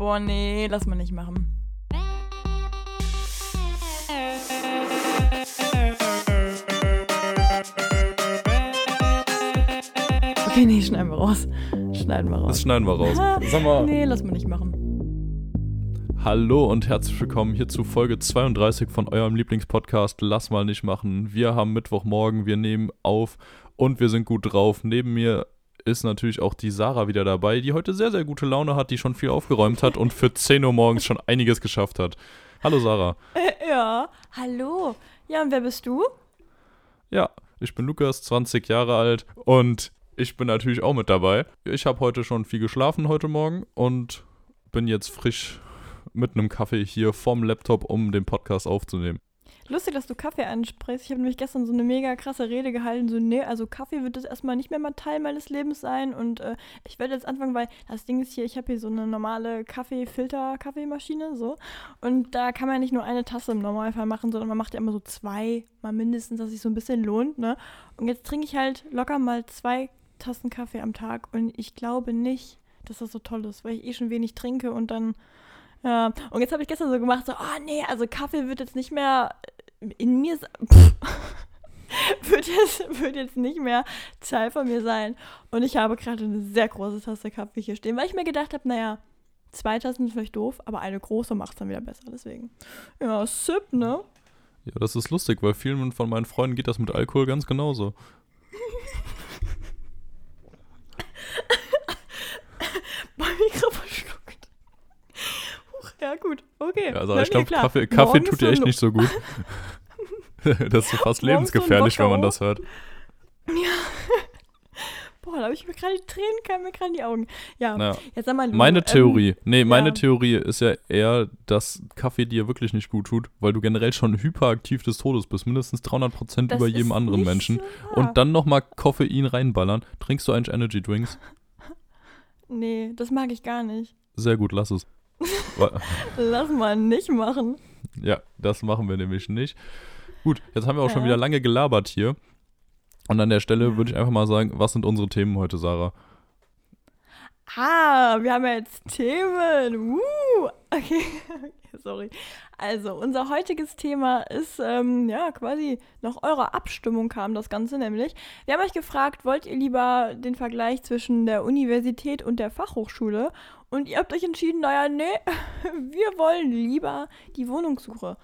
Boah, nee, lass mal nicht machen. Okay, nee, schneiden wir raus. Schneiden wir raus. Das schneiden wir raus. Sag mal. Nee, lass mal nicht machen. Hallo und herzlich willkommen hier zu Folge 32 von eurem Lieblingspodcast Lass mal nicht machen. Wir haben Mittwochmorgen, wir nehmen auf und wir sind gut drauf. Neben mir ist natürlich auch die Sarah wieder dabei, die heute sehr, sehr gute Laune hat, die schon viel aufgeräumt hat und für 10 Uhr morgens schon einiges geschafft hat. Hallo Sarah. Äh, ja, hallo. Ja, und wer bist du? Ja, ich bin Lukas, 20 Jahre alt und ich bin natürlich auch mit dabei. Ich habe heute schon viel geschlafen heute Morgen und bin jetzt frisch mit einem Kaffee hier vorm Laptop, um den Podcast aufzunehmen. Lustig, dass du Kaffee ansprichst. Ich habe nämlich gestern so eine mega krasse Rede gehalten. So, nee, also Kaffee wird jetzt erstmal nicht mehr mal Teil meines Lebens sein. Und äh, ich werde jetzt anfangen, weil das Ding ist hier, ich habe hier so eine normale Kaffeefilter-Kaffeemaschine, so. Und da kann man nicht nur eine Tasse im Normalfall machen, sondern man macht ja immer so zwei, mal mindestens, dass sich so ein bisschen lohnt, ne? Und jetzt trinke ich halt locker mal zwei Tassen Kaffee am Tag. Und ich glaube nicht, dass das so toll ist, weil ich eh schon wenig trinke und dann ja, und jetzt habe ich gestern so gemacht, so, oh nee, also Kaffee wird jetzt nicht mehr in mir, pff, wird, jetzt, wird jetzt nicht mehr Teil von mir sein. Und ich habe gerade eine sehr große Tasse Kaffee hier stehen, weil ich mir gedacht habe, naja, zwei Tassen ist vielleicht doof, aber eine große macht es dann wieder besser, deswegen. Ja, Sip, ne? Ja, das ist lustig, weil vielen von meinen Freunden geht das mit Alkohol ganz genauso. mein Mikro verschluckt. Huch, ja, gut, okay. Ja, also Na, ich glaube, klar. Kaffee, Kaffee tut dir echt nicht so gut. das ist so fast Morgens so lebensgefährlich, wenn man das hört. Boah, da habe ich mir gerade die Tränen, kamen mir gerade die Augen. Ja, Naja. jetzt sag mal, Lulu, Meine ähm, Theorie, nee, meine ja. Theorie ist ja eher, dass Kaffee dir wirklich nicht gut tut, weil du generell schon hyperaktiv des Todes bist, mindestens 300 Prozent über jedem anderen Menschen. so. Und dann nochmal Koffein reinballern. Trinkst du eigentlich Energy Drinks? Nee, das mag ich gar nicht. Sehr gut, lass es. Lass mal nicht machen. ja, das machen wir nämlich nicht. Gut, jetzt haben wir auch schon Ja. wieder lange gelabert hier. Und an der Stelle würde ich einfach mal sagen, was sind unsere Themen heute, Sarah? Ah, wir haben ja jetzt Themen. Uh, okay. sorry. Also, unser heutiges Thema ist, ähm, ja, quasi nach eurer Abstimmung kam das Ganze nämlich. Wir haben euch gefragt, wollt ihr lieber den Vergleich zwischen der Universität und der Fachhochschule? Und ihr habt euch entschieden, naja, nee, wir wollen lieber die Wohnungssuche.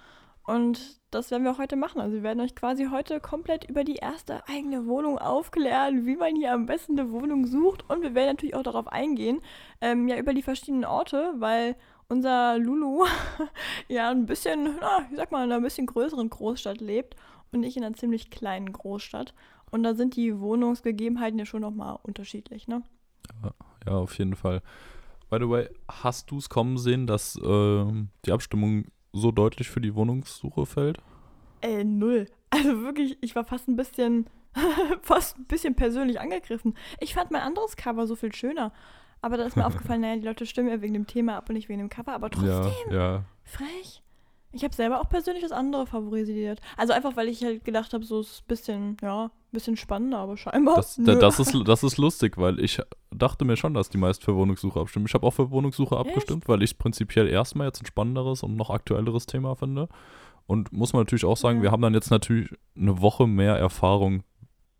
Und das werden wir auch heute machen. Also wir werden euch quasi heute komplett über die erste eigene Wohnung aufklären, wie man hier am besten eine Wohnung sucht. Und wir werden natürlich auch darauf eingehen, ähm, ja, über die verschiedenen Orte, weil unser Lulu ja ein bisschen, na, ich sag mal, in einer bisschen größeren Großstadt lebt und ich in einer ziemlich kleinen Großstadt. Und da sind die Wohnungsgegebenheiten ja schon nochmal unterschiedlich, ne? Ja, auf jeden Fall. By the way, hast du es kommen sehen, dass ähm, die Abstimmung so deutlich für die Wohnungssuche fällt? Äh, null. Also wirklich, ich war fast ein bisschen, fast ein bisschen persönlich angegriffen. Ich fand mein anderes Cover so viel schöner. Aber da ist mir aufgefallen, naja, die Leute stimmen ja wegen dem Thema ab und nicht wegen dem Cover. Aber trotzdem, Ja, ja. frech. Ich habe selber auch persönlich das andere favorisiert. Also einfach, weil ich halt gedacht habe, so ist es ein bisschen, ja, ein bisschen spannender, aber scheinbar. Das, das, ist, das ist lustig, weil ich dachte mir schon, dass die meist für Wohnungssuche abstimmen. Ich habe auch für Wohnungssuche abgestimmt, weil ich es prinzipiell erstmal jetzt ein spannenderes und noch aktuelleres Thema finde. Und muss man natürlich auch sagen, Ja. wir haben dann jetzt natürlich eine Woche mehr Erfahrung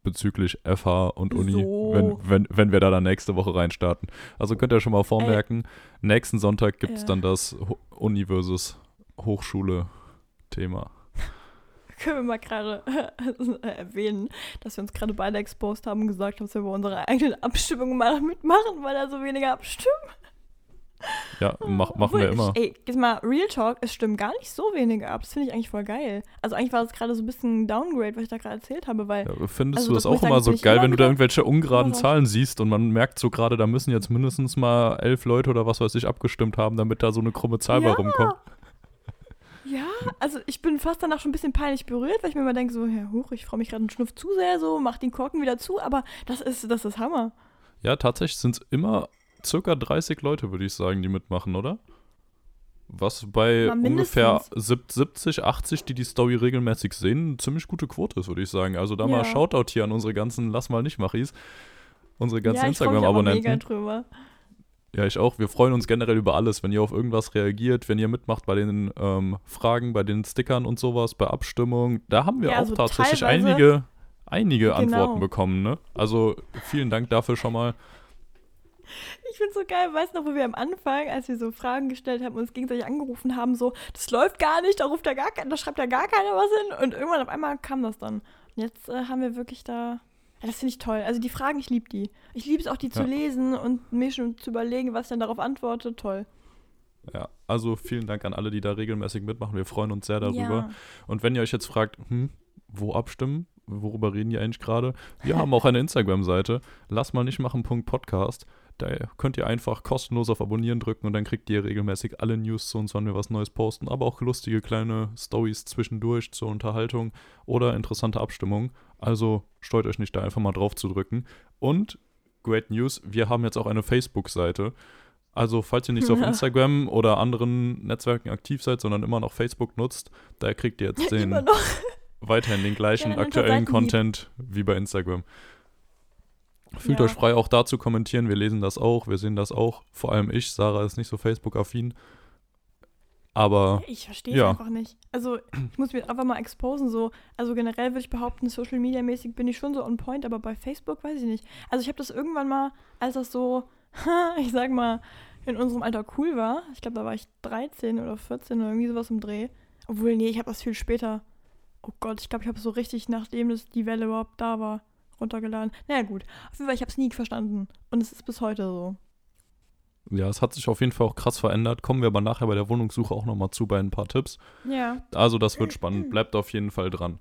bezüglich FH und Uni, So. wenn, wenn, wenn wir da dann nächste Woche reinstarten. Also könnt ihr schon mal vormerken, nächsten Sonntag gibt es Ja. dann das Uni versus Hochschule-Thema. können wir mal gerade äh, erwähnen, dass wir uns gerade beide exposed haben und gesagt haben, dass wir bei unserer eigenen Abstimmung mal mitmachen, weil da so weniger abstimmen. Ja, mach, machen wir immer. Ey, jetzt mal Real Talk, es stimmen gar nicht so wenige ab. Das finde ich eigentlich voll geil. Also eigentlich war das gerade so ein bisschen ein Downgrade, was ich da gerade erzählt habe, weil Ja, findest Also du das das auch immer so geil, wenn du da irgendwelche ungeraden. Zahlen siehst und man merkt so gerade, da müssen jetzt mindestens mal elf Leute oder was weiß ich abgestimmt haben, damit da so eine krumme Zahl bei Ja. rumkommt. ja, also ich bin fast danach schon ein bisschen peinlich berührt, weil ich mir immer denke, so, ja, huch, ich freue mich gerade einen Schnuff zu sehr, so, mach den Korken wieder zu, aber das ist, das ist Hammer. Ja, tatsächlich sind es immer circa 30 Leute, würde ich sagen, die mitmachen, oder? Was bei ungefähr mindestens. sieb- 70, 80, die die Story regelmäßig sehen, eine ziemlich gute Quote ist, würde ich sagen. Also da mal Ja. Shoutout hier an unsere ganzen Lass mal nicht Machis, unsere ganzen ja, Instagram-Abonnenten. Ja, ich auch. Wir freuen uns generell über alles, wenn ihr auf irgendwas reagiert, wenn ihr mitmacht bei den ähm, Fragen, bei den Stickern und sowas, bei Abstimmung. Da haben wir Ja, auch so tatsächlich einige, einige Genau. Antworten bekommen. Ne? Also vielen Dank dafür schon mal. Ich finde so geil, weißt du noch, wo wir am Anfang, als wir so Fragen gestellt haben, uns gegenseitig angerufen haben, so, das läuft gar nicht, da ruft ja gar da schreibt ja gar keiner was hin. Und irgendwann auf einmal kam das dann. Und jetzt äh, haben wir wirklich da. Ja, das finde ich toll. Also die Fragen, ich liebe die. Ich liebe es auch, die zu Ja. lesen und mir schon zu überlegen, was ich dann darauf antworte. Toll. Ja, also vielen Dank an alle, die da regelmäßig mitmachen. Wir freuen uns sehr darüber. Ja. Und wenn ihr euch jetzt fragt, hm, wo abstimmen? Worüber reden die eigentlich gerade? Wir haben auch eine Instagram-Seite, lass mal nicht machen Podcast. Da könnt ihr einfach kostenlos auf Abonnieren drücken und dann kriegt ihr regelmäßig alle News zu uns, wann wir was Neues posten, aber auch lustige kleine Stories zwischendurch zur Unterhaltung oder interessante Abstimmungen. Also steuert euch nicht da einfach mal drauf zu drücken. Und Great News, wir haben jetzt auch eine Facebook-Seite. Also, falls ihr nicht so auf Instagram oder anderen Netzwerken aktiv seid, sondern immer noch Facebook nutzt, da kriegt ihr jetzt den weiterhin den gleichen Gerne aktuellen Content wie bei Instagram. Fühlt Ja. euch frei, auch da zu kommentieren. Wir lesen das auch, wir sehen das auch. Vor allem ich, Sarah ist nicht so Facebook-affin. Aber Ich verstehe es Ja. einfach nicht. Also, ich muss mich einfach mal exposen. So. Also, generell würde ich behaupten, Social Media mäßig bin ich schon so on point, aber bei Facebook weiß ich nicht. Also, ich habe das irgendwann mal, als das so, ich sag mal, in unserem Alter cool war. Ich glaube, da war ich 13 oder 14 oder irgendwie sowas im Dreh. Obwohl, nee, ich habe das viel später. Oh Gott, ich glaube, ich habe so richtig, nachdem das die Welle überhaupt da war, runtergeladen. Naja, gut. Auf jeden Fall, ich habe es nie verstanden. Und es ist bis heute so. ja, es hat sich auf jeden Fall auch krass verändert. Kommen wir aber nachher bei der Wohnungssuche auch nochmal zu bei ein paar Tipps. Ja. Also, das wird spannend. Bleibt auf jeden Fall dran.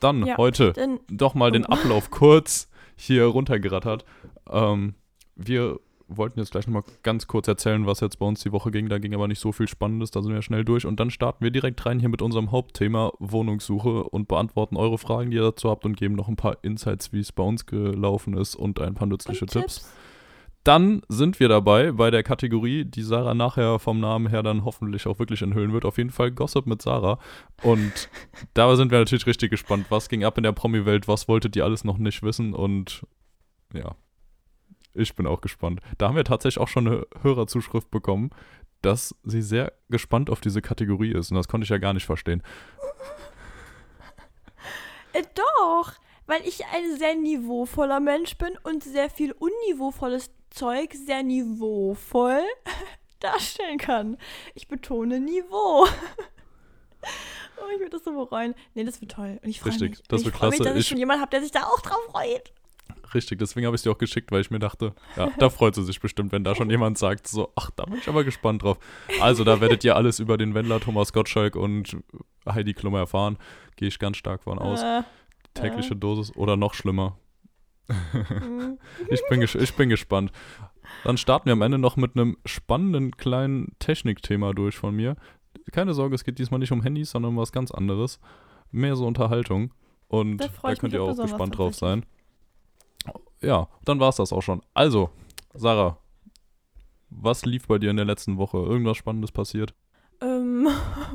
Dann Ja. heute Denn, doch mal den Oh. Ablauf kurz hier runtergerattert. Ähm, wir wollten jetzt gleich nochmal ganz kurz erzählen, was jetzt bei uns die Woche ging. Da ging aber nicht so viel Spannendes, da sind wir schnell durch. Und dann starten wir direkt rein hier mit unserem Hauptthema Wohnungssuche und beantworten eure Fragen, die ihr dazu habt und geben noch ein paar Insights, wie es bei uns gelaufen ist und ein paar nützliche und Tipps. Dann sind wir dabei bei der Kategorie, die Sarah nachher vom Namen her dann hoffentlich auch wirklich enthüllen wird. Auf jeden Fall Gossip mit Sarah. Und da sind wir natürlich richtig gespannt, was ging ab in der Promi-Welt, was wolltet ihr alles noch nicht wissen und ja, ich bin auch gespannt. Da haben wir tatsächlich auch schon eine Hörerzuschrift bekommen, dass sie sehr gespannt auf diese Kategorie ist und das konnte ich ja gar nicht verstehen. Äh, doch, weil ich ein sehr niveauvoller Mensch bin und sehr viel unniveauvolles Zeug sehr niveauvoll darstellen kann. Ich betone Niveau. oh, ich würde das so bereuen. Nee, das wird toll. Und ich freue Richtig, mich. das Und wird ich freue mich, klasse. dass ich Ich- schon jemanden habe, der sich da auch drauf freut. Richtig, deswegen habe ich es dir auch geschickt, weil ich mir dachte, ja, da freut sie sich bestimmt, wenn da schon jemand sagt, so, ach, da bin ich aber gespannt drauf. Also, da werdet ihr alles über den Wendler, Thomas Gottschalk und Heidi Klum erfahren. Gehe ich ganz stark von aus. Äh, Tägliche Dosis oder noch schlimmer. mm. Ich bin, ich bin gespannt. Dann starten wir am Ende noch mit einem spannenden kleinen Technikthema durch von mir. Keine Sorge, es geht diesmal nicht um Handys, sondern um was ganz anderes. Mehr so Unterhaltung. Und Da da könnt ihr auch gespannt drauf sein. Ja, dann war es das auch schon. Also, Sarah, was lief bei dir in der letzten Woche? Irgendwas Spannendes passiert? Ähm,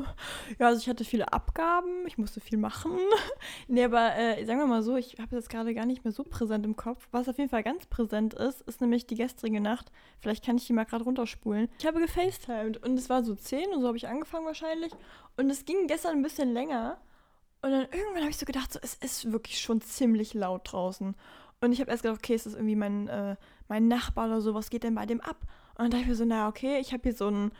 ja, also ich hatte viele Abgaben, ich musste viel machen. nee, aber äh, sagen wir mal so, ich habe das gerade gar nicht mehr so präsent im Kopf. Was auf jeden Fall ganz präsent ist, ist nämlich die gestrige Nacht. Vielleicht kann ich die mal gerade runterspulen. Ich habe gefacetimed und es war so 10 und so habe ich angefangen wahrscheinlich. Und es ging gestern ein bisschen länger. Und dann irgendwann habe ich so gedacht, so, es ist wirklich schon ziemlich laut draußen. Und ich habe erst gedacht, okay, ist das irgendwie mein, äh, mein Nachbar oder so, was geht denn bei dem ab? Und dann dachte ich mir so, naja, okay, ich habe hier so ein,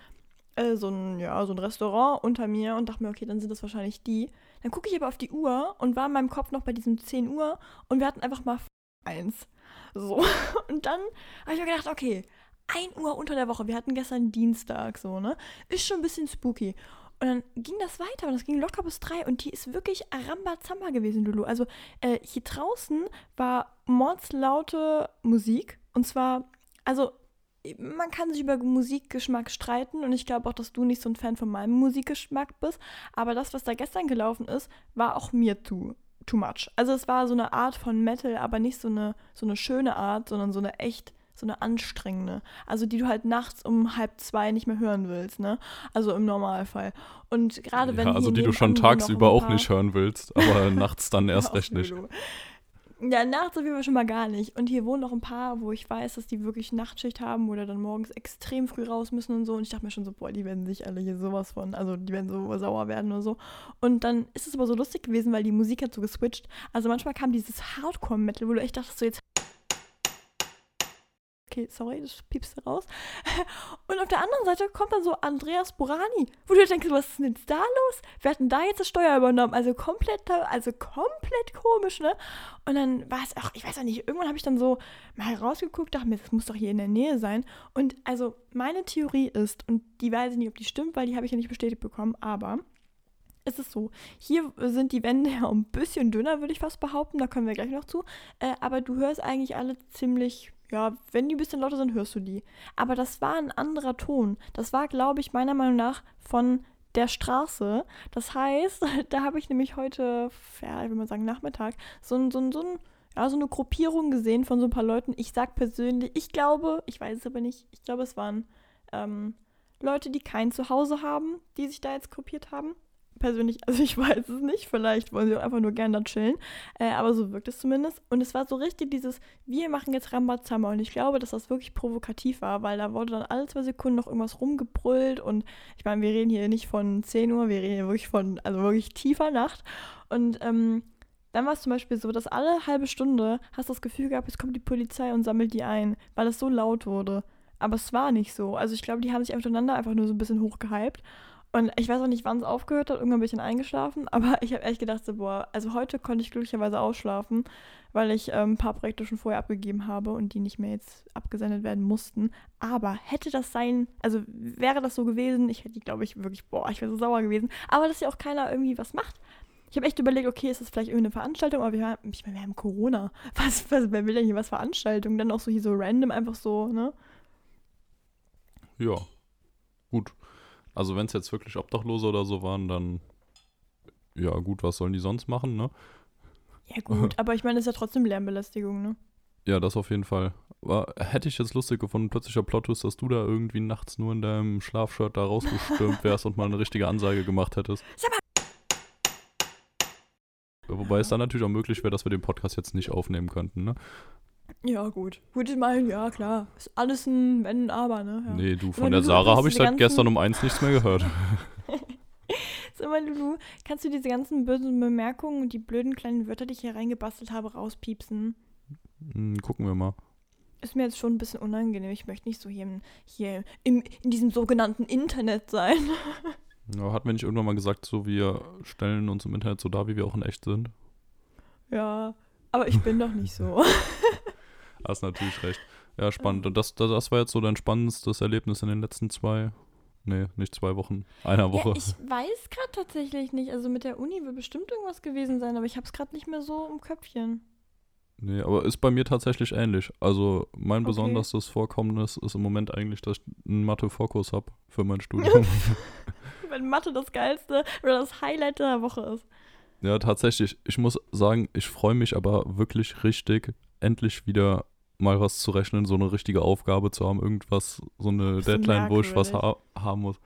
äh, so ein, ja, so ein Restaurant unter mir und dachte mir, okay, dann sind das wahrscheinlich die. Dann gucke ich aber auf die Uhr und war in meinem Kopf noch bei diesem 10 Uhr und wir hatten einfach mal eins. So. Und dann habe ich mir gedacht, okay, 1 Uhr unter der Woche. Wir hatten gestern Dienstag, so, ne? Ist schon ein bisschen spooky. Und dann ging das weiter und das ging locker bis drei und die ist wirklich Rambazamba gewesen, Lulu. Also äh, hier draußen war mordslaute Musik und zwar, also man kann sich über Musikgeschmack streiten und ich glaube auch, dass du nicht so ein Fan von meinem Musikgeschmack bist, aber das, was da gestern gelaufen ist, war auch mir too, too much. Also es war so eine Art von Metal, aber nicht so eine, so eine schöne Art, sondern so eine echt so eine anstrengende. Also die du halt nachts um halb zwei nicht mehr hören willst, ne? Also im Normalfall. Und gerade wenn ja, also hier die du schon tagsüber auch nicht hören willst, aber nachts dann erst recht nicht. Ja, nachts auf jeden Fall schon mal gar nicht. Und hier wohnen noch ein paar, wo ich weiß, dass die wirklich Nachtschicht haben oder dann morgens extrem früh raus müssen und so. Und ich dachte mir schon so, boah, die werden sich alle hier sowas von, also die werden so sauer werden oder so. Und dann ist es aber so lustig gewesen, weil die Musik hat so geswitcht. Also manchmal kam dieses Hardcore-Metal, wo du echt dachtest, so jetzt okay, sorry, das piepst raus. Und auf der anderen Seite kommt dann so Andreas Burani, wo du denkst, was ist denn jetzt da los? Wer hat denn da jetzt das Steuer übernommen? Also komplett, also komplett komisch, ne? Und dann war es auch, ich weiß auch nicht, irgendwann habe ich dann so mal rausgeguckt, dachte mir, das muss doch hier in der Nähe sein. Und also meine Theorie ist, und die weiß ich nicht, ob die stimmt, weil die habe ich ja nicht bestätigt bekommen, aber es ist so, hier sind die Wände ja ein bisschen dünner, würde ich fast behaupten, da kommen wir gleich noch zu. Äh, aber du hörst eigentlich alle ziemlich ja, wenn die ein bisschen lauter sind, hörst du die. Aber das war ein anderer Ton. Das war, glaube ich, meiner Meinung nach von der Straße. Das heißt, da habe ich nämlich heute, ja, ich würde mal sagen Nachmittag, so, ein, so, ein, so, ein, ja, so eine Gruppierung gesehen von so ein paar Leuten. Ich sag persönlich, ich glaube, ich weiß es aber nicht, ich glaube, es waren ähm, Leute, die kein Zuhause haben, die sich da jetzt gruppiert haben persönlich, also ich weiß es nicht, vielleicht wollen sie auch einfach nur gerne da chillen, äh, aber so wirkt es zumindest. Und es war so richtig dieses, wir machen jetzt Rambazamba und ich glaube, dass das wirklich provokativ war, weil da wurde dann alle zwei Sekunden noch irgendwas rumgebrüllt und ich meine, wir reden hier nicht von 10 Uhr, wir reden hier wirklich von, also wirklich tiefer Nacht und ähm, dann war es zum Beispiel so, dass alle halbe Stunde hast du das Gefühl gehabt, jetzt kommt die Polizei und sammelt die ein, weil es so laut wurde. Aber es war nicht so. Also ich glaube, die haben sich untereinander einfach nur so ein bisschen hochgehypt. Und ich weiß auch nicht, wann es aufgehört hat. Irgendwann ich dann eingeschlafen. Aber ich habe echt gedacht, so, boah, also heute konnte ich glücklicherweise ausschlafen, weil ich ähm, ein paar Projekte schon vorher abgegeben habe und die nicht mehr jetzt abgesendet werden mussten. Aber hätte das sein, also wäre das so gewesen, ich hätte, glaube ich, wirklich, boah, ich wäre so sauer gewesen. Aber dass ja auch keiner irgendwie was macht. Ich habe echt überlegt, okay, ist das vielleicht irgendeine Veranstaltung? Aber wir haben, ich meine, wir haben Corona. Was, was, wer will denn hier was Veranstaltungen? Dann auch so hier so random, einfach so, ne? Ja, gut. Also wenn es jetzt wirklich Obdachlose oder so waren, dann ja gut, was sollen die sonst machen, ne? Ja gut, aber ich meine, das ist ja trotzdem Lärmbelästigung, ne? Ja, das auf jeden Fall. Aber hätte ich jetzt lustig gefunden, plötzlicher Plot ist, dass du da irgendwie nachts nur in deinem Schlafshirt da rausgestürmt wärst und mal eine richtige Ansage gemacht hättest. Sag mal. Wobei es dann natürlich auch möglich wäre, dass wir den Podcast jetzt nicht aufnehmen könnten, ne? Ja, gut. Gut, ich meine, ja, klar. Ist alles ein Wenn, Aber, ne? Ja. Nee, du, von der Sarah habe ich seit gestern um eins nichts mehr gehört. Sag mal, Lulu, kannst du diese ganzen bösen Bemerkungen und die blöden kleinen Wörter, die ich hier reingebastelt habe, rauspiepsen? Hm, gucken wir mal. Ist mir jetzt schon ein bisschen unangenehm. Ich möchte nicht so hier, im, hier im, in diesem sogenannten Internet sein. Ja, hatten wir nicht irgendwann mal gesagt, so wir stellen uns im Internet so dar, wie wir auch in echt sind? Ja, aber ich bin doch nicht so. Hast natürlich recht. Ja, spannend. Und das, das, das war jetzt so dein spannendstes Erlebnis in den letzten zwei, nee, nicht zwei Wochen, einer Woche. Ja, ich weiß gerade tatsächlich nicht. Also mit der Uni wird bestimmt irgendwas gewesen sein, aber ich habe es gerade nicht mehr so im Köpfchen. Nee, aber ist bei mir tatsächlich ähnlich. Also mein okay. besonderstes Vorkommnis ist im Moment eigentlich, dass ich einen Mathe-Vorkurs habe für mein Studium. Wenn Mathe das geilste oder das Highlight der Woche ist. Ja, tatsächlich. Ich muss sagen, ich freue mich aber wirklich richtig, endlich wieder mal was zu rechnen, so eine richtige Aufgabe zu haben, irgendwas, so eine Deadline, wo ich was ha haben muss.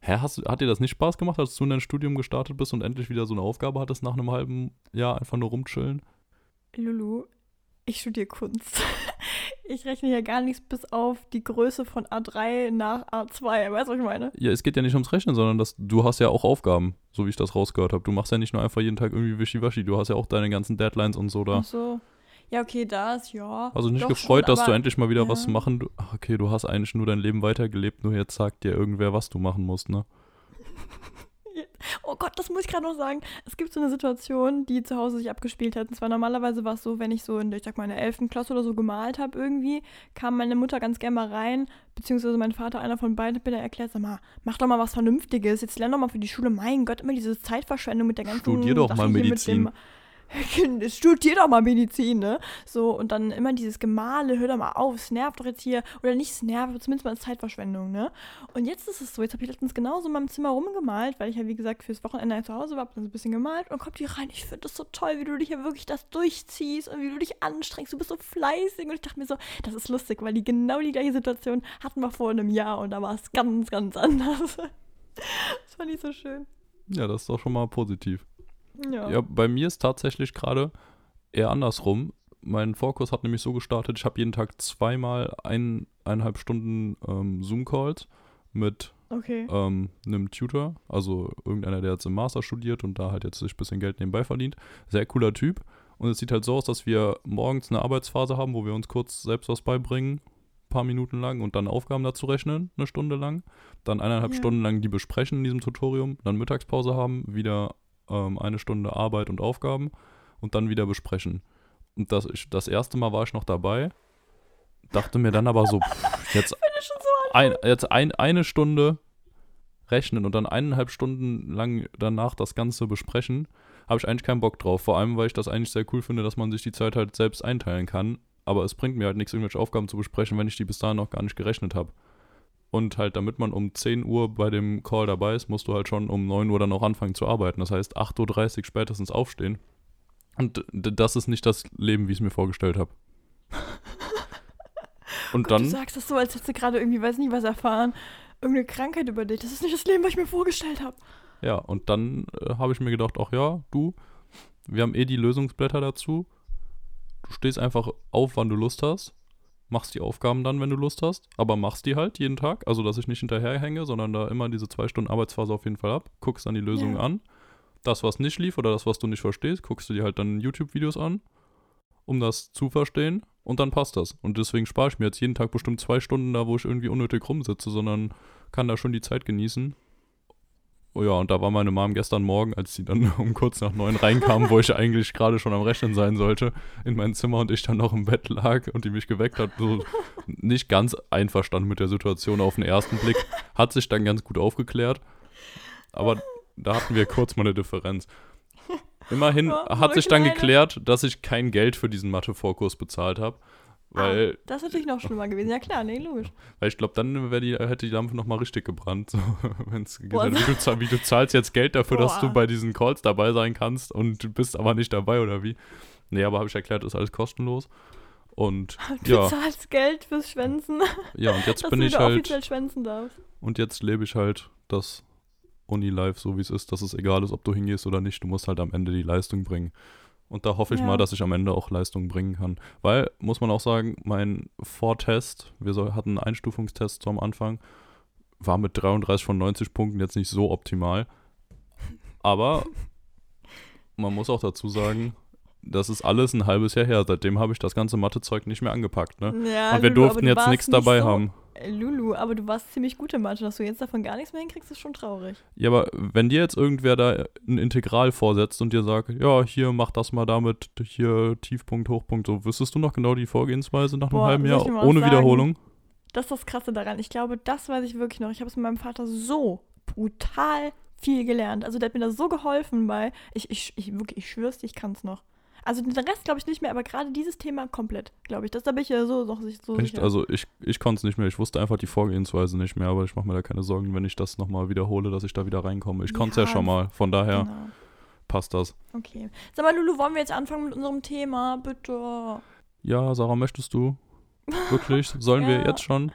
Hä, hast, hat dir das nicht Spaß gemacht, als du in dein Studium gestartet bist und endlich wieder so eine Aufgabe hattest nach einem halben Jahr einfach nur rumchillen? Lulu, ich studiere Kunst. Ich rechne ja gar nichts bis auf die Größe von A3 nach A2. Weißt du, was ich meine? Ja, es geht ja nicht ums Rechnen, sondern das, du hast ja auch Aufgaben, so wie ich das rausgehört habe. Du machst ja nicht nur einfach jeden Tag irgendwie Wischiwaschi, du hast ja auch deine ganzen Deadlines und so da. Ach so. Ja, okay, das, ja. Also nicht gefreut, schon, dass du endlich mal wieder ja. was machen. Ach, okay, du hast eigentlich nur dein Leben weitergelebt, nur jetzt sagt dir irgendwer, was du machen musst, ne? Oh Gott, das muss ich gerade noch sagen. Es gibt so eine Situation, die zu Hause sich abgespielt hat. Und zwar normalerweise war es so, wenn ich so in, ich sag mal, in der 11. Klasse oder so gemalt habe irgendwie, kam meine Mutter ganz gerne mal rein, beziehungsweise mein Vater, einer von beiden, hat mir dann erklärt, sag mal, mach doch mal was Vernünftiges. Jetzt lern doch mal für die Schule. Mein Gott, immer diese Zeitverschwendung mit der ganzen... Studier doch mal Medizin. Studier doch mal Medizin, ne? So, und dann immer dieses Gemale, hör doch mal auf, es nervt doch jetzt hier. Oder nicht, es nervt, zumindest mal Zeitverschwendung, ne? Und jetzt ist es so, jetzt habe ich letztens genauso in meinem Zimmer rumgemalt, weil ich ja, wie gesagt, fürs Wochenende zu Hause war, hab dann so ein bisschen gemalt und kommt die rein. Ich finde das so toll, wie du dich ja wirklich das durchziehst und wie du dich anstrengst. Du bist so fleißig. Und ich dachte mir so, das ist lustig, weil die genau die gleiche Situation hatten wir vor einem Jahr und da war es ganz, ganz anders. das fand ich so schön. Ja, das ist doch schon mal positiv. Ja. ja, bei mir ist tatsächlich gerade eher andersrum. mein Vorkurs hat nämlich so gestartet, ich habe jeden Tag zweimal ein, eineinhalb Stunden ähm, Zoom-Calls mit Okay. ähm, einem Tutor, also irgendeiner, der jetzt im Master studiert und da halt jetzt sich ein bisschen Geld nebenbei verdient. Sehr cooler Typ. Und es sieht halt so aus, dass wir morgens eine Arbeitsphase haben, wo wir uns kurz selbst was beibringen, paar Minuten lang und dann Aufgaben dazu rechnen, eine Stunde lang. Dann eineinhalb Ja. Stunden lang die besprechen in diesem Tutorium, dann Mittagspause haben, wieder ähm, eine Stunde Arbeit und Aufgaben und dann wieder besprechen. Und das, ich, das erste Mal war ich noch dabei, dachte mir dann aber so, pff, jetzt so ein, jetzt ein, eine Stunde rechnen und dann eineinhalb Stunden lang danach das Ganze besprechen, habe ich eigentlich keinen Bock drauf. Vor allem, weil ich das eigentlich sehr cool finde, dass man sich die Zeit halt selbst einteilen kann. Aber es bringt mir halt nichts, irgendwelche Aufgaben zu besprechen, wenn ich die bis dahin noch gar nicht gerechnet habe. Und halt, damit man um 10 Uhr bei dem Call dabei ist, musst du halt schon um 9 Uhr dann auch anfangen zu arbeiten. Das heißt, 8.30 Uhr spätestens aufstehen. Und das ist nicht das Leben, wie ich es mir vorgestellt habe. Und Gott, dann. Du sagst das so, als hättest du gerade irgendwie, weiß nicht, was erfahren. Irgendeine Krankheit über dich. Das ist nicht das Leben, was ich mir vorgestellt habe. Ja, und dann äh, habe ich mir gedacht, ach ja, du, wir haben eh die Lösungsblätter dazu. Du stehst einfach auf, wann du Lust hast, machst die Aufgaben dann, wenn du Lust hast, aber machst die halt jeden Tag, also dass ich nicht hinterherhänge, sondern da immer diese zwei Stunden Arbeitsphase auf jeden Fall ab, guckst dann die Lösungen Ja. an. Das, was nicht lief oder das, was du nicht verstehst, guckst du dir halt dann YouTube-Videos an, um das zu verstehen und dann passt das. Und deswegen spare ich mir jetzt jeden Tag bestimmt zwei Stunden da, wo ich irgendwie unnötig rumsitze, sondern kann da schon die Zeit genießen. Oh ja, und da war meine Mom gestern Morgen, als sie dann um kurz nach neun reinkam, wo ich eigentlich gerade schon am Rechnen sein sollte, in mein Zimmer und ich dann noch im Bett lag und die mich geweckt hat, so nicht ganz einverstanden mit der Situation auf den ersten Blick. Hat sich dann ganz gut aufgeklärt. Aber da hatten wir kurz mal eine Differenz. Immerhin hat sich dann Leute. geklärt, dass ich kein Geld für diesen Mathe-Vorkurs bezahlt habe. Weil, ah, das ist natürlich noch schlimmer gewesen. Ja klar, nee, logisch. weil ich glaube, dann die, hätte die Lampe nochmal richtig gebrannt. So, wenn's Boah, gesagt, wie, du, wie du zahlst jetzt Geld dafür, dass du Boah. bei diesen Calls dabei sein kannst und du bist aber nicht dabei oder wie? Nee, aber habe ich erklärt, ist alles kostenlos. Und Du ja, zahlst Geld fürs Schwänzen, ja, und jetzt bin ich halt, offiziell schwänzen darfst. und jetzt lebe ich halt das Uni-Life so, wie es ist, dass es egal ist, ob du hingehst oder nicht. Du musst halt am Ende die Leistung bringen. Und da hoffe ich Ja. mal, dass ich am Ende auch Leistung bringen kann. Weil, muss man auch sagen, mein Vortest, wir soll, hatten einen Einstufungstest so am Anfang, war mit 33 von 90 Punkten jetzt nicht so optimal. Aber man muss auch dazu sagen, das ist alles ein halbes Jahr her. Seitdem habe ich das ganze Mathezeug nicht mehr angepackt. Ne? Ja, Und wir durften du jetzt nichts nicht dabei so, haben. Äh, Lulu, aber du warst ziemlich gut in Mathe. Dass du jetzt davon gar nichts mehr hinkriegst, ist schon traurig. Ja, aber wenn dir jetzt irgendwer da ein Integral vorsetzt und dir sagt, ja, hier mach das mal damit, hier Tiefpunkt, Hochpunkt, so, wüsstest du noch genau die Vorgehensweise nach einem Boah, halben Jahr ohne sagen? Wiederholung? Das ist das Krasse daran. Ich glaube, das weiß ich wirklich noch. Ich habe es mit meinem Vater so brutal viel gelernt. Also der hat mir da so geholfen bei. Ich, ich, ich wirklich, ich schwör's dir, ich kann es noch. Also den Rest glaube ich nicht mehr, aber gerade dieses Thema komplett, glaube ich. Das da bin ich ja so, so, so Echt? sicher. Also ich, ich konnte es nicht mehr, ich wusste einfach die Vorgehensweise nicht mehr, aber ich mache mir da keine Sorgen, wenn ich das nochmal wiederhole, dass ich da wieder reinkomme. Ich konnte es ja Ja, schon mal, von daher Genau. passt das. Okay. Sag mal, Lulu, wollen wir jetzt anfangen mit unserem Thema? Bitte. Ja, Sarah, möchtest du? Wirklich? Sollen wir Ja. jetzt schon?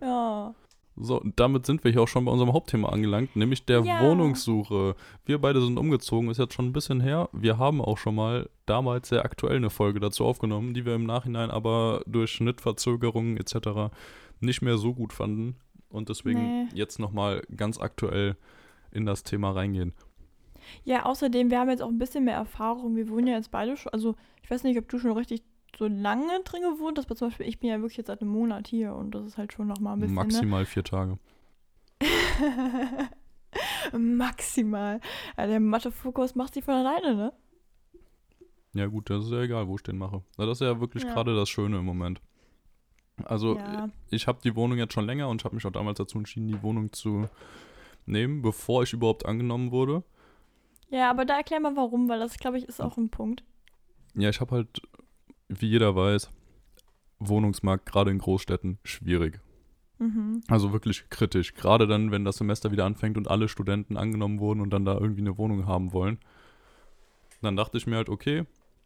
Ja. So, und damit sind wir hier auch schon bei unserem Hauptthema angelangt, nämlich der Ja. Wohnungssuche. Wir beide sind umgezogen, ist jetzt schon ein bisschen her. Wir haben auch schon mal damals sehr aktuell eine Folge dazu aufgenommen, die wir im Nachhinein aber durch Schnittverzögerungen etc. nicht mehr so gut fanden und deswegen Nee. jetzt nochmal ganz aktuell in das Thema reingehen. Ja, außerdem, wir haben jetzt auch ein bisschen mehr Erfahrung. Wir wohnen ja jetzt beide schon, also ich weiß nicht, ob du schon richtig so lange drin gewohnt aber zum Beispiel ich bin ja wirklich jetzt seit einem Monat hier und das ist halt schon nochmal ein bisschen, Maximal vier Tage. ne? Maximal. Ja, der Mathe-Fokus macht sich von alleine, ne? Ja gut, das ist ja egal, wo ich den mache. Das ist ja wirklich Ja. gerade das Schöne im Moment. Also Ja. ich habe die Wohnung jetzt schon länger und ich habe mich auch damals dazu entschieden, die Wohnung zu nehmen, bevor ich überhaupt angenommen wurde. Ja, aber da erklär mal warum, weil das, glaube ich, ist auch ein Punkt. Ja, ich habe halt, wie jeder weiß, Wohnungsmarkt gerade in Großstädten schwierig. Mhm. Also wirklich kritisch. Gerade dann, wenn das Semester wieder anfängt und alle Studenten angenommen wurden und dann da irgendwie eine Wohnung haben wollen. Dann dachte ich mir halt, okay,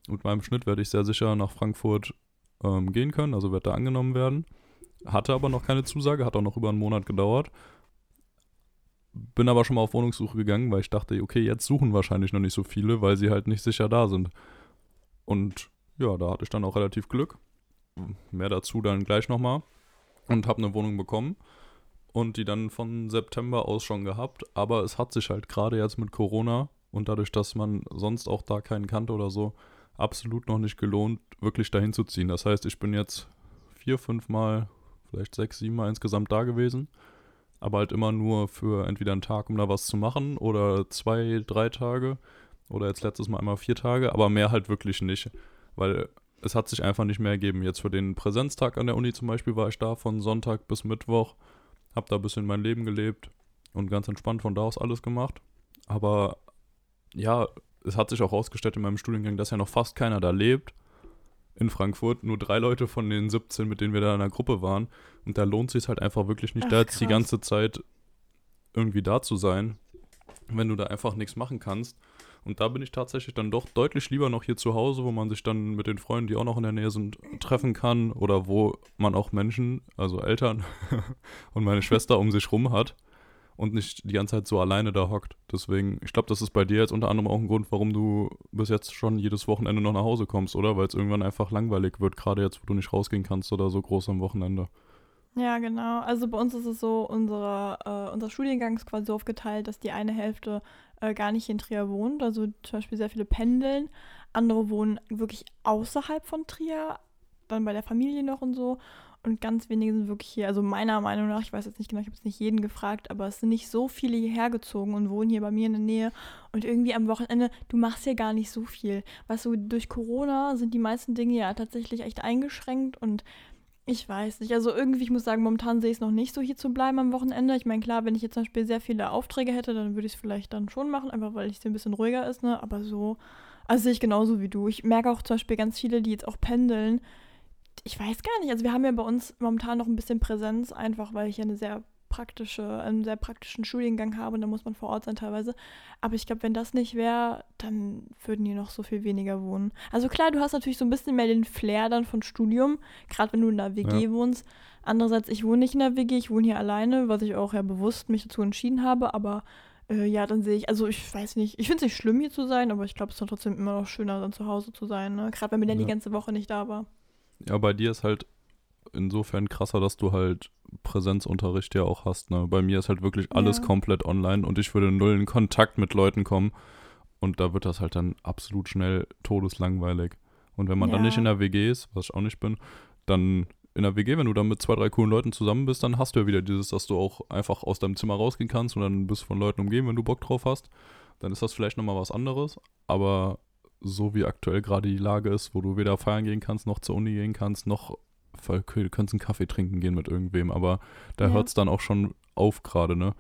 mit meinem Schnitt werde ich sehr sicher nach Frankfurt ähm, gehen können, also werde da angenommen werden. Hatte aber noch keine Zusage, hat auch noch über einen Monat gedauert. Bin aber schon mal auf Wohnungssuche gegangen, weil ich dachte, okay, jetzt suchen wahrscheinlich noch nicht so viele, weil sie halt nicht sicher da sind. Und ja, da hatte ich dann auch relativ Glück. Mehr dazu dann gleich nochmal. Und habe eine Wohnung bekommen und die dann von September aus schon gehabt. Aber es hat sich halt gerade jetzt mit Corona und dadurch, dass man sonst auch da keinen kannte oder so, absolut noch nicht gelohnt, wirklich dahin zu ziehen. Das heißt, ich bin jetzt vier, fünf Mal, vielleicht sechs, sieben Mal insgesamt da gewesen. Aber halt immer nur für entweder einen Tag, um da was zu machen, oder zwei, drei Tage. Oder jetzt letztes Mal einmal vier Tage, aber mehr halt wirklich nicht. Weil es hat sich einfach nicht mehr ergeben. Jetzt für den Präsenztag an der Uni zum Beispiel war ich da von Sonntag bis Mittwoch, hab da ein bisschen mein Leben gelebt und ganz entspannt von da aus alles gemacht. Aber ja, es hat sich auch herausgestellt in meinem Studiengang, dass ja noch fast keiner da lebt. In Frankfurt nur drei Leute von den 17, mit denen wir da in der Gruppe waren. Und da lohnt sich halt einfach wirklich nicht, Ach, da jetzt die ganze Zeit irgendwie da zu sein, wenn du da einfach nichts machen kannst. Und da bin ich tatsächlich dann doch deutlich lieber noch hier zu Hause, wo man sich dann mit den Freunden, die auch noch in der Nähe sind, treffen kann oder wo man auch Menschen, also Eltern und meine Schwester um sich rum hat und nicht die ganze Zeit so alleine da hockt. Deswegen, ich glaube, das ist bei dir jetzt unter anderem auch ein Grund, warum du bis jetzt schon jedes Wochenende noch nach Hause kommst, oder? Weil es irgendwann einfach langweilig wird, gerade jetzt, wo du nicht rausgehen kannst oder so groß am Wochenende. Ja, genau. Also bei uns ist es so, unsere, äh, unser Studiengang ist quasi so aufgeteilt, dass die eine Hälfte äh, gar nicht in Trier wohnt. Also zum Beispiel sehr viele pendeln. Andere wohnen wirklich außerhalb von Trier, dann bei der Familie noch und so. Und ganz wenige sind wirklich hier. Also meiner Meinung nach, ich weiß jetzt nicht genau, ich habe jetzt nicht jeden gefragt, aber es sind nicht so viele hierher gezogen und wohnen hier bei mir in der Nähe. Und irgendwie am Wochenende, du machst hier gar nicht so viel. Weißt du, durch Corona sind die meisten Dinge ja tatsächlich echt eingeschränkt und ich weiß nicht. Also irgendwie, ich muss sagen, momentan sehe ich es noch nicht so hier zu bleiben am Wochenende. Ich meine, klar, wenn ich jetzt zum Beispiel sehr viele Aufträge hätte, dann würde ich es vielleicht dann schon machen, einfach weil es ein bisschen ruhiger ist, ne? Aber so, also sehe ich genauso wie du. Ich merke auch zum Beispiel ganz viele, die jetzt auch pendeln. Ich weiß gar nicht. Also wir haben ja bei uns momentan noch ein bisschen Präsenz, einfach weil ich ja eine sehr praktische, einen sehr praktischen Studiengang habe und da muss man vor Ort sein teilweise. Aber ich glaube, wenn das nicht wäre, dann würden die noch so viel weniger wohnen. Also klar, du hast natürlich so ein bisschen mehr den Flair dann von Studium, gerade wenn du in einer WG Ja. wohnst. Andererseits, ich wohne nicht in der WG, ich wohne hier alleine, was ich auch ja bewusst mich dazu entschieden habe, aber äh, ja, dann sehe ich, also ich weiß nicht, ich finde es nicht schlimm hier zu sein, aber ich glaube, es ist dann trotzdem immer noch schöner, dann zu Hause zu sein, ne? Gerade wenn mir dann die Ja. ganze Woche nicht da war. Ja, bei dir ist halt insofern krasser, dass du halt Präsenzunterricht ja auch hast. Ne? Bei mir ist halt wirklich alles Ja. komplett online und ich würde null in Kontakt mit Leuten kommen. Und da wird das halt dann absolut schnell todeslangweilig. Und wenn man dann Ja. nicht in der WG ist, was ich auch nicht bin, dann in der WG, wenn du dann mit zwei, drei coolen Leuten zusammen bist, dann hast du ja wieder dieses, dass du auch einfach aus deinem Zimmer rausgehen kannst und dann bist du von Leuten umgeben, wenn du Bock drauf hast. Dann ist das vielleicht nochmal was anderes. Aber so wie aktuell gerade die Lage ist, wo du weder feiern gehen kannst, noch zur Uni gehen kannst, noch okay, du kannst einen Kaffee trinken gehen mit irgendwem, aber da Ja. hört es dann auch schon auf gerade, ne?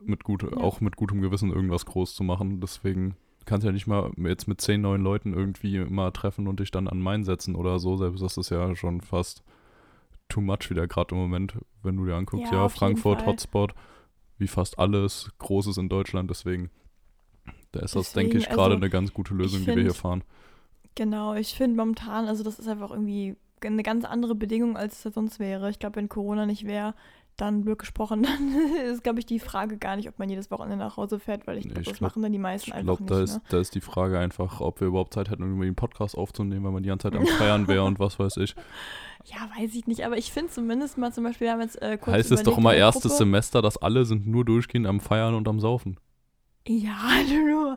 Mit gut, Ja. auch mit gutem Gewissen irgendwas groß zu machen. Deswegen kannst du ja nicht mal jetzt mit zehn neuen Leuten irgendwie mal treffen und dich dann an Main setzen oder so. Selbst das ist ja schon fast too much wieder gerade im Moment, wenn du dir anguckst. Ja, Ja, Frankfurt. Hotspot, wie fast alles Großes in Deutschland. Deswegen, da ist das, denke Deswegen, ich, gerade also, eine ganz gute Lösung, ich die wir hier find- fahren. Genau, ich finde momentan, also das ist einfach irgendwie eine ganz andere Bedingung, als es sonst wäre. Ich glaube, wenn Corona nicht wäre, dann blöd gesprochen, dann ist, glaube ich, die Frage gar nicht, ob man jedes Wochenende nach Hause fährt, weil ich Nee, glaube, ich das glaub- machen dann die meisten Ich einfach glaube, nicht. da, ist, ne? da ist die Frage einfach, ob wir überhaupt Zeit hätten, irgendwie einen Podcast aufzunehmen, weil man die ganze Zeit am Feiern wäre und was weiß ich. Ja, weiß ich nicht, aber ich finde zumindest mal zum Beispiel, wir haben jetzt äh, kurz heißt es doch immer der erstes Gruppe- Semester, dass alle sind nur durchgehend am Feiern und am Saufen. Ja, du.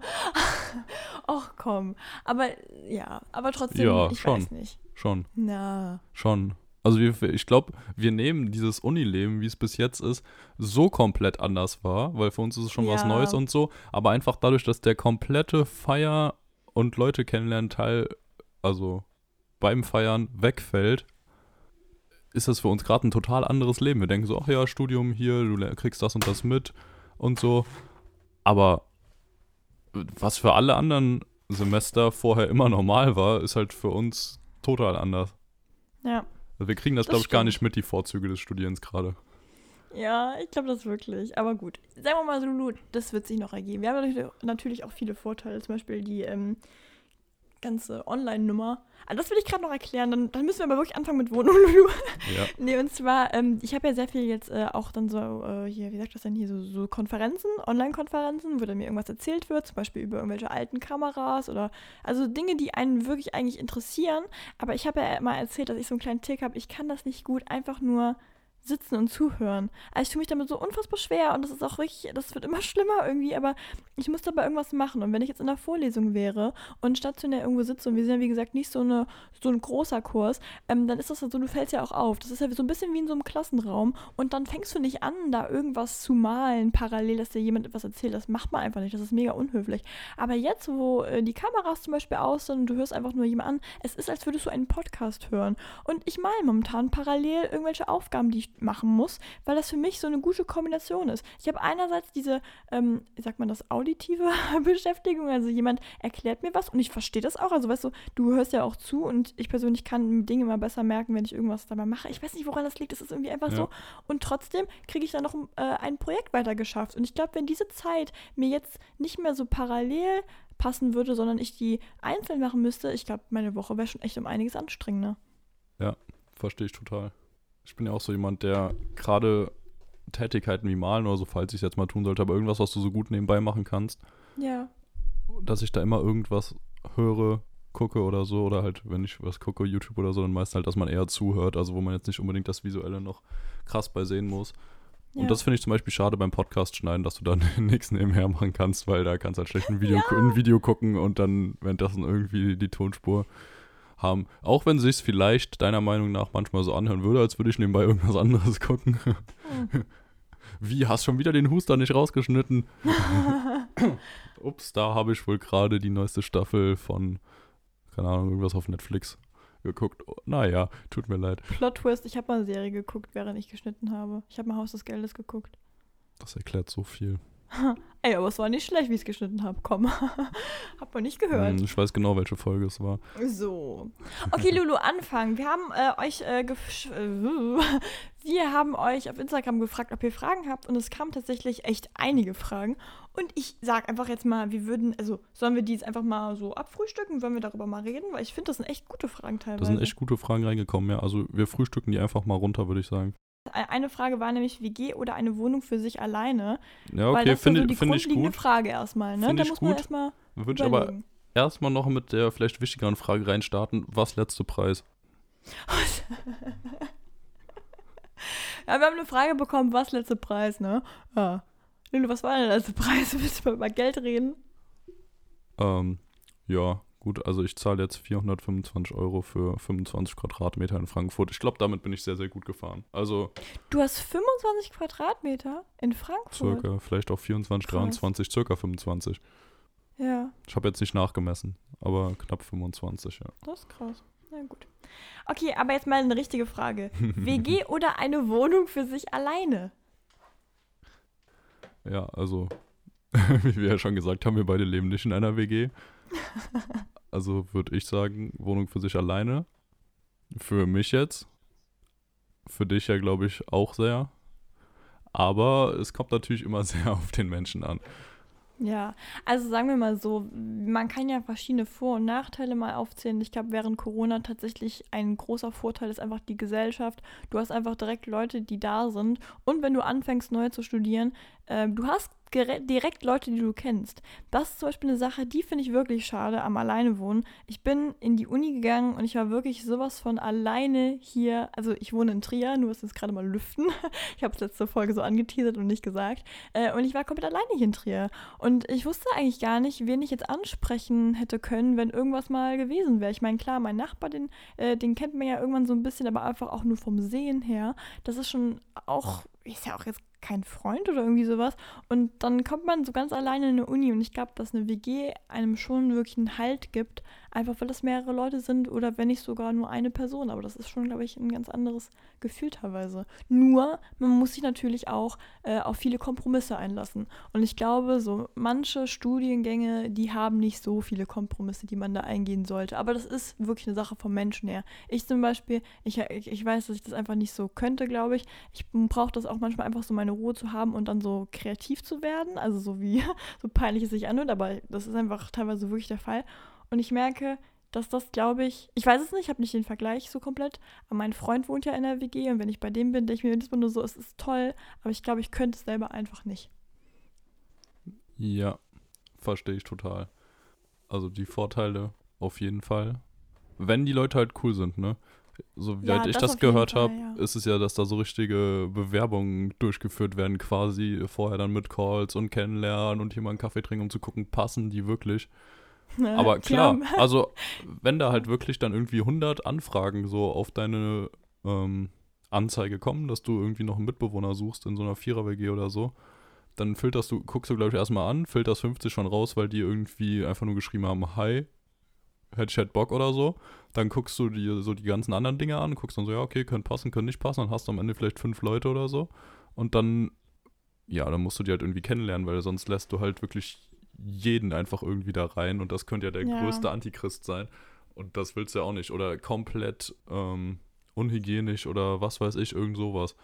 Och komm. Aber ja, aber trotzdem, Ja, ich schon. weiß nicht. Schon, Na. schon. Also wir, ich glaube, wir nehmen dieses Unileben, wie es bis jetzt ist, so komplett anders wahr, weil für uns ist es schon was Ja. Neues und so, aber einfach dadurch, dass der komplette Feier- und Leute kennenlernen Teil, also beim Feiern wegfällt, ist das für uns gerade ein total anderes Leben. Wir denken so, ach ja, Studium hier, du kriegst das und das mit und so. Aber was für alle anderen Semester vorher immer normal war, ist halt für uns total anders. Ja. Also wir kriegen das, Das glaube ich, gar nicht mit, die Vorzüge des Studierens gerade. Ja, ich glaube das wirklich. Aber gut. Sagen wir mal so, das wird sich noch ergeben. Wir haben natürlich- natürlich auch viele Vorteile. Zum Beispiel die ähm, ganze Online-Nummer. Also das will ich gerade noch erklären. Dann, dann müssen wir aber wirklich anfangen mit Wohnung. Ja. Nee, und zwar, ähm, ich habe ja sehr viel jetzt äh, auch dann so, äh, hier, wie sagt das denn hier, so, so Konferenzen, Online-Konferenzen, wo dann mir irgendwas erzählt wird, zum Beispiel über irgendwelche alten Kameras oder, also Dinge, die einen wirklich eigentlich interessieren. Aber ich habe ja mal erzählt, dass ich so einen kleinen Tick habe, ich kann das nicht gut einfach nur sitzen und zuhören. Also ich tue mich damit so unfassbar schwer und das ist auch wirklich, das wird immer schlimmer irgendwie, aber ich muss dabei irgendwas machen. Und wenn ich jetzt in der Vorlesung wäre und stationär irgendwo sitze und wir sind ja wie gesagt nicht so, eine, so ein großer Kurs, ähm, dann ist das ja so, du fällst ja auch auf. Das ist ja so ein bisschen wie in so einem Klassenraum und dann fängst du nicht an, da irgendwas zu malen, parallel, dass dir jemand etwas erzählt. Das macht man einfach nicht, das ist mega unhöflich. Aber jetzt, wo äh, die Kameras zum Beispiel aus sind und du hörst einfach nur jemanden an, es ist, als würdest du einen Podcast hören. Und ich male momentan parallel irgendwelche Aufgaben, die ich machen muss, weil das für mich so eine gute Kombination ist. Ich habe einerseits diese, ähm, wie sagt man das, auditive Beschäftigung, also jemand erklärt mir was und ich verstehe das auch. Also weißt du, du hörst ja auch zu und ich persönlich kann Dinge immer besser merken, wenn ich irgendwas dabei mache. Ich weiß nicht, woran das liegt, es ist irgendwie einfach Ja. so. Und trotzdem kriege ich dann noch äh, ein Projekt weitergeschafft. Und ich glaube, wenn diese Zeit mir jetzt nicht mehr so parallel passen würde, sondern ich die einzeln machen müsste, ich glaube, meine Woche wäre schon echt um einiges anstrengender. Verstehe ich total. Ich bin ja auch so jemand, der gerade Tätigkeiten wie Malen oder so, falls ich es jetzt mal tun sollte, aber irgendwas, was du so gut nebenbei machen kannst, Ja. dass ich da immer irgendwas höre, gucke oder so, oder halt, wenn ich was gucke, YouTube oder so, dann meist halt, dass man eher zuhört, also wo man jetzt nicht unbedingt das Visuelle noch krass bei sehen muss. ja. Und das finde ich zum Beispiel schade beim Podcast schneiden, dass du dann nichts nebenher machen kannst, weil da kannst du halt schlecht ein Video, ein Video gucken und dann währenddessen irgendwie die Tonspur haben. Auch wenn sich vielleicht deiner Meinung nach manchmal so anhören würde, als würde ich nebenbei irgendwas anderes gucken. Hm. Wie, hast schon wieder den Huster nicht rausgeschnitten? Ups, da habe ich wohl gerade die neueste Staffel von, keine Ahnung, irgendwas auf Netflix geguckt. Oh, naja, tut mir leid. Plot Twist, ich habe mal eine Serie geguckt, während ich geschnitten habe. Ich habe mal Haus des Geldes geguckt. Das erklärt so viel. Ey, aber es war nicht schlecht, wie ich es geschnitten habe. Komm. Hab man nicht gehört. Hm, Ich weiß genau, welche Folge es war. So. Okay, Lulu, anfangen. Wir haben äh, euch äh, wir haben euch auf Instagram gefragt, ob ihr Fragen habt und es kamen tatsächlich echt einige Fragen. Und ich sag einfach jetzt mal, wir würden, also sollen wir die jetzt einfach mal so abfrühstücken? Wollen wir darüber mal reden? Weil ich finde, das sind echt gute Fragen teilweise. Da sind echt gute Fragen reingekommen, ja. Also wir frühstücken die einfach mal runter, würde ich sagen. Eine Frage war nämlich WG oder eine Wohnung für sich alleine. Ja, Weil okay, das ist ja finde so die find ich grundlegende gut. Frage erstmal, ne? Find Da muss man gut. erstmal Würde ich aber erstmal noch mit der vielleicht wichtigeren Frage reinstarten. Was letzte Preis? Ja, wir haben eine Frage bekommen, was letzte Preis, ne? Ja. Lulu, was war denn der letzte Preis? Willst du mal über Geld reden? Ähm, ja, gut, also ich zahle jetzt 425 Euro für 25 Quadratmeter in Frankfurt. Ich glaube, damit bin ich sehr, sehr gut gefahren. Also Du hast 25 Quadratmeter in Frankfurt. circa, vielleicht auch 24, Krass. 23, circa 25. Ja, Ich habe jetzt nicht nachgemessen, aber knapp 25, ja. das ist krass. Na gut. Okay, aber jetzt mal eine richtige Frage. WG oder eine Wohnung für sich alleine? Ja, also, wie wir ja schon gesagt haben, wir beide leben nicht in einer WG. Also würde ich sagen, Wohnung für sich alleine. Für mich jetzt. Für dich ja, glaube ich, auch sehr. Aber es kommt natürlich immer sehr auf den Menschen an. Ja, also sagen wir mal so, man kann ja verschiedene Vor- und Nachteile mal aufzählen. Ich glaube, während Corona tatsächlich ein großer Vorteil ist einfach die Gesellschaft. Du hast einfach direkt Leute, die da sind. Und wenn du anfängst, neu zu studieren, äh, du hast direkt Leute, die du kennst. Das ist zum Beispiel eine Sache, die finde ich wirklich schade am Alleinewohnen. Ich bin in die Uni gegangen und ich war wirklich sowas von alleine hier. Also ich wohne in Trier, nur ist jetzt gerade mal lüften. Ich habe es letzte Folge so angeteasert und nicht gesagt. Äh, und ich war komplett alleine hier in Trier. Und ich wusste eigentlich gar nicht, wen ich jetzt ansprechen hätte können, wenn irgendwas mal gewesen wäre. Ich meine, klar, mein Nachbar, den, äh, den kennt man ja irgendwann so ein bisschen, aber einfach auch nur vom Sehen her. Das ist schon auch, ist ja auch jetzt kein Freund oder irgendwie sowas. Und dann kommt man so ganz alleine in eine Uni und ich glaube, dass eine WG einem schon wirklich einen Halt gibt, einfach weil das mehrere Leute sind oder wenn nicht sogar nur eine Person. Aber das ist schon, glaube ich, ein ganz anderes Gefühl teilweise. Nur, man muss sich natürlich auch äh, auf viele Kompromisse einlassen. Und ich glaube, so manche Studiengänge, die haben nicht so viele Kompromisse, die man da eingehen sollte. Aber das ist wirklich eine Sache vom Menschen her. Ich zum Beispiel, ich, ich, weiß, dass ich das einfach nicht so könnte, glaube ich. Ich brauche das auch manchmal einfach so meine Ruhe zu haben und dann so kreativ zu werden. Also so wie, so peinlich es sich anhört, aber das ist einfach teilweise wirklich der Fall. Und ich merke, dass das, glaube ich, ich weiß es nicht, ich habe nicht den Vergleich so komplett, aber mein Freund wohnt ja in der WG und wenn ich bei dem bin, denke ich mir jedes Mal nur so, es ist toll, aber ich glaube, ich könnte es selber einfach nicht. Ja, verstehe ich total. Also die Vorteile auf jeden Fall. Wenn die Leute halt cool sind, ne? Soweit Ja, ich das das gehört habe, ja. ist es ja, dass da so richtige Bewerbungen durchgeführt werden, quasi vorher dann mit Calls und kennenlernen und hier mal einen Kaffee trinken, um zu gucken, passen die wirklich. Aber Die klar, also wenn da halt wirklich dann irgendwie 100 Anfragen so auf deine ähm, Anzeige kommen, dass du irgendwie noch einen Mitbewohner suchst in so einer Vierer-WG oder so, dann filterst du, guckst du, glaube ich, erstmal an, filterst 50 schon raus, weil die irgendwie einfach nur geschrieben haben, hi, hätte ich halt Bock oder so. Dann guckst du dir so die ganzen anderen Dinge an, guckst dann so, ja, okay, können passen, können nicht passen, dann hast du am Ende vielleicht fünf Leute oder so. Und dann, ja, dann musst du die halt irgendwie kennenlernen, weil sonst lässt du halt wirklich jeden einfach irgendwie da rein und das könnte ja der Ja. größte Antichrist sein. Und das willst du ja auch nicht. Oder komplett ähm, unhygienisch oder was weiß ich, irgend sowas.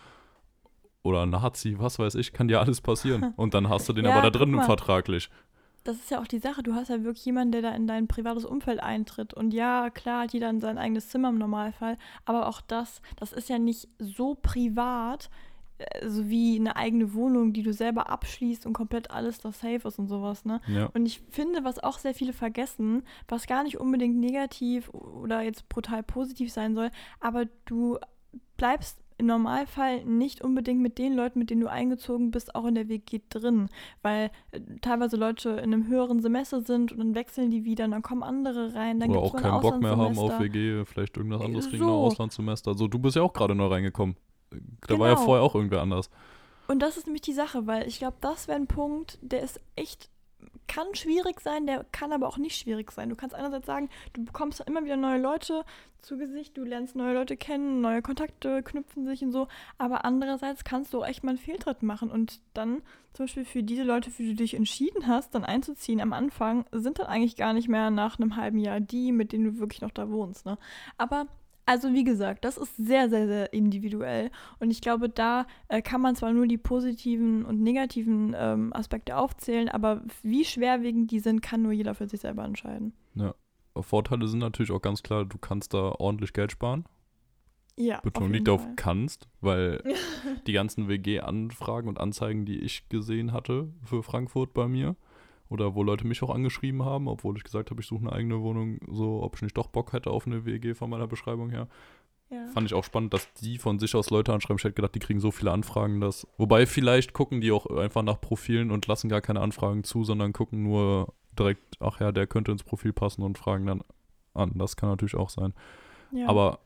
Oder Nazi, was weiß ich, kann dir alles passieren. Und dann hast du den Ja, aber da drin vertraglich. Das ist ja auch die Sache. Du hast ja wirklich jemanden, der da in dein privates Umfeld eintritt. Und ja, klar hat jeder in sein eigenes Zimmer im Normalfall. Aber auch das, das ist ja nicht so privat, so wie eine eigene Wohnung, die du selber abschließt und komplett alles da safe ist und sowas, ne? Ja. Und ich finde, was auch sehr viele vergessen, was gar nicht unbedingt negativ oder jetzt brutal positiv sein soll, aber du bleibst im Normalfall nicht unbedingt mit den Leuten, mit denen du eingezogen bist, auch in der WG drin, weil äh, teilweise Leute in einem höheren Semester sind und dann wechseln die wieder und dann kommen andere rein, dann Oder auch keinen Bock mehr haben auf. WG, vielleicht irgendwas anderes ein So. Auslandssemester. Also du bist ja auch gerade neu reingekommen. Da war ja Genau. vorher auch irgendwer anders. Und das ist nämlich die Sache, weil ich glaube, das wäre ein Punkt, der ist echt, kann schwierig sein, der kann aber auch nicht schwierig sein. Du kannst einerseits sagen, du bekommst immer wieder neue Leute zu Gesicht, du lernst neue Leute kennen, neue Kontakte knüpfen sich und so, aber andererseits kannst du auch echt mal einen Fehltritt machen und dann zum Beispiel für diese Leute, für die du dich entschieden hast, dann einzuziehen am Anfang, sind dann eigentlich gar nicht mehr nach einem halben Jahr die, mit denen du wirklich noch da wohnst. Ne? Aber also wie gesagt, das ist sehr, sehr, sehr individuell. Und ich glaube, da äh, kann man zwar nur die positiven und negativen ähm, Aspekte aufzählen, aber wie schwerwiegend die sind, kann nur jeder für sich selber entscheiden. Vorteile sind natürlich auch ganz klar, du kannst da ordentlich Geld sparen. Ja. Betonung liegt auf kannst, weil die ganzen WG-Anfragen und Anzeigen, die ich gesehen hatte für Frankfurt bei mir, oder wo Leute mich auch angeschrieben haben, obwohl ich gesagt habe, ich suche eine eigene Wohnung, so ob ich nicht doch Bock hätte auf eine WG von meiner Beschreibung her. Ja. Fand ich auch spannend, dass die von sich aus Leute anschreiben. Ich hätte gedacht, die kriegen so viele Anfragen, dass. Wobei vielleicht gucken die auch einfach nach Profilen und lassen gar keine Anfragen zu, sondern gucken nur direkt, ach ja, der könnte ins Profil passen und fragen dann an. Das kann natürlich auch sein. ja. Aber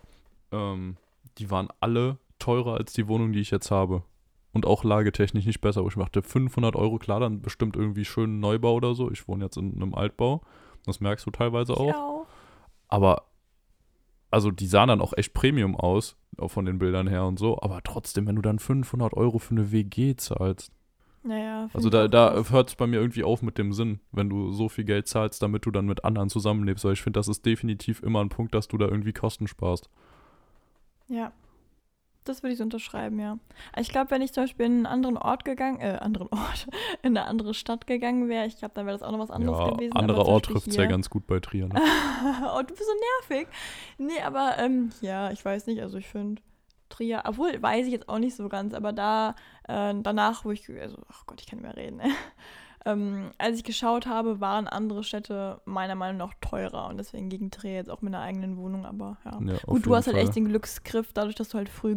ähm, die waren alle teurer als die Wohnung, die ich jetzt habe. Und auch lagetechnisch nicht besser. Wo ich dachte, 500 Euro, klar, dann bestimmt irgendwie schön Neubau oder so. Ich wohne jetzt in einem Altbau. Das merkst du teilweise auch. auch. Aber, also die sahen dann auch echt Premium aus, auch von den Bildern her und so. Aber trotzdem, wenn du dann 500 Euro für eine WG zahlst. Naja, Also da, da hört es bei mir irgendwie auf mit dem Sinn, wenn du so viel Geld zahlst, damit du dann mit anderen zusammenlebst. Weil ich finde, das ist definitiv immer ein Punkt, dass du da irgendwie Kosten sparst. Ja. Das würde ich so unterschreiben, ja. Ich glaube, wenn ich zum Beispiel in einen anderen Ort gegangen, äh, anderen Ort, in eine andere Stadt gegangen wäre, ich glaube, dann wäre das auch noch was anderes ja, gewesen. anderer Ort trifft es ja ganz gut bei Trier. Ne? oh, du bist so nervig. Nee, aber ähm, ja, ich weiß nicht, also ich finde Trier, obwohl weiß ich jetzt auch nicht so ganz, aber da, äh, danach, wo ich, also, ach Gott, ich kann nicht mehr reden, ähm, als ich geschaut habe, waren andere Städte meiner Meinung nach teurer und deswegen ging Trier jetzt auch mit einer eigenen Wohnung, aber ja. Ja, Gut, du hast halt Fall. echt den Glücksgriff, dadurch, dass du halt früh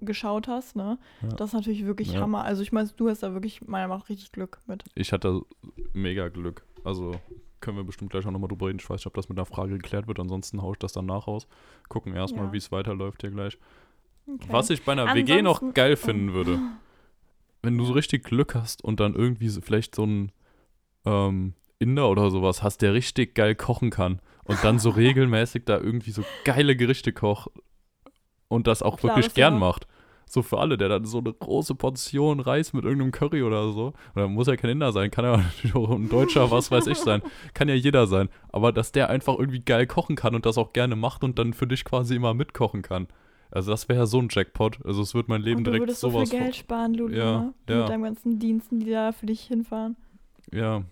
geschaut hast, ne? Ja. Das ist natürlich wirklich Ja. Hammer. Also ich meine, du hast da wirklich meiner Meinung nach richtig Glück mit. Ich hatte mega Glück. Also können wir bestimmt gleich auch nochmal drüber reden. Ich weiß nicht, ob das mit einer Frage geklärt wird. Ansonsten haue ich das danach raus. Gucken erstmal, Ja. wie es weiterläuft hier gleich. Okay. Was ich bei einer WG noch Ansonsten- geil finden würde, wenn du so richtig Glück hast und dann irgendwie so, vielleicht so ein ähm, Inder oder sowas hast, der richtig geil kochen kann und dann so regelmäßig da irgendwie so geile Gerichte kocht und das auch Klar, wirklich gern ja. macht. So für alle, der dann so eine große Portion Reis mit irgendeinem Curry oder so. Oder muss ja kein Inder sein, kann ja natürlich auch ein Deutscher, was weiß ich sein. Kann ja jeder sein. Aber dass der einfach irgendwie geil kochen kann und das auch gerne macht und dann für dich quasi immer mitkochen kann. Also das wäre ja so ein Jackpot. Also es wird mein Leben und du direkt würdest so sowas viel von- Geld sparen, Lulu, Ja, ne? ja. Mit deinen ganzen Diensten, die da für dich hinfahren. Ja,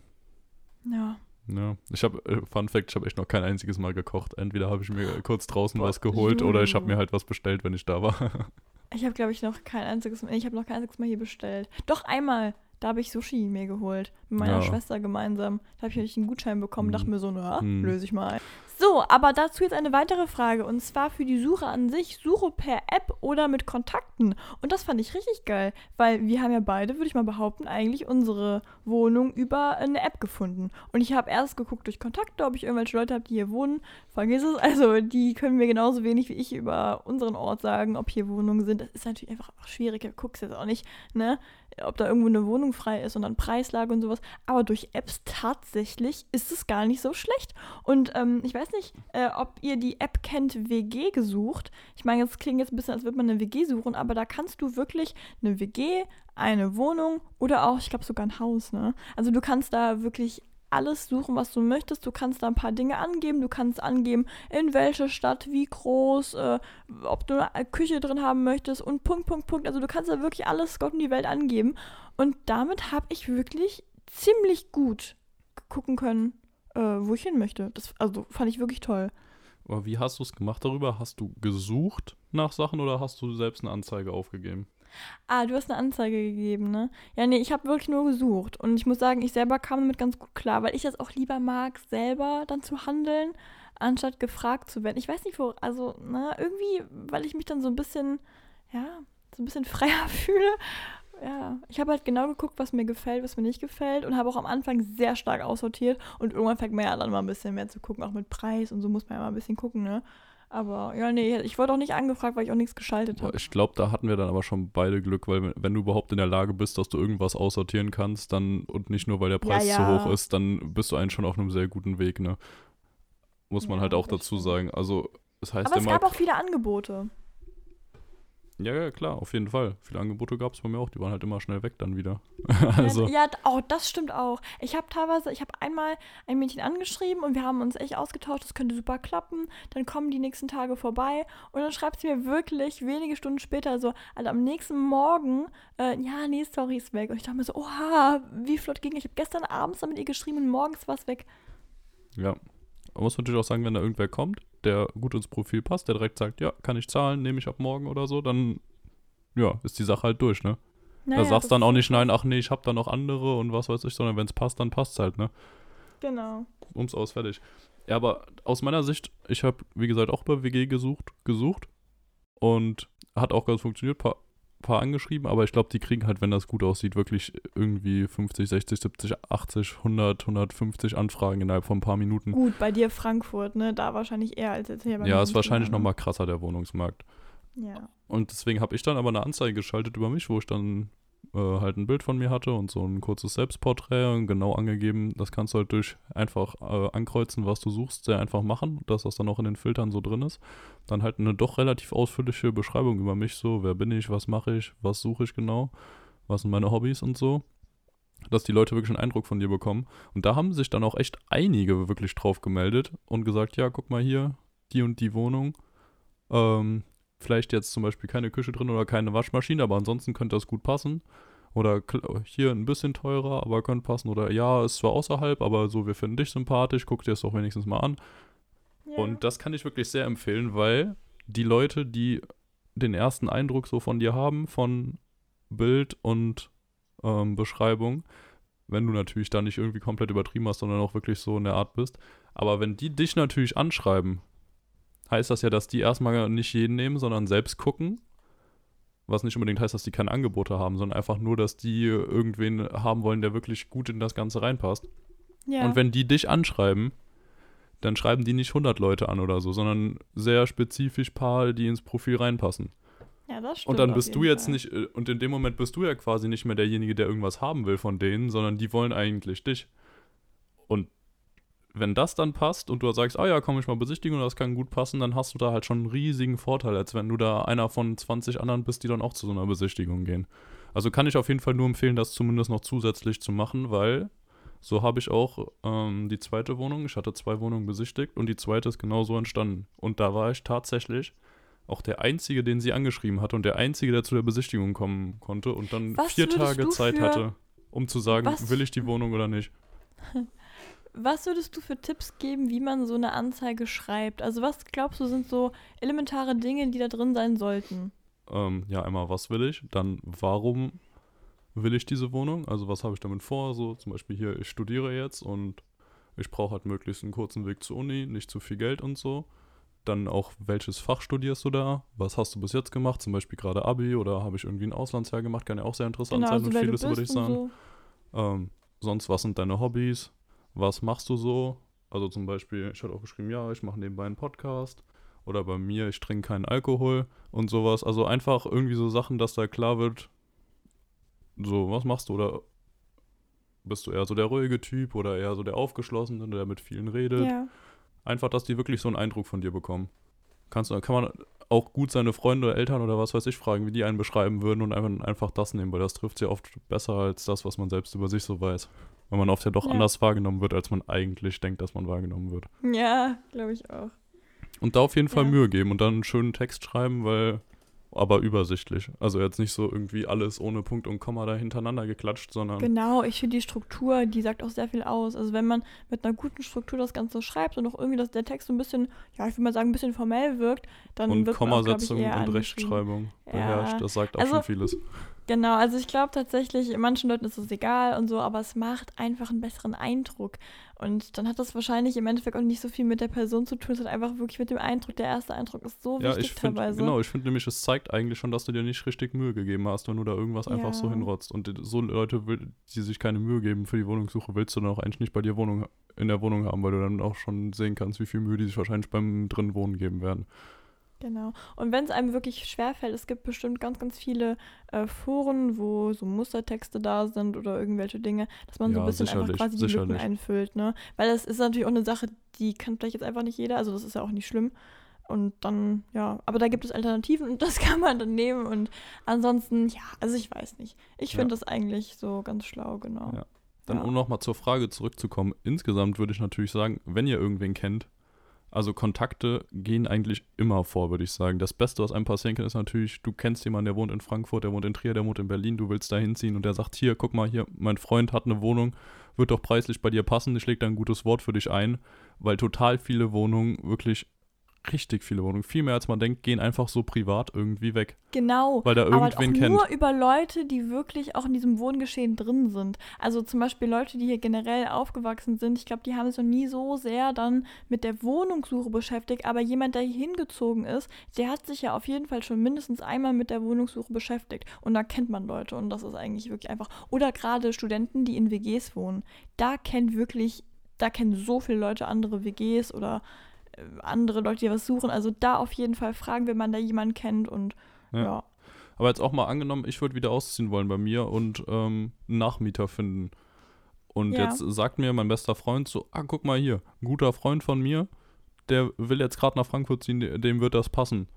Ja. Ja, ich habe, äh, Fun Fact, ich habe echt noch kein einziges Mal gekocht. Entweder habe ich mir kurz draußen Boah, was geholt oder ich habe mir halt was bestellt, wenn ich da war. Ich habe, glaube ich, noch kein einziges Mal, ich habe noch kein einziges Mal hier bestellt. Doch einmal, da habe ich Sushi mir geholt. Mit meiner Ja. Schwester gemeinsam. Da habe ich einen Gutschein bekommen, Hm. dachte mir so, na, Hm. löse ich mal ein. So, aber dazu jetzt eine weitere Frage. Und zwar für die Suche an sich, Suche per App oder mit Kontakten. Und das fand ich richtig geil, weil wir haben ja beide, würde ich mal behaupten, eigentlich unsere Wohnung über eine App gefunden. Und ich habe erst geguckt durch Kontakte, ob ich irgendwelche Leute habe, die hier wohnen. Vergiss es. Also, die können mir genauso wenig wie ich über unseren Ort sagen, ob hier Wohnungen sind. Das ist natürlich einfach auch schwierig. Guckst jetzt auch nicht, ne? Ob da irgendwo eine Wohnung frei ist und dann Preislage und sowas. Aber durch Apps tatsächlich ist es gar nicht so schlecht. Und ähm, ich weiß nicht, äh, ob ihr die App kennt, WG gesucht. Ich meine, das klingt jetzt ein bisschen, als würde man eine WG suchen, aber da kannst du wirklich eine WG, eine Wohnung oder auch, ich glaube, sogar ein Haus, ne? Also du kannst da wirklich alles suchen, was du möchtest. Du kannst da ein paar Dinge angeben. Du kannst angeben, in welche Stadt, wie groß, äh, ob du eine Küche drin haben möchtest und Punkt, Punkt, Punkt. Also du kannst da wirklich alles Gott und die Welt angeben. Und damit habe ich wirklich ziemlich gut gucken können, äh, wo ich hin möchte. Das also fand ich wirklich toll. Aber wie hast du es gemacht darüber? Hast du gesucht nach Sachen oder hast du selbst eine Anzeige aufgegeben? Ah, du hast eine Anzeige gegeben, ne? Ja, nee, ich habe wirklich nur gesucht. Und ich muss sagen, ich selber kam damit ganz gut klar, weil ich das auch lieber mag, selber dann zu handeln, anstatt gefragt zu werden. Ich weiß nicht, wo, also, na, irgendwie, weil ich mich dann so ein bisschen, ja, so ein bisschen freier fühle. Ja, ich habe halt genau geguckt, was mir gefällt, was mir nicht gefällt und habe auch am Anfang sehr stark aussortiert und irgendwann fängt man ja dann mal ein bisschen mehr zu gucken, auch mit Preis und so muss man ja mal ein bisschen gucken, ne? Aber ja, nee, ich wurde auch nicht angefragt, weil ich auch nichts geschaltet habe. Ich glaube, da hatten wir dann aber schon beide Glück, weil wenn- du überhaupt in der Lage bist, dass du irgendwas aussortieren kannst, dann und nicht nur, weil der Preis Ja, zu ja. hoch ist, dann bist du eigentlich schon auf einem sehr guten Weg, ne? Muss man Ja, halt auch das dazu sagen. Also, es heißt Aber es gab auch viele Angebote. Ja, ja, klar, auf jeden Fall. Viele Angebote gab es bei mir auch, die waren halt immer schnell weg dann wieder. Ja, also, Ja, d- oh, das stimmt auch. Ich habe teilweise, ich habe einmal ein Mädchen angeschrieben und wir haben uns echt ausgetauscht, das könnte super klappen. Dann kommen die nächsten Tage vorbei und dann schreibt sie mir wirklich wenige Stunden später so, also am nächsten Morgen, äh, ja, nee, sorry, ist weg. Und ich dachte mir so, oha, wie flott ging. Ich habe gestern abends damit ihr geschrieben und morgens war es weg. ja. Man muss natürlich auch sagen, wenn da irgendwer kommt, der gut ins Profil passt, der direkt sagt, ja, kann ich zahlen, nehme ich ab morgen oder so, dann, ja, ist die Sache halt durch, ne? Naja, da sagst dann auch nicht, nein, ach nee, ich hab da noch andere und was weiß ich, sondern wenn es passt, dann passt halt, ne? Genau. Ums aus, fertig. Ja, aber aus meiner Sicht, ich habe, wie gesagt, auch bei WG gesucht, gesucht und hat auch ganz funktioniert, paar, paar angeschrieben, aber ich glaube, die kriegen halt, wenn das gut aussieht, wirklich irgendwie 50, 60, 70, 80, 100, 150 Anfragen innerhalb von ein paar Minuten. Gut, bei dir Frankfurt, ne? Da wahrscheinlich eher als jetzt hier bei ja, ist in wahrscheinlich China, ne? nochmal krasser, der Wohnungsmarkt. Ja. Und deswegen habe ich dann aber eine Anzeige geschaltet über mich, wo ich dann äh, halt ein Bild von mir hatte und so ein kurzes Selbstporträt und genau angegeben, das kannst du halt durch einfach äh, ankreuzen, was du suchst, sehr einfach machen, dass das dann auch in den Filtern so drin ist. Dann halt eine doch relativ ausführliche Beschreibung über mich, so wer bin ich, was mache ich, was suche ich genau, was sind meine Hobbys und so. Dass die Leute wirklich einen Eindruck von dir bekommen. Und da haben sich dann auch echt einige wirklich drauf gemeldet und gesagt, ja, guck mal hier, die und die Wohnung. Ähm, vielleicht jetzt zum Beispiel keine Küche drin oder keine Waschmaschine, aber ansonsten könnte das gut passen. Oder hier ein bisschen teurer, aber könnte passen. Oder ja, ist zwar außerhalb, aber so, wir finden dich sympathisch, guck dir es doch wenigstens mal an. ja. Und das kann ich wirklich sehr empfehlen, weil die Leute, die den ersten Eindruck so von dir haben, von Bild und ähm, Beschreibung, wenn du natürlich da nicht irgendwie komplett übertrieben hast, sondern auch wirklich so in der Art bist, aber wenn die dich natürlich anschreiben, heißt das ja, dass die erstmal nicht jeden nehmen, sondern selbst gucken. Was nicht unbedingt heißt, dass die keine Angebote haben, sondern einfach nur, dass die irgendwen haben wollen, der wirklich gut in das Ganze reinpasst. ja. Und wenn die dich anschreiben, dann schreiben die nicht 100 Leute an oder so, sondern sehr spezifisch paar, die ins Profil reinpassen. ja, das stimmt Und dann bist du jetzt Fall. nicht, äh, und in dem Moment bist du ja quasi nicht mehr derjenige, der irgendwas haben will von denen, sondern die wollen eigentlich dich. Und wenn das dann passt und du sagst, ah ja, komm ich mal besichtigen und das kann gut passen, dann hast du da halt schon einen riesigen Vorteil, als wenn du da einer von 20 anderen bist, die dann auch zu so einer Besichtigung gehen. Also kann ich auf jeden Fall nur empfehlen, das zumindest noch zusätzlich zu machen, weil so habe ich auch ähm, die zweite Wohnung, ich hatte zwei Wohnungen besichtigt und die zweite ist genauso entstanden. Und da war ich tatsächlich auch der Einzige, den sie angeschrieben hat und der Einzige, der zu der Besichtigung kommen konnte und dann Was vier Tage Zeit hatte, um zu sagen, Was- will ich die Wohnung oder nicht. Was würdest du für Tipps geben, wie man so eine Anzeige schreibt? Also was glaubst du sind so elementare Dinge, die da drin sein sollten? Ähm, ja, einmal, was will ich? Dann, warum will ich diese Wohnung? Also was habe ich damit vor? So zum Beispiel hier, ich studiere jetzt und ich brauche halt möglichst einen kurzen Weg zur Uni, nicht zu viel Geld und so. Dann auch, welches Fach studierst du da? Was hast du bis jetzt gemacht? Zum Beispiel gerade Abi oder habe ich irgendwie ein Auslandsjahr gemacht? Kann ja auch sehr interessant Genau, sein so und vieles würde ich sagen. so. Ähm, sonst, was sind deine Hobbys? Was machst du so? Also zum Beispiel, ich hatte auch geschrieben, ja, ich mache nebenbei einen Podcast. Oder bei mir, ich trinke keinen Alkohol und sowas. Also einfach irgendwie so Sachen, dass da klar wird, so, was machst du? Oder bist du eher so der ruhige Typ oder eher so der Aufgeschlossene, der mit vielen redet? Ja. Einfach, dass die wirklich so einen Eindruck von dir bekommen. Kannst, kann man auch gut seine Freunde oder Eltern oder was weiß ich fragen, wie die einen beschreiben würden und einfach, einfach das nehmen, weil das trifft sie oft besser als das, was man selbst über sich so weiß. Weil man oft ja doch Ja. anders wahrgenommen wird, als man eigentlich denkt, dass man wahrgenommen wird. Ja, glaube ich auch. Und da auf jeden Fall Ja. Mühe geben und dann einen schönen Text schreiben, weil aber übersichtlich. Also jetzt nicht so irgendwie alles ohne Punkt und Komma da hintereinander geklatscht, sondern Genau, ich finde die Struktur, die sagt auch sehr viel aus. Also wenn man mit einer guten Struktur das Ganze schreibt und auch irgendwie, dass der Text so ein bisschen, ja, ich würde mal sagen, ein bisschen formell wirkt, dann und wird man auch, ich, Kommasetzung und. Rechtschreibung Ja. beherrscht. Das sagt auch Also- schon vieles. Genau, also ich glaube tatsächlich, manchen Leuten ist es egal und so, aber es macht einfach einen besseren Eindruck. Und dann hat das wahrscheinlich im Endeffekt auch nicht so viel mit der Person zu tun, es hat einfach wirklich mit dem Eindruck. Der erste Eindruck ist so Ja, wichtig ich finde, teilweise. genau, ich finde nämlich, es zeigt eigentlich schon, dass du dir nicht richtig Mühe gegeben hast, wenn du da irgendwas einfach so Ja. hinrotzt. Und so Leute, die sich keine Mühe geben für die Wohnungssuche, willst du dann auch eigentlich nicht bei dir Wohnung, in der Wohnung haben, weil du dann auch schon sehen kannst, wie viel Mühe die sich wahrscheinlich beim drin Wohnen geben werden. Genau. Und wenn es einem wirklich schwerfällt, es gibt bestimmt ganz, ganz viele äh, Foren, wo so Mustertexte da sind oder irgendwelche Dinge, dass man so Ja, ein bisschen einfach quasi die Lücken sicherlich. einfüllt, ne? Weil das ist natürlich auch eine Sache, die kann vielleicht jetzt einfach nicht jeder, also das ist ja auch nicht schlimm. Und dann, ja, aber da gibt es Alternativen und das kann man dann nehmen. Und ansonsten, ja, also ich weiß nicht. Ich Ja. finde das eigentlich so ganz schlau, genau. Ja. Dann, Ja. um nochmal zur Frage zurückzukommen, insgesamt würde ich natürlich sagen, wenn ihr irgendwen kennt, also Kontakte gehen eigentlich immer vor, würde ich sagen. Das Beste, was einem passieren kann, ist natürlich, du kennst jemanden, der wohnt in Frankfurt, der wohnt in Trier, der wohnt in Berlin, du willst da hinziehen und der sagt, hier, guck mal, hier, mein Freund hat eine Wohnung, wird doch preislich bei dir passen, ich leg da ein gutes Wort für dich ein, weil total viele Wohnungen, wirklich richtig viele Wohnungen, viel mehr als man denkt, gehen einfach so privat irgendwie weg, Genau. weil da aber halt auch irgendwen kennt. nur über Leute, die wirklich auch in diesem Wohngeschehen drin sind. Also zum Beispiel Leute, die hier generell aufgewachsen sind. Ich glaube, die haben sich noch nie so sehr dann mit der Wohnungssuche beschäftigt. Aber jemand, der hier hingezogen ist, der hat sich ja auf jeden Fall schon mindestens einmal mit der Wohnungssuche beschäftigt. Und da kennt man Leute. Und das ist eigentlich wirklich einfach. Oder gerade Studenten, die in WGs wohnen. Da kennt wirklich, da kennen so viele Leute andere WGs oder andere Leute, die was suchen. Also da auf jeden Fall fragen, wenn man da jemanden kennt und Ja. ja. Aber jetzt auch mal angenommen, ich würde wieder ausziehen wollen bei mir und ähm, einen Nachmieter finden. Und Ja. jetzt sagt mir mein bester Freund so, ah, guck mal hier, ein guter Freund von mir, der will jetzt gerade nach Frankfurt ziehen, de- dem wird das passen.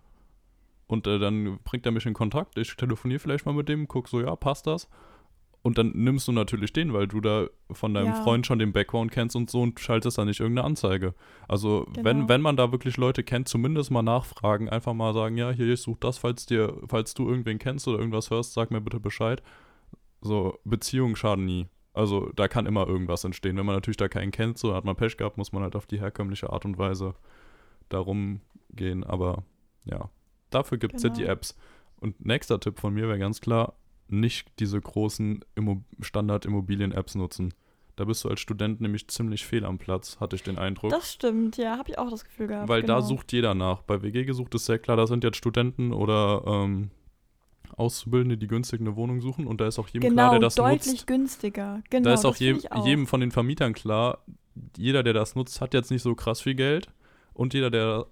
Und äh, dann bringt er mich in Kontakt, ich telefoniere vielleicht mal mit dem, guck so, ja, passt das? Und dann nimmst du natürlich den, weil du da von deinem Ja. Freund schon den Background kennst und so und schaltest da nicht irgendeine Anzeige. Also wenn, Genau. wenn man da wirklich Leute kennt, zumindest mal nachfragen, einfach mal sagen, ja, hier, ich suche das, falls dir, falls du irgendwen kennst oder irgendwas hörst, sag mir bitte Bescheid. So, Beziehungen schaden nie. Also da kann immer irgendwas entstehen. Wenn man natürlich da keinen kennt, so hat man Pech gehabt, muss man halt auf die herkömmliche Art und Weise darum gehen. Aber ja, dafür gibt es ja die Genau. Apps. Und nächster Tipp von mir wäre ganz klar, nicht diese großen Immo Standard-Immobilien-Apps nutzen. Da bist du als Student nämlich ziemlich fehl am Platz, hatte ich den Eindruck. Das stimmt, ja, habe ich auch das Gefühl gehabt. Weil genau. da sucht jeder nach. Bei WG gesucht ist sehr klar, da sind jetzt Studenten oder ähm, Auszubildende, die günstig eine Wohnung suchen. Und da ist auch jedem genau, klar, der das deutlich nutzt. günstiger. Genau, da ist auch, je, auch. jedem von den Vermietern klar, jeder, der das nutzt, hat jetzt nicht so krass viel Geld. Und jeder, der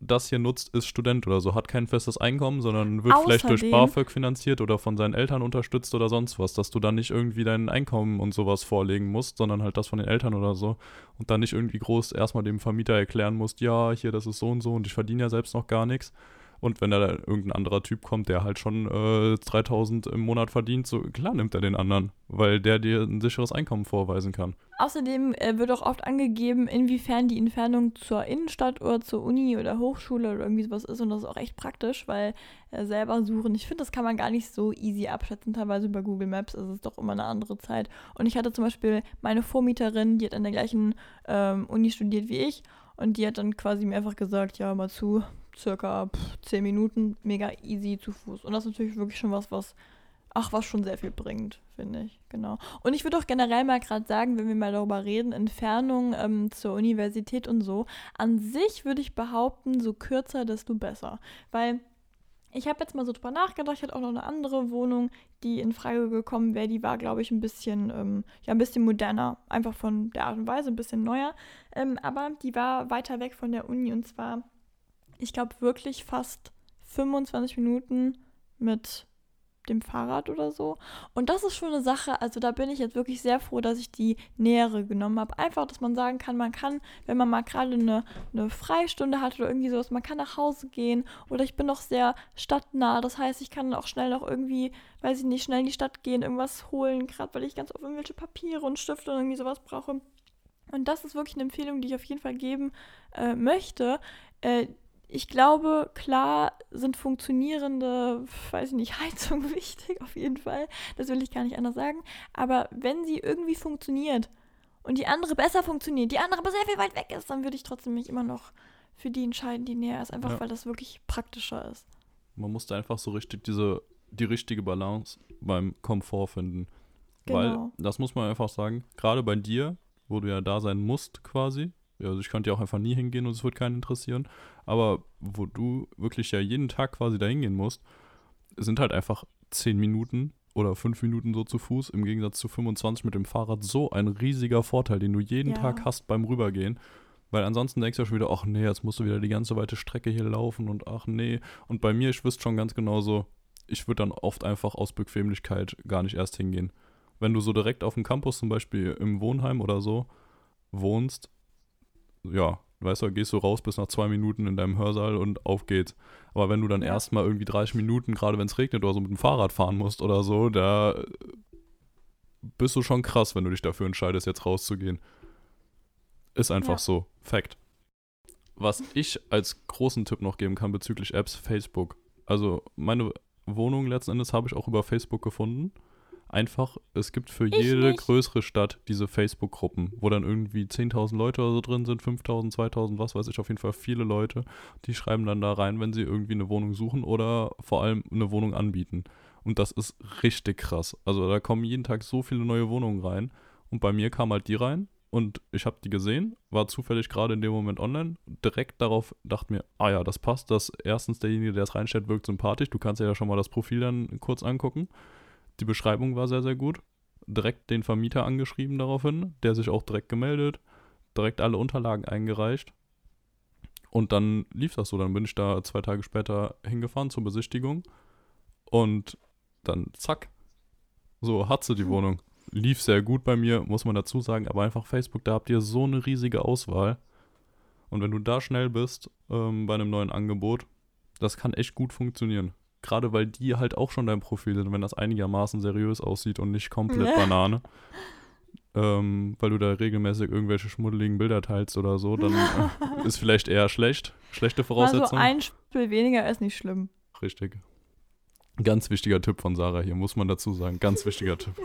das hier nutzt, ist Student oder so, hat kein festes Einkommen, sondern wird vielleicht durch Außerdem- BAföG finanziert oder von seinen Eltern unterstützt oder sonst was, dass du dann nicht irgendwie dein Einkommen und sowas vorlegen musst, sondern halt das von den Eltern oder so und dann nicht irgendwie groß erstmal dem Vermieter erklären musst, ja, hier, das ist so und so und ich verdiene ja selbst noch gar nichts. Und wenn da irgendein anderer Typ kommt, der halt schon äh, 3000 im Monat verdient, so klar nimmt er den anderen, weil der dir ein sicheres Einkommen vorweisen kann. Außerdem äh, wird auch oft angegeben, inwiefern die Entfernung zur Innenstadt oder zur Uni oder Hochschule oder irgendwie sowas ist. Und das ist auch echt praktisch, weil äh, selber suchen, ich finde, das kann man gar nicht so easy abschätzen, teilweise über Google Maps. ist es doch immer eine andere Zeit. Und ich hatte zum Beispiel meine Vormieterin, die hat an der gleichen ähm, Uni studiert wie ich. Und die hat dann quasi mir einfach gesagt, ja, mal zu, circa pff, 10 Minuten, mega easy zu Fuß. Und das ist natürlich wirklich schon was, was, ach, was schon sehr viel bringt, finde ich. Genau. Und ich würde auch generell mal gerade sagen, wenn wir mal darüber reden, Entfernung ähm, zur Universität und so, an sich würde ich behaupten, so kürzer, desto besser. Weil ich habe jetzt mal so drüber nachgedacht, ich hatte auch noch eine andere Wohnung, die in Frage gekommen wäre. Die war, glaube ich, ein bisschen, ähm, ja, ein bisschen moderner. Einfach von der Art und Weise, ein bisschen neuer. Ähm, aber die war weiter weg von der Uni und zwar ich glaube, wirklich fast 25 Minuten mit dem Fahrrad oder so. Und das ist schon eine Sache, also da bin ich jetzt wirklich sehr froh, dass ich die nähere genommen habe. Einfach, dass man sagen kann, man kann, wenn man mal gerade eine, eine Freistunde hat oder irgendwie sowas, man kann nach Hause gehen oder ich bin noch sehr stadtnah. Das heißt, ich kann auch schnell noch irgendwie, weiß ich nicht, schnell in die Stadt gehen, irgendwas holen, gerade weil ich ganz oft irgendwelche Papiere und Stifte und irgendwie sowas brauche. Und das ist wirklich eine Empfehlung, die ich auf jeden Fall geben äh, möchte. Äh, ich glaube, klar sind funktionierende, weiß ich nicht, Heizungen wichtig, auf jeden Fall. Das will ich gar nicht anders sagen. Aber wenn sie irgendwie funktioniert und die andere besser funktioniert, die andere aber sehr viel weit weg ist, dann würde ich trotzdem mich immer noch für die entscheiden, die näher ist. Einfach ja. weil das wirklich praktischer ist. Man musste einfach so richtig diese, die richtige Balance beim Komfort finden. Genau. Weil, das muss man einfach sagen, gerade bei dir, wo du ja da sein musst quasi, also ich könnte ja auch einfach nie hingehen und es wird keinen interessieren. Aber wo du wirklich ja jeden Tag quasi da hingehen musst, sind halt einfach 10 Minuten oder 5 Minuten so zu Fuß im Gegensatz zu 25 mit dem Fahrrad so ein riesiger Vorteil, den du jeden ja. Tag hast beim Rübergehen. Weil ansonsten denkst du ja schon wieder, ach nee, jetzt musst du wieder die ganze weite Strecke hier laufen und ach nee. Und bei mir, ich wüsste schon ganz genau so, ich würde dann oft einfach aus Bequemlichkeit gar nicht erst hingehen. Wenn du so direkt auf dem Campus zum Beispiel im Wohnheim oder so wohnst, ja, weißt du, gehst du raus bis nach zwei Minuten in deinem Hörsaal und auf geht's. Aber wenn du dann erstmal irgendwie 30 Minuten, gerade wenn es regnet oder so, mit dem Fahrrad fahren musst oder so, da bist du schon krass, wenn du dich dafür entscheidest, jetzt rauszugehen. Ist einfach ja. so. Fact. Was ich als großen Tipp noch geben kann bezüglich Apps, Facebook. Also meine Wohnung letzten Endes habe ich auch über Facebook gefunden einfach, es gibt für ich jede nicht. größere Stadt diese Facebook-Gruppen, wo dann irgendwie 10.000 Leute oder so drin sind, 5.000, 2.000, was weiß ich, auf jeden Fall viele Leute, die schreiben dann da rein, wenn sie irgendwie eine Wohnung suchen oder vor allem eine Wohnung anbieten. Und das ist richtig krass. Also da kommen jeden Tag so viele neue Wohnungen rein und bei mir kam halt die rein und ich habe die gesehen, war zufällig gerade in dem Moment online, direkt darauf dachte mir, ah ja, das passt, dass erstens derjenige, der es reinstellt, wirkt sympathisch, du kannst ja schon mal das Profil dann kurz angucken die Beschreibung war sehr, sehr gut. Direkt den Vermieter angeschrieben daraufhin, der sich auch direkt gemeldet, direkt alle Unterlagen eingereicht. Und dann lief das so. Dann bin ich da zwei Tage später hingefahren zur Besichtigung. Und dann zack. So hat sie die hm. Wohnung. Lief sehr gut bei mir, muss man dazu sagen. Aber einfach Facebook, da habt ihr so eine riesige Auswahl. Und wenn du da schnell bist ähm, bei einem neuen Angebot, das kann echt gut funktionieren. Gerade weil die halt auch schon dein Profil sind, wenn das einigermaßen seriös aussieht und nicht komplett Banane. Ähm, weil du da regelmäßig irgendwelche schmuddeligen Bilder teilst oder so, dann äh, ist vielleicht eher schlecht. Schlechte Voraussetzungen. Also ein Spiel weniger ist nicht schlimm. Richtig. Ganz wichtiger Tipp von Sarah hier, muss man dazu sagen. Ganz wichtiger Tipp.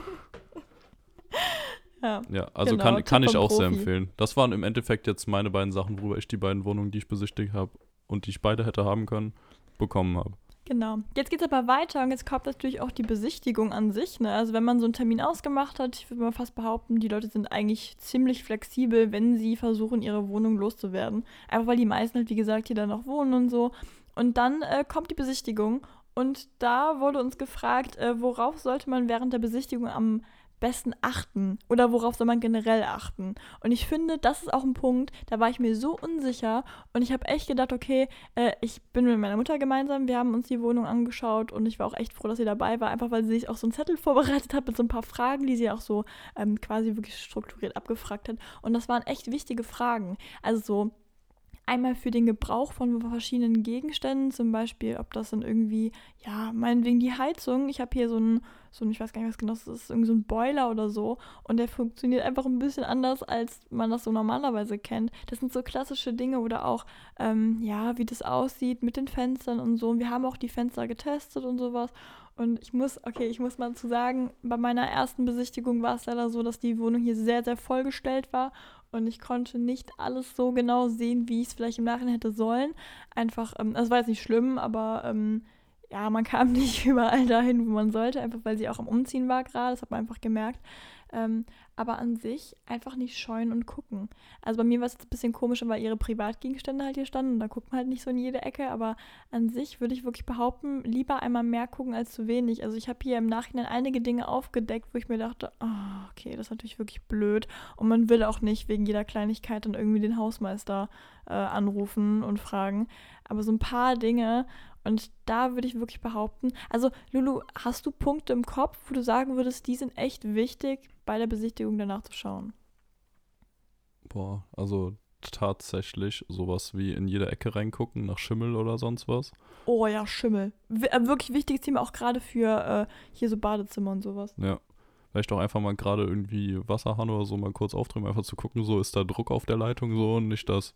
Ja, ja also genau, kann, kann ich auch Profi. sehr empfehlen. Das waren im Endeffekt jetzt meine beiden Sachen, worüber ich die beiden Wohnungen, die ich besichtigt habe und die ich beide hätte haben können, bekommen habe. Genau. Jetzt geht es aber weiter und jetzt kommt natürlich auch die Besichtigung an sich. Ne? Also wenn man so einen Termin ausgemacht hat, ich würde mal fast behaupten, die Leute sind eigentlich ziemlich flexibel, wenn sie versuchen, ihre Wohnung loszuwerden. Einfach weil die meisten halt, wie gesagt, hier dann noch wohnen und so. Und dann äh, kommt die Besichtigung und da wurde uns gefragt, äh, worauf sollte man während der Besichtigung am besten achten oder worauf soll man generell achten? Und ich finde, das ist auch ein Punkt, da war ich mir so unsicher und ich habe echt gedacht, okay, äh, ich bin mit meiner Mutter gemeinsam, wir haben uns die Wohnung angeschaut und ich war auch echt froh, dass sie dabei war, einfach weil sie sich auch so einen Zettel vorbereitet hat mit so ein paar Fragen, die sie auch so ähm, quasi wirklich strukturiert abgefragt hat. Und das waren echt wichtige Fragen. Also so, einmal für den Gebrauch von verschiedenen Gegenständen, zum Beispiel, ob das dann irgendwie, ja, meinetwegen die Heizung. Ich habe hier so ein, so ein, ich weiß gar nicht, was genau das ist, irgendwie so ein Boiler oder so. Und der funktioniert einfach ein bisschen anders, als man das so normalerweise kennt. Das sind so klassische Dinge oder auch, ähm, ja, wie das aussieht mit den Fenstern und so. Und wir haben auch die Fenster getestet und sowas. Und ich muss, okay, ich muss mal zu sagen, bei meiner ersten Besichtigung war es leider so, dass die Wohnung hier sehr, sehr vollgestellt war und ich konnte nicht alles so genau sehen, wie ich es vielleicht im Nachhinein hätte sollen. Einfach, ähm, das war jetzt nicht schlimm, aber ähm, ja, man kam nicht überall dahin, wo man sollte, einfach weil sie auch am Umziehen war gerade, das hat man einfach gemerkt. Ähm, aber an sich einfach nicht scheuen und gucken. Also bei mir war es jetzt ein bisschen komischer, weil ihre Privatgegenstände halt hier standen und da guckt man halt nicht so in jede Ecke, aber an sich würde ich wirklich behaupten, lieber einmal mehr gucken als zu wenig. Also ich habe hier im Nachhinein einige Dinge aufgedeckt, wo ich mir dachte, oh, okay, das ist natürlich wirklich blöd und man will auch nicht wegen jeder Kleinigkeit dann irgendwie den Hausmeister äh, anrufen und fragen. Aber so ein paar Dinge und da würde ich wirklich behaupten, also Lulu, hast du Punkte im Kopf, wo du sagen würdest, die sind echt wichtig, bei der Besichtigung danach zu schauen? Boah, also tatsächlich sowas wie in jede Ecke reingucken, nach Schimmel oder sonst was. Oh ja, Schimmel. W äh, wirklich wichtiges Thema, auch gerade für äh, hier so Badezimmer und sowas. Ja. Vielleicht auch einfach mal gerade irgendwie Wasserhahn oder so mal kurz aufdrehen, einfach zu gucken, so ist da Druck auf der Leitung so und nicht, dass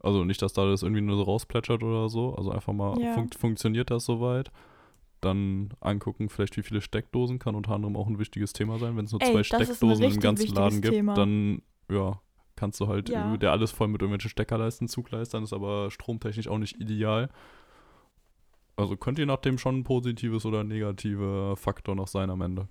also nicht, dass da das irgendwie nur so rausplätschert oder so. Also einfach mal, Ja. fun funktioniert das soweit? Dann angucken, vielleicht wie viele Steckdosen kann unter anderem auch ein wichtiges Thema sein. Wenn es nur Ey, zwei Steckdosen im ganzen Laden gibt, Thema. dann ja, kannst du halt Ja. äh, der alles voll mit irgendwelchen Steckerleisten zugleistern, ist aber stromtechnisch auch nicht ideal. Also könnte je nachdem schon ein positives oder negativer Faktor noch sein am Ende.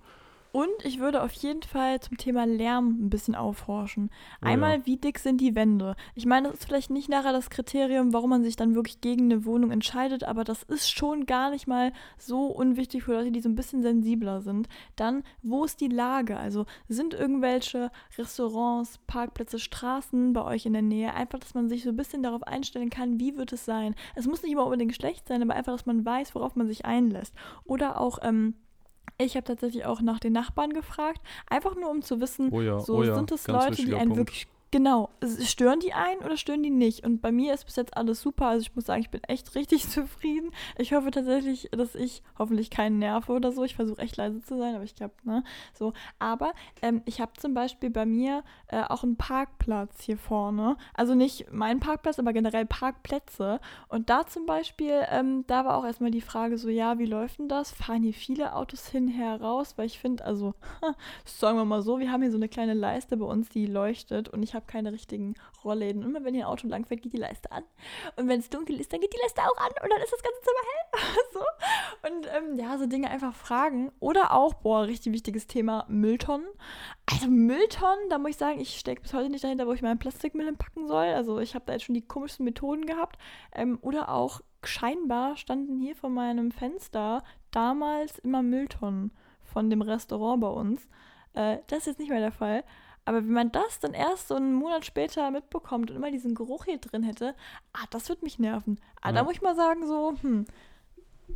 Und ich würde auf jeden Fall zum Thema Lärm ein bisschen aufhorchen. Oh Einmal, ja. wie dick sind die Wände? Ich meine, das ist vielleicht nicht nachher das Kriterium, warum man sich dann wirklich gegen eine Wohnung entscheidet, aber das ist schon gar nicht mal so unwichtig für Leute, die so ein bisschen sensibler sind. Dann, wo ist die Lage? Also sind irgendwelche Restaurants, Parkplätze, Straßen bei euch in der Nähe? Einfach, dass man sich so ein bisschen darauf einstellen kann, wie wird es sein. Es muss nicht immer unbedingt schlecht sein, aber einfach, dass man weiß, worauf man sich einlässt. Oder auch, ähm, ich habe tatsächlich auch nach den Nachbarn gefragt, einfach nur um zu wissen, Oh ja, so oh ja, sind es Leute, die einen Punkt. wirklich genau stören die einen oder stören die nicht? Und bei mir ist bis jetzt alles super. Also ich muss sagen, ich bin echt richtig zufrieden. Ich hoffe tatsächlich, dass ich hoffentlich keinen nerve oder so. Ich versuche echt leise zu sein, aber ich glaube, ne, so. Aber ähm, ich habe zum Beispiel bei mir äh, auch einen Parkplatz hier vorne. Also nicht mein Parkplatz, aber generell Parkplätze. Und da zum Beispiel, ähm, da war auch erstmal die Frage so, ja, wie läuft denn das? Fahren hier viele Autos hinher raus? Weil ich finde, also, sagen wir mal so, wir haben hier so eine kleine Leiste bei uns, die leuchtet und ich habe keine richtigen Rollläden. Immer wenn hier ein Auto langfährt, geht die Leiste an. Und wenn es dunkel ist, dann geht die Leiste auch an und dann ist das ganze Zimmer hell. so. Und ähm, ja, so Dinge einfach fragen. Oder auch, boah, richtig wichtiges Thema, Mülltonnen. Also Mülltonnen, da muss ich sagen, ich stecke bis heute nicht dahinter, wo ich meinen Plastikmüll hinpacken soll. Also ich habe da jetzt schon die komischsten Methoden gehabt. Ähm, oder auch scheinbar standen hier vor meinem Fenster damals immer Mülltonnen von dem Restaurant bei uns. Äh, das ist jetzt nicht mehr der Fall. Aber wenn man das dann erst so einen Monat später mitbekommt und immer diesen Geruch hier drin hätte, ah, das wird mich nerven. Ah, da Ja. muss ich mal sagen, so, hm,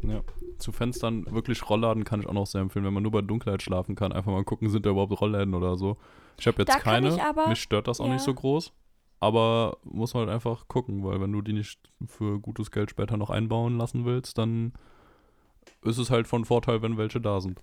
Ja. Zu Fenstern wirklich Rollladen kann ich auch noch sehr empfehlen, wenn man nur bei Dunkelheit schlafen kann. Einfach mal gucken, sind da überhaupt Rollläden oder so. Ich habe jetzt Da keine. aber- Mich stört das auch ja. nicht so groß. Aber muss man halt einfach gucken, weil wenn du die nicht für gutes Geld später noch einbauen lassen willst, dann ist es halt von Vorteil, wenn welche da sind.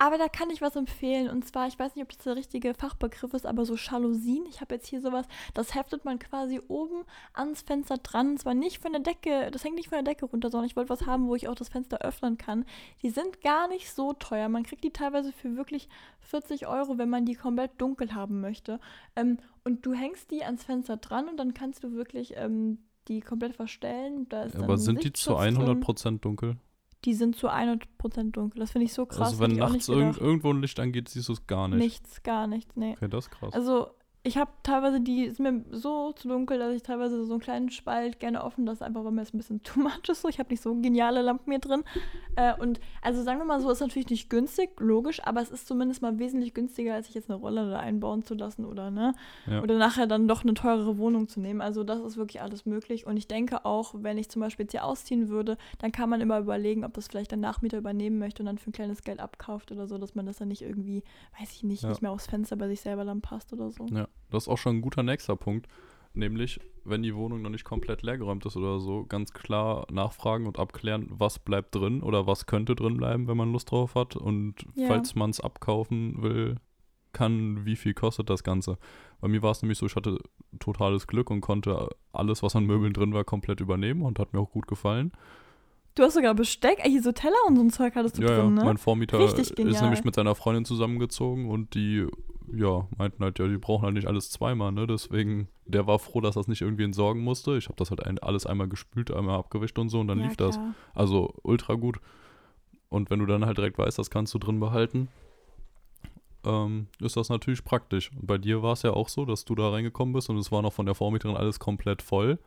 Aber da kann ich was empfehlen. Und zwar, ich weiß nicht, ob das der richtige Fachbegriff ist, aber so Jalousien. Ich habe jetzt hier sowas, das heftet man quasi oben ans Fenster dran. Und zwar nicht von der Decke, das hängt nicht von der Decke runter, sondern ich wollte was haben, wo ich auch das Fenster öffnen kann. Die sind gar nicht so teuer. Man kriegt die teilweise für wirklich 40 Euro, wenn man die komplett dunkel haben möchte. Ähm, und du hängst die ans Fenster dran und dann kannst du wirklich ähm, die komplett verstellen. Da ist Ja, aber sind die zu Sichtschutz drin. 100% dunkel? Die sind zu 100% dunkel. Das finde ich so krass. also wenn nachts irgendwo ein Licht angeht, siehst du es gar nicht. Nichts, gar nichts, nee. Okay, das ist krass. Also ich habe teilweise die, sind mir so zu dunkel, dass ich teilweise so einen kleinen Spalt gerne offen lasse, einfach weil mir das ein bisschen too much ist. So. Ich habe nicht so geniale Lampen hier drin. Äh, und also sagen wir mal so, ist natürlich nicht günstig, logisch, aber es ist zumindest mal wesentlich günstiger, als sich jetzt eine Rolle da einbauen zu lassen oder ne? Ja. Oder nachher dann doch eine teurere Wohnung zu nehmen. Also das ist wirklich alles möglich. Und ich denke auch, wenn ich zum Beispiel jetzt hier ausziehen würde, dann kann man immer überlegen, ob das vielleicht der Nachmieter übernehmen möchte und dann für ein kleines Geld abkauft oder so, dass man das dann nicht irgendwie, weiß ich nicht, Ja. nicht mehr aufs Fenster bei sich selber dann passt oder so. Ja, das ist auch schon ein guter nächster Punkt. Nämlich, wenn die Wohnung noch nicht komplett leergeräumt ist oder so, ganz klar nachfragen und abklären, was bleibt drin oder was könnte drin bleiben, wenn man Lust drauf hat. Und Ja. falls man es abkaufen will, kann, wie viel kostet das Ganze. Bei mir war es nämlich so, ich hatte totales Glück und konnte alles, was an Möbeln drin war, komplett übernehmen und hat mir auch gut gefallen. Du hast sogar Besteck, ey, hier so Teller und so ein Zeug hattest du ja, drin, ja, ne? mein Vormieter Richtig ist nämlich mit seiner Freundin zusammengezogen und die, ja, meinten halt, ja, die brauchen halt nicht alles zweimal, ne? Deswegen, der war froh, dass das nicht irgendwie entsorgen musste. Ich habe das halt ein, alles einmal gespült, einmal abgewischt und so und dann ja, lief das. klar. Also ultra gut. Und wenn du dann halt direkt weißt, das kannst du drin behalten, ähm, ist das natürlich praktisch. Und bei dir war es ja auch so, dass du da reingekommen bist und es war noch von der Vormieterin alles komplett voll.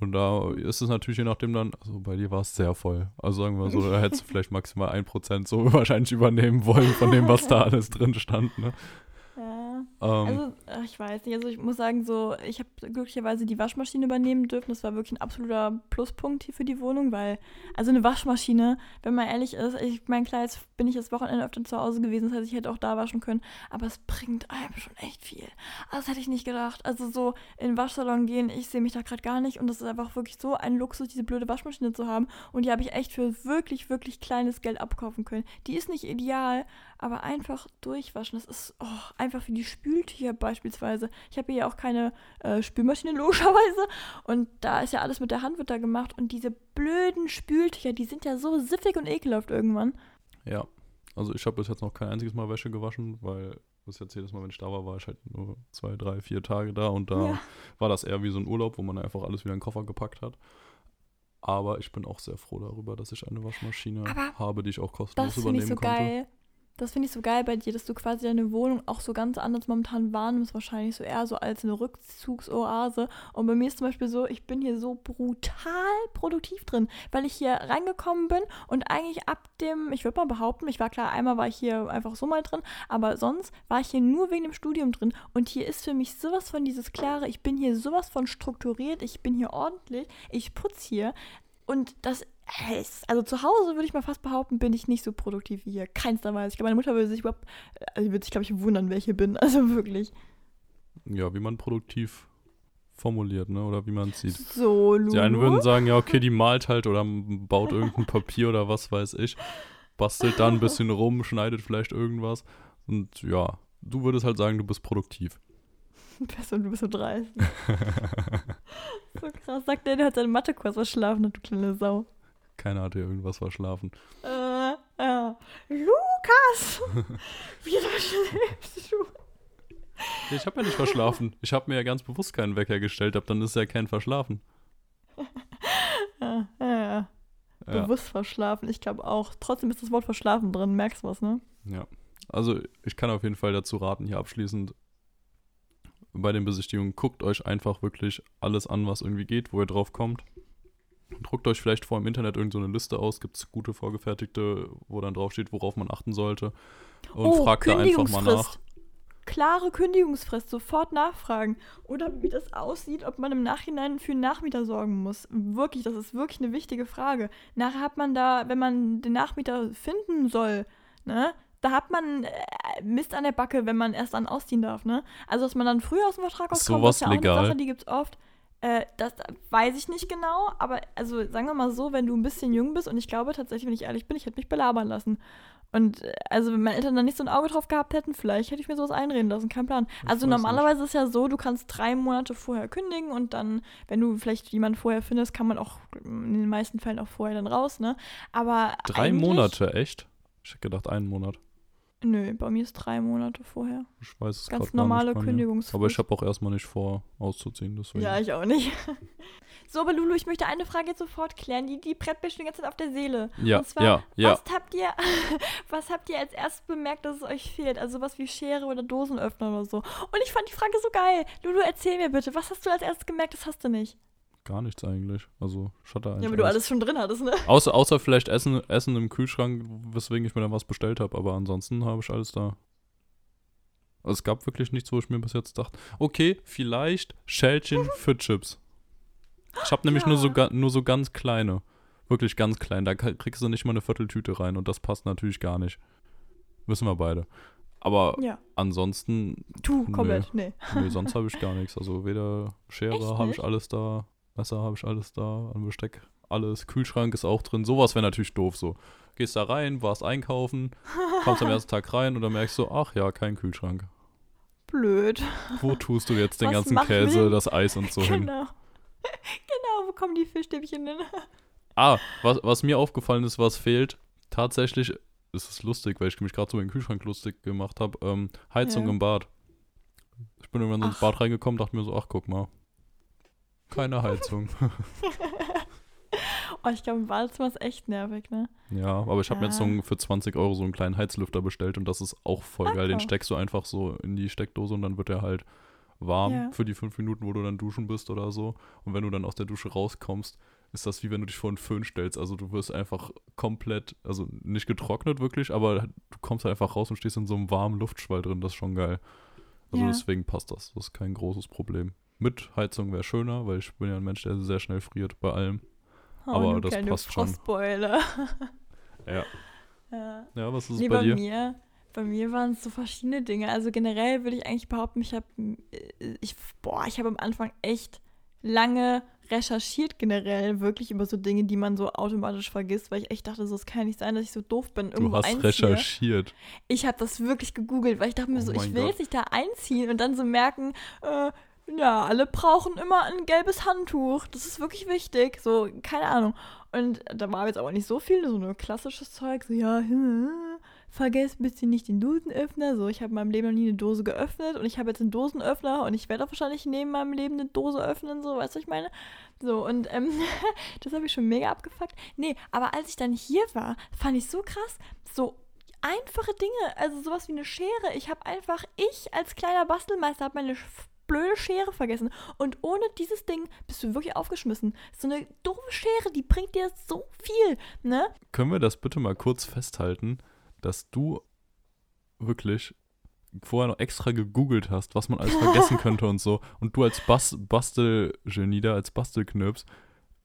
Und da ist es natürlich je nachdem dann, also bei dir war es sehr voll. Also sagen wir so, da hättest du vielleicht maximal 1% so wahrscheinlich übernehmen wollen von dem, was da alles drin stand. Ne? Ja. Ähm, Also, ich weiß nicht. Also, ich muss sagen, so, ich habe glücklicherweise die Waschmaschine übernehmen dürfen. Das war wirklich ein absoluter Pluspunkt hier für die Wohnung, weil, also eine Waschmaschine, wenn man ehrlich ist, ich meine, klar, jetzt bin ich das Wochenende öfter zu Hause gewesen, das heißt, ich hätte auch da waschen können, aber es bringt einem schon echt viel. Also, das hätte ich nicht gedacht. Also, so in den Waschsalon gehen, ich sehe mich da gerade gar nicht und das ist einfach wirklich so ein Luxus, diese blöde Waschmaschine zu haben und die habe ich echt für wirklich, wirklich kleines Geld abkaufen können. Die ist nicht ideal, aber einfach durchwaschen, das ist oh, einfach für die Spültücher beispielsweise. Ich habe hier ja auch keine äh, Spülmaschine logischerweise und da ist ja alles mit der Hand wird da gemacht und diese blöden Spültücher, die sind ja so siffig und ekelhaft irgendwann. Ja, also ich habe bis jetzt noch kein einziges Mal Wäsche gewaschen, weil bis jetzt jedes Mal, wenn ich da war, war ich halt nur zwei, drei, vier Tage da und da Ja. war das eher wie so ein Urlaub, wo man einfach alles wieder in den Koffer gepackt hat. Aber ich bin auch sehr froh darüber, dass ich eine Waschmaschine Aber habe, die ich auch kostenlos Das finde ich übernehmen so konnte. geil. Das finde ich so geil bei dir, dass du quasi deine Wohnung auch so ganz anders momentan wahrnimmst, wahrscheinlich so eher so als eine Rückzugsoase. Und bei mir ist zum Beispiel so, ich bin hier so brutal produktiv drin, weil ich hier reingekommen bin und eigentlich ab dem, ich würde mal behaupten, ich war klar, einmal war ich hier einfach so mal drin, aber sonst war ich hier nur wegen dem Studium drin. Und hier ist für mich sowas von dieses Klare, ich bin hier sowas von strukturiert, ich bin hier ordentlich, ich putze hier. Und das also zu Hause würde ich mal fast behaupten, bin ich nicht so produktiv wie hier. Keinster Weise. Ich glaube, meine Mutter würde sich überhaupt, also die würde sich, glaube ich, wundern, wer ich hier bin. Also wirklich. Ja, wie man produktiv formuliert, ne? Oder wie man es sieht. So, Lulu. Die einen würden sagen, ja, okay, die malt halt oder baut irgendein Papier oder was weiß ich, bastelt dann ein bisschen rum, schneidet vielleicht irgendwas. Und ja, du würdest halt sagen, du bist produktiv. So, du bist so dreist. so krass. Sagt der, der hat seinen Mathekurs verschlafen hat, du kleine Sau. Keiner hat hier irgendwas verschlafen. Äh, ja. Lukas! Wie schläfst du? Ich habe ja nicht verschlafen. Ich habe mir ja ganz bewusst keinen Wecker gestellt, hab, dann ist ja kein Verschlafen. Ja, ja, ja. Ja, Bewusst verschlafen. Ich glaube auch. Trotzdem ist das Wort verschlafen drin. Merkst du was, ne? ja. Also ich kann auf jeden Fall dazu raten, hier abschließend bei den Besichtigungen, guckt euch einfach wirklich alles an, was irgendwie geht, wo ihr drauf kommt. Druckt euch vielleicht vor im Internet irgendeine so eine Liste aus, gibt es gute vorgefertigte, wo dann drauf steht, worauf man achten sollte. Und Oh, fragt da einfach mal nach. Klare Kündigungsfrist, sofort nachfragen. Oder wie das aussieht, ob man im Nachhinein für einen Nachmieter sorgen muss. Wirklich, das ist wirklich eine wichtige Frage. Nachher hat man da, wenn man den Nachmieter finden soll, ne, da hat man äh, Mist an der Backe, wenn man erst dann ausziehen darf, ne? Also, dass man dann früher aus dem Vertrag Ist rauskommt, sowas ist ja auch legal? eine Sache, die gibt's oft. Äh, das weiß ich nicht genau, aber also sagen wir mal so, wenn du ein bisschen jung bist und ich glaube tatsächlich, wenn ich ehrlich bin, ich hätte mich belabern lassen. Und äh, also wenn meine Eltern da nicht so ein Auge drauf gehabt hätten, vielleicht hätte ich mir sowas einreden lassen, kein Plan. Ich also normalerweise ist ja so, du kannst drei Monate vorher kündigen und dann, wenn du vielleicht jemanden vorher findest, kann man auch in den meisten Fällen auch vorher dann raus, ne? Aber Drei Monate, echt? Ich hätte gedacht, einen Monat. Nö, bei mir ist drei Monate vorher. Ich weiß es Ganz grad gar normale nicht. Kündigungsfrist. Aber ich habe auch erstmal nicht vor, auszuziehen, deswegen. Ja, ich auch nicht. so, aber Lulu, ich möchte eine Frage jetzt sofort klären. Die, die brennt mir schon die ganze Zeit auf der Seele. ja, Und zwar, ja, ja. Was habt ihr, was habt ihr als erstes bemerkt, dass es euch fehlt? Also was wie Schere oder Dosenöffner oder so. Und ich fand die Frage so geil. Lulu, erzähl mir bitte, was hast du als erstes gemerkt, das hast du nicht? Gar nichts eigentlich. Also, hatte eigentlich Ja, aber du alles. schon drin hattest, ne? Außer, außer vielleicht Essen, Essen im Kühlschrank, weswegen ich mir dann was bestellt habe. Aber ansonsten habe ich alles da. Also es gab wirklich nichts, wo ich mir bis jetzt dachte, okay, vielleicht Schälchen für Chips. Ich habe nämlich nur, so, Ja. nur so ganz kleine. Wirklich ganz klein. Da kriegst du nicht mal eine Vierteltüte rein und das passt natürlich gar nicht. Wissen wir beide. Aber Ja. ansonsten, Du, komplett. Nee. nee, sonst habe ich gar nichts. Also weder Schere habe ich alles da, Messer habe ich alles da, an Besteck alles, Kühlschrank ist auch drin. Sowas wäre natürlich doof so. Gehst da rein, warst einkaufen, kommst am ersten Tag rein und dann merkst du, ach ja, kein Kühlschrank. Blöd. Wo tust du jetzt den Was ganzen wir Käse, denn? das Eis und so hin? genau. genau, wo kommen die Fischstäbchen hin? Ah, was, was mir aufgefallen ist, was fehlt, tatsächlich ist es lustig, weil ich mich gerade so in den Kühlschrank lustig gemacht habe, ähm, Heizung Ja. im Bad. Ich bin irgendwann so ins. Bad reingekommen, dachte mir so, ach guck mal, keine Heizung. Oh, ich glaube, im Badezimmer ist echt nervig, ne? ja, aber ich habe mir jetzt so Ja. einen, für 20 Euro so einen kleinen Heizlüfter bestellt und das ist auch voll Ah, geil. Den cool. steckst du einfach so in die Steckdose und dann wird er halt warm Ja. für die fünf Minuten, wo du dann duschen bist oder so. Und wenn du dann aus der Dusche rauskommst, ist das wie wenn du dich vor einen Föhn stellst. Also du wirst einfach komplett, also nicht getrocknet wirklich, aber du kommst halt einfach raus und stehst in so einem warmen Luftschwall drin. Das ist schon geil. Also Ja. deswegen passt das. Das ist kein großes Problem. Mit Heizung wäre schöner, weil ich bin ja ein Mensch, der sehr schnell friert bei allem. Oh, Aber du das passt schon. Frostbeule. Ja. ja. Ja, was ist Nee, bei bei dir? mir, bei mir waren es so verschiedene Dinge. Also generell würde ich eigentlich behaupten, ich habe, ich, boah, ich habe am Anfang echt lange recherchiert generell wirklich über so Dinge, die man so automatisch vergisst, weil ich echt dachte, so, es kann nicht sein, dass ich so doof bin. Du Irgendwo hast einziehe. recherchiert. Ich habe das wirklich gegoogelt, weil ich dachte mir Oh so, ich will Gott. jetzt nicht da einziehen und dann so merken, äh, ja, alle brauchen immer ein gelbes Handtuch. Das ist wirklich wichtig. So, keine Ahnung. Und da war jetzt aber nicht so viel, so nur klassisches Zeug. So, ja, hm, vergesst bitte nicht den Dosenöffner. So, ich habe in meinem Leben noch nie eine Dose geöffnet und ich habe jetzt einen Dosenöffner und ich werde auch wahrscheinlich neben meinem Leben eine Dose öffnen, so, weißt du, was ich meine? So, und ähm, das habe ich schon mega abgefuckt. Nee, aber als ich dann hier war, fand ich so krass, so einfache Dinge, also sowas wie eine Schere. Ich habe einfach, ich als kleiner Bastelmeister habe meine blöde Schere vergessen. Und ohne dieses Ding bist du wirklich aufgeschmissen. So eine doofe Schere, die bringt dir so viel, ne? Können wir das bitte mal kurz festhalten, dass du wirklich vorher noch extra gegoogelt hast, was man alles vergessen könnte und so. Und du als Bas Bastelgenie da, als Bastelknirps,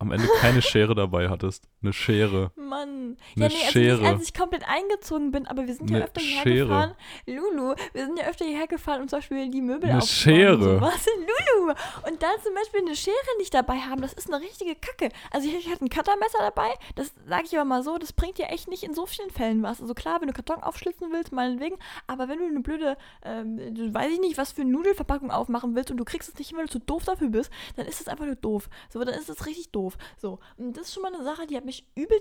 am Ende keine Schere dabei hattest. Eine Schere. Mann. Eine ja, nee, also Schere. nicht, als ich komplett eingezogen bin, aber wir sind ja Eine öfter hierher Schere. gefahren. Lulu, wir sind ja öfter hierher gefahren, um zum Beispiel die Möbel Eine Schere. Und sowas. Lulu. Und dann zum Beispiel eine Schere nicht dabei haben, das ist eine richtige Kacke. Also ich, ich hatte ein Cuttermesser dabei, das sage ich aber mal so, das bringt dir echt nicht in so vielen Fällen was. Also klar, wenn du Karton aufschlitzen willst, meinetwegen, aber wenn du eine blöde, ähm, weiß ich nicht, was für eine Nudelverpackung aufmachen willst und du kriegst es nicht hin, weil du zu doof dafür bist, dann ist es einfach nur doof. So, dann ist es richtig doof. So, und das ist schon mal eine Sache, die hat mich übel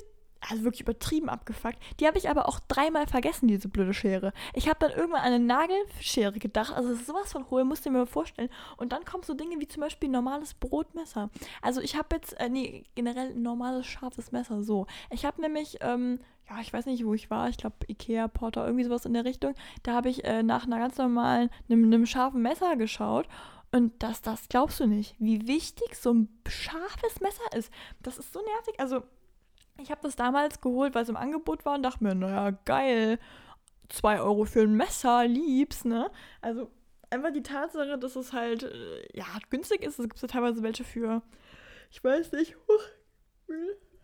also wirklich übertrieben abgefuckt. Die habe ich aber auch dreimal vergessen, diese blöde Schere. Ich habe dann irgendwann an eine Nagelschere gedacht. Also das ist sowas von hohl, musst du dir mal vorstellen. Und dann kommen so Dinge wie zum Beispiel ein normales Brotmesser. Also ich habe jetzt, äh, nee, generell ein normales scharfes Messer. So. Ich habe nämlich, ähm, ja, ich weiß nicht, wo ich war. Ich glaube Ikea, Porter, irgendwie sowas in der Richtung. Da habe ich äh, nach einer ganz normalen, einem scharfen Messer geschaut. Und das, das glaubst du nicht, wie wichtig so ein scharfes Messer ist. Das ist so nervig. Also ich habe das damals geholt, weil es im Angebot war und dachte mir, naja, geil, 2 Euro für ein Messer, liebs, ne? Also einfach die Tatsache, dass es halt, äh, ja, günstig ist. Es gibt ja teilweise welche für, ich weiß nicht, huch,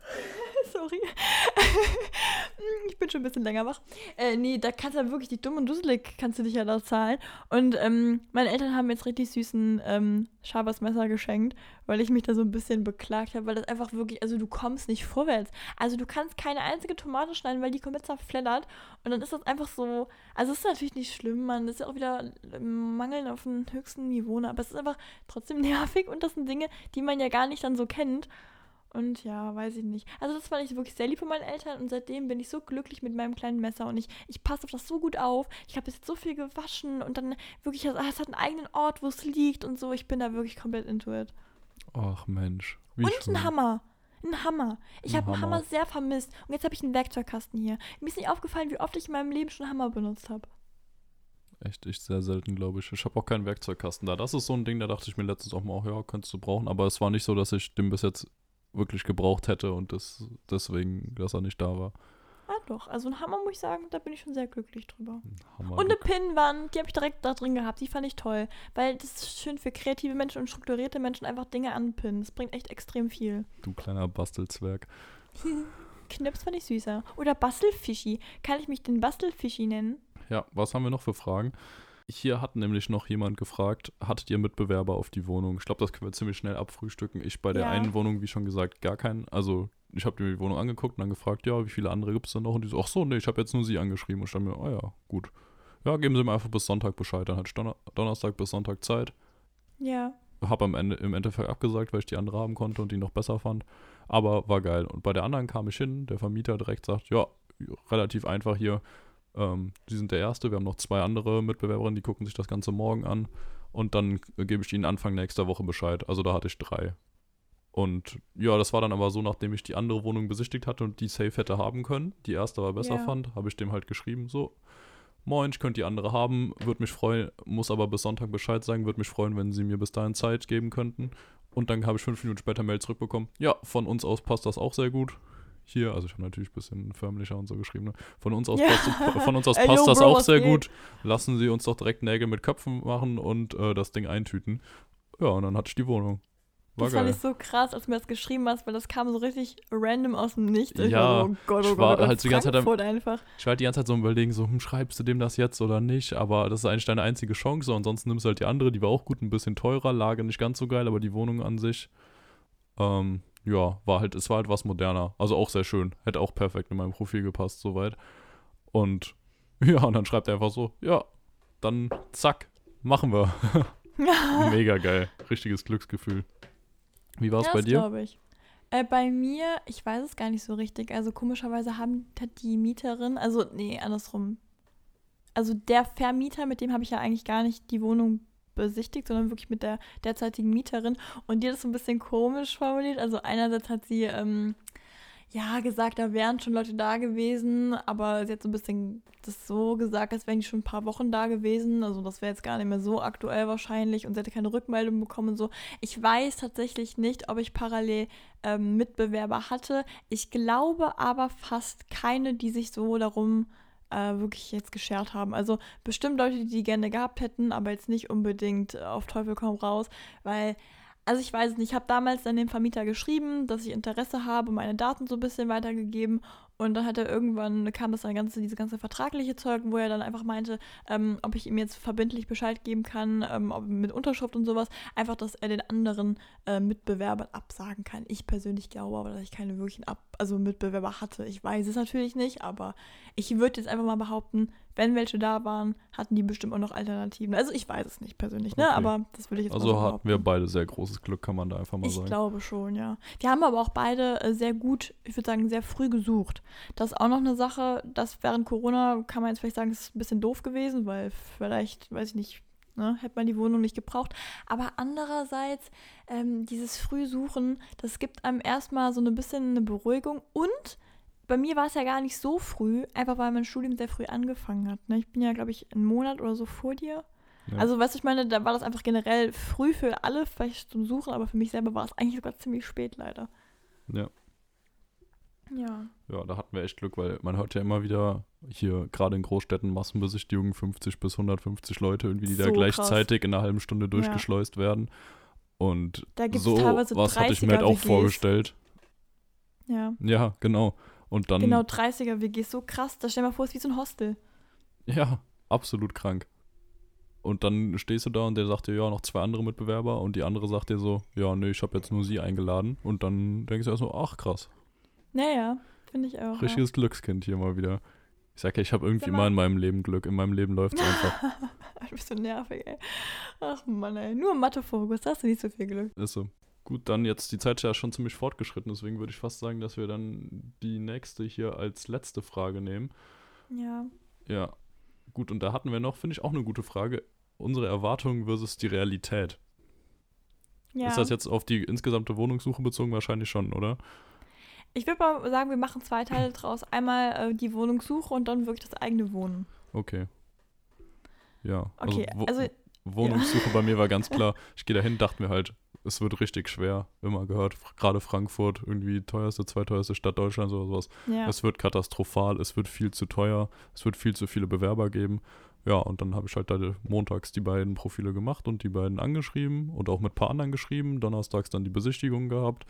sorry. ich bin schon ein bisschen länger wach. Äh, nee, da kannst du ja wirklich die dumm und dusselig kannst du dich ja da zahlen. Und ähm, meine Eltern haben mir jetzt richtig süßen ähm, scharfes Messer geschenkt, weil ich mich da so ein bisschen beklagt habe, weil das einfach wirklich, also du kommst nicht vorwärts. Also du kannst keine einzige Tomate schneiden, weil die komplett zerfleddert. Und dann ist das einfach so, also es ist natürlich nicht schlimm, man, das ist ja auch wieder Mangeln auf dem höchsten Niveau, ne? aber es ist einfach trotzdem nervig und das sind Dinge, die man ja gar nicht dann so kennt. Und ja, weiß ich nicht. Also das fand ich wirklich sehr lieb von meinen Eltern und seitdem bin ich so glücklich mit meinem kleinen Messer und ich, ich passe auf das so gut auf. Ich habe jetzt so viel gewaschen und dann wirklich, es hat einen eigenen Ort, wo es liegt und so. Ich bin da wirklich komplett into it. Ach Mensch. Und schön. ein Hammer. Ein Hammer. Ich habe einen Hammer. Sehr vermisst. Und jetzt habe ich einen Werkzeugkasten hier. Mir ist nicht aufgefallen, wie oft ich in meinem Leben schon Hammer benutzt habe. Echt, ich sehr selten, glaube ich. Ich habe auch keinen Werkzeugkasten da. Das ist so ein Ding, da dachte ich mir letztens auch mal, ja, könntest du brauchen. Aber es war nicht so, dass ich den bis jetzt wirklich gebraucht hätte und das, deswegen, dass er nicht da war. Ah doch, also ein Hammer muss ich sagen, da bin ich schon sehr glücklich drüber. Hammer. Und eine Pinnwand, die habe ich direkt da drin gehabt. Die fand ich toll. Weil das ist schön für kreative Menschen und strukturierte Menschen einfach Dinge anpinnen. Das bringt echt extrem viel. du kleiner Bastelzwerg. Knips fand ich süßer. Oder Bastelfischi. Kann ich mich den Bastelfischi nennen? Ja, was haben wir noch für Fragen? Hier hat nämlich noch jemand gefragt, hattet ihr Mitbewerber auf die Wohnung? Ich glaube, das können wir ziemlich schnell abfrühstücken. Ich bei der Ja. einen Wohnung, wie schon gesagt, gar keinen. Also ich habe mir die Wohnung angeguckt und dann gefragt, ja, wie viele andere gibt es denn noch? Und die so, ach so, nee, ich habe jetzt nur sie angeschrieben. Und ich dachte mir, ah ja, gut. Ja, geben Sie mir einfach bis Sonntag Bescheid. Dann hatte ich Donner Donnerstag bis Sonntag Zeit. Ja. Habe am Ende im Endeffekt abgesagt, weil ich die andere haben konnte und die noch besser fand. Aber war geil. Und bei der anderen kam ich hin, der Vermieter direkt sagt, ja, relativ einfach hier. Ähm, die sind der Erste, wir haben noch zwei andere Mitbewerberinnen, die gucken sich das Ganze morgen an. Und dann gebe ich ihnen Anfang nächster Woche Bescheid. Also da hatte ich drei. Und ja, das war dann aber so, nachdem ich die andere Wohnung besichtigt hatte und die safe hätte haben können, die erste aber besser Ja. fand, habe ich dem halt geschrieben, so, moin, ich könnte die andere haben, würde mich freuen, muss aber bis Sonntag Bescheid sagen, würde mich freuen, wenn sie mir bis dahin Zeit geben könnten. Und dann habe ich fünf Minuten später Mail zurückbekommen, ja, von uns aus passt das auch sehr gut. Hier, also ich habe natürlich ein bisschen förmlicher und so geschrieben, ne? von uns aus Ja. passt, von uns aus Ey, passt yo, das Bro, auch sehr geht? gut. Lassen Sie uns doch direkt Nägel mit Köpfen machen und äh, das Ding eintüten. Ja, und dann hatte ich die Wohnung. War das geil. fand ich so krass, als du mir das geschrieben hast, weil das kam so richtig random aus dem Nichts. Ich Ja, so, oh Gott, oh ich war Gott, halt die ganze Zeit am- Frankfurt einfach. Ich war halt die ganze Zeit so überlegen, so, hm, schreibst du dem das jetzt oder nicht? Aber das ist eigentlich deine einzige Chance. Ansonsten nimmst du halt die andere, die war auch gut, ein bisschen teurer, Lage nicht ganz so geil, aber die Wohnung an sich, ähm, ja, war halt, es war halt was moderner. Also auch sehr schön. Hätte auch perfekt in mein Profil gepasst, soweit. Und ja, und dann schreibt er einfach so, ja, dann zack, machen wir. Mega geil. Richtiges Glücksgefühl. Wie war es ja, bei dir? glaube ich. Äh, bei mir, ich weiß es gar nicht so richtig. Also komischerweise haben, hat die Mieterin, also nee, andersrum. Also der Vermieter, mit dem habe ich ja eigentlich gar nicht die Wohnung besichtigt, sondern wirklich mit der derzeitigen Mieterin. Und die hat das so ein bisschen komisch formuliert. Also einerseits hat sie ähm, ja gesagt, da wären schon Leute da gewesen, aber sie hat so ein bisschen das so gesagt, als wären die schon ein paar Wochen da gewesen. Also das wäre jetzt gar nicht mehr so aktuell wahrscheinlich und sie hätte keine Rückmeldung bekommen und so. Ich weiß tatsächlich nicht, ob ich parallel ähm, Mitbewerber hatte. Ich glaube aber fast keine, die sich so darum äh, wirklich jetzt geschert haben. Also bestimmt Leute, die die gerne gehabt hätten, aber jetzt nicht unbedingt äh, auf Teufel komm raus, weil also ich weiß nicht, ich habe damals dann dem Vermieter geschrieben, dass ich Interesse habe, meine Daten so ein bisschen weitergegeben und dann hat er irgendwann, kam das dann ganze, diese ganze vertragliche Zeug, wo er dann einfach meinte, ähm, ob ich ihm jetzt verbindlich Bescheid geben kann, ähm, ob, mit Unterschrift und sowas, einfach, dass er den anderen äh, Mitbewerbern absagen kann. Ich persönlich glaube aber, dass ich keine wirklichen Ab also Mitbewerber hatte. Ich weiß es natürlich nicht, aber ich würde jetzt einfach mal behaupten, wenn welche da waren, hatten die bestimmt auch noch Alternativen. Also ich weiß es nicht persönlich, ne? Okay. Aber das würde ich jetzt mal Also so hatten wir beide sehr großes Glück, kann man da einfach mal Ich sagen. glaube schon, ja. Wir haben aber auch beide äh, sehr gut, ich würde sagen, sehr früh gesucht. Das ist auch noch eine Sache, das während Corona kann man jetzt vielleicht sagen, ist ein bisschen doof gewesen, weil vielleicht, weiß ich nicht, ne, hätte man die Wohnung nicht gebraucht. Aber andererseits, ähm, dieses Frühsuchen, das gibt einem erstmal so ein bisschen eine Beruhigung und bei mir war es ja gar nicht so früh, einfach weil mein Studium sehr früh angefangen hat. Ne? Ich bin ja, glaube ich, einen Monat oder so vor dir. Ja. Also, weißt du, ich meine, da war das einfach generell früh für alle, vielleicht zum Suchen, aber für mich selber war es eigentlich sogar ziemlich spät, leider. Ja. Ja. Ja, da hatten wir echt Glück, weil man hört ja immer wieder hier gerade in Großstädten Massenbesichtigungen 50 bis 150 Leute irgendwie, die da So gleichzeitig in einer halben Stunde durchgeschleust werden. Und Da so teilweise was hatte ich mir halt 30er auch WGs. vorgestellt. Ja. Ja, genau. Und dann, Genau, 30er WGs, so krass. Da stell dir mal vor, es ist wie so ein Hostel. ja, absolut krank. Und dann stehst du da und der sagt dir, ja, noch zwei andere Mitbewerber und die andere sagt dir so, ja, nee, ich habe jetzt nur sie eingeladen. Und dann denkst du erst so, ach krass, Naja, finde ich auch. richtiges Glückskind hier mal wieder. Ich sag ja, ich habe irgendwie immer in meinem Leben Glück. In meinem Leben läuft es einfach. Ja. du bist so nervig, ey. Ach Mann, ey. Nur Mathe-Fokus, hast du nicht so viel Glück. Ist so. Gut, dann jetzt, die Zeit ist ja schon ziemlich fortgeschritten, deswegen würde ich fast sagen, dass wir dann die nächste hier als letzte Frage nehmen. Ja. Ja, gut, und da hatten wir noch, finde ich, auch eine gute Frage. Unsere Erwartungen versus die Realität. ja. Ist das jetzt auf die insgesamte Wohnungssuche bezogen? Wahrscheinlich schon, oder? Ich würde mal sagen, wir machen zwei Teile draus. Einmal äh, die Wohnungssuche und dann wirklich das eigene Wohnen. Okay. Ja. Okay, wo also Wohnungssuche bei mir war ganz klar. Ich gehe dahin, dachte mir halt, es wird richtig schwer. Immer gehört, gerade Frankfurt, irgendwie teuerste, zweiteuerste Stadt Deutschlands oder sowas. ja. Es wird katastrophal, es wird viel zu teuer, es wird viel zu viele Bewerber geben. Ja, und dann habe ich halt da montags die beiden Profile gemacht und die beiden angeschrieben und auch mit ein paar anderen geschrieben. Donnerstags dann die Besichtigung gehabt.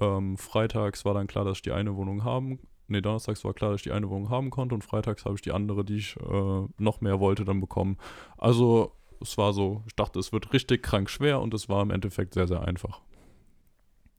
Ähm, freitags war dann klar, dass ich die eine Wohnung haben nee, donnerstags war klar, dass ich die eine Wohnung haben konnte und freitags habe ich die andere, die ich äh, noch mehr wollte, dann bekommen. Also es war so, ich dachte, es wird richtig krank schwer und es war im Endeffekt sehr, sehr einfach.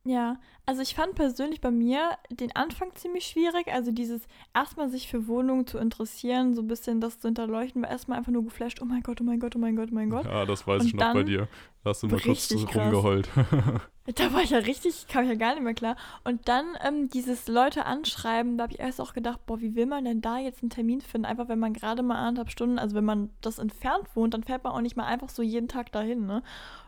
Ja, also ich fand persönlich bei mir den Anfang ziemlich schwierig. Also dieses erstmal sich für Wohnungen zu interessieren, so ein bisschen das zu hinterleuchten, war erstmal einfach nur geflasht, oh mein Gott, oh mein Gott, oh mein Gott, oh mein Gott. Ja, das weiß und ich noch bei dir. Da hast du mal kurz rumgeheult. da war ich ja richtig, kam ich ja gar nicht mehr klar. Und dann ähm, dieses Leute anschreiben, da habe ich erst auch gedacht, boah, wie will man denn da jetzt einen Termin finden? Einfach wenn man gerade mal anderthalb Stunden, also wenn man das entfernt wohnt, dann fährt man auch nicht mal einfach so jeden Tag dahin, ne?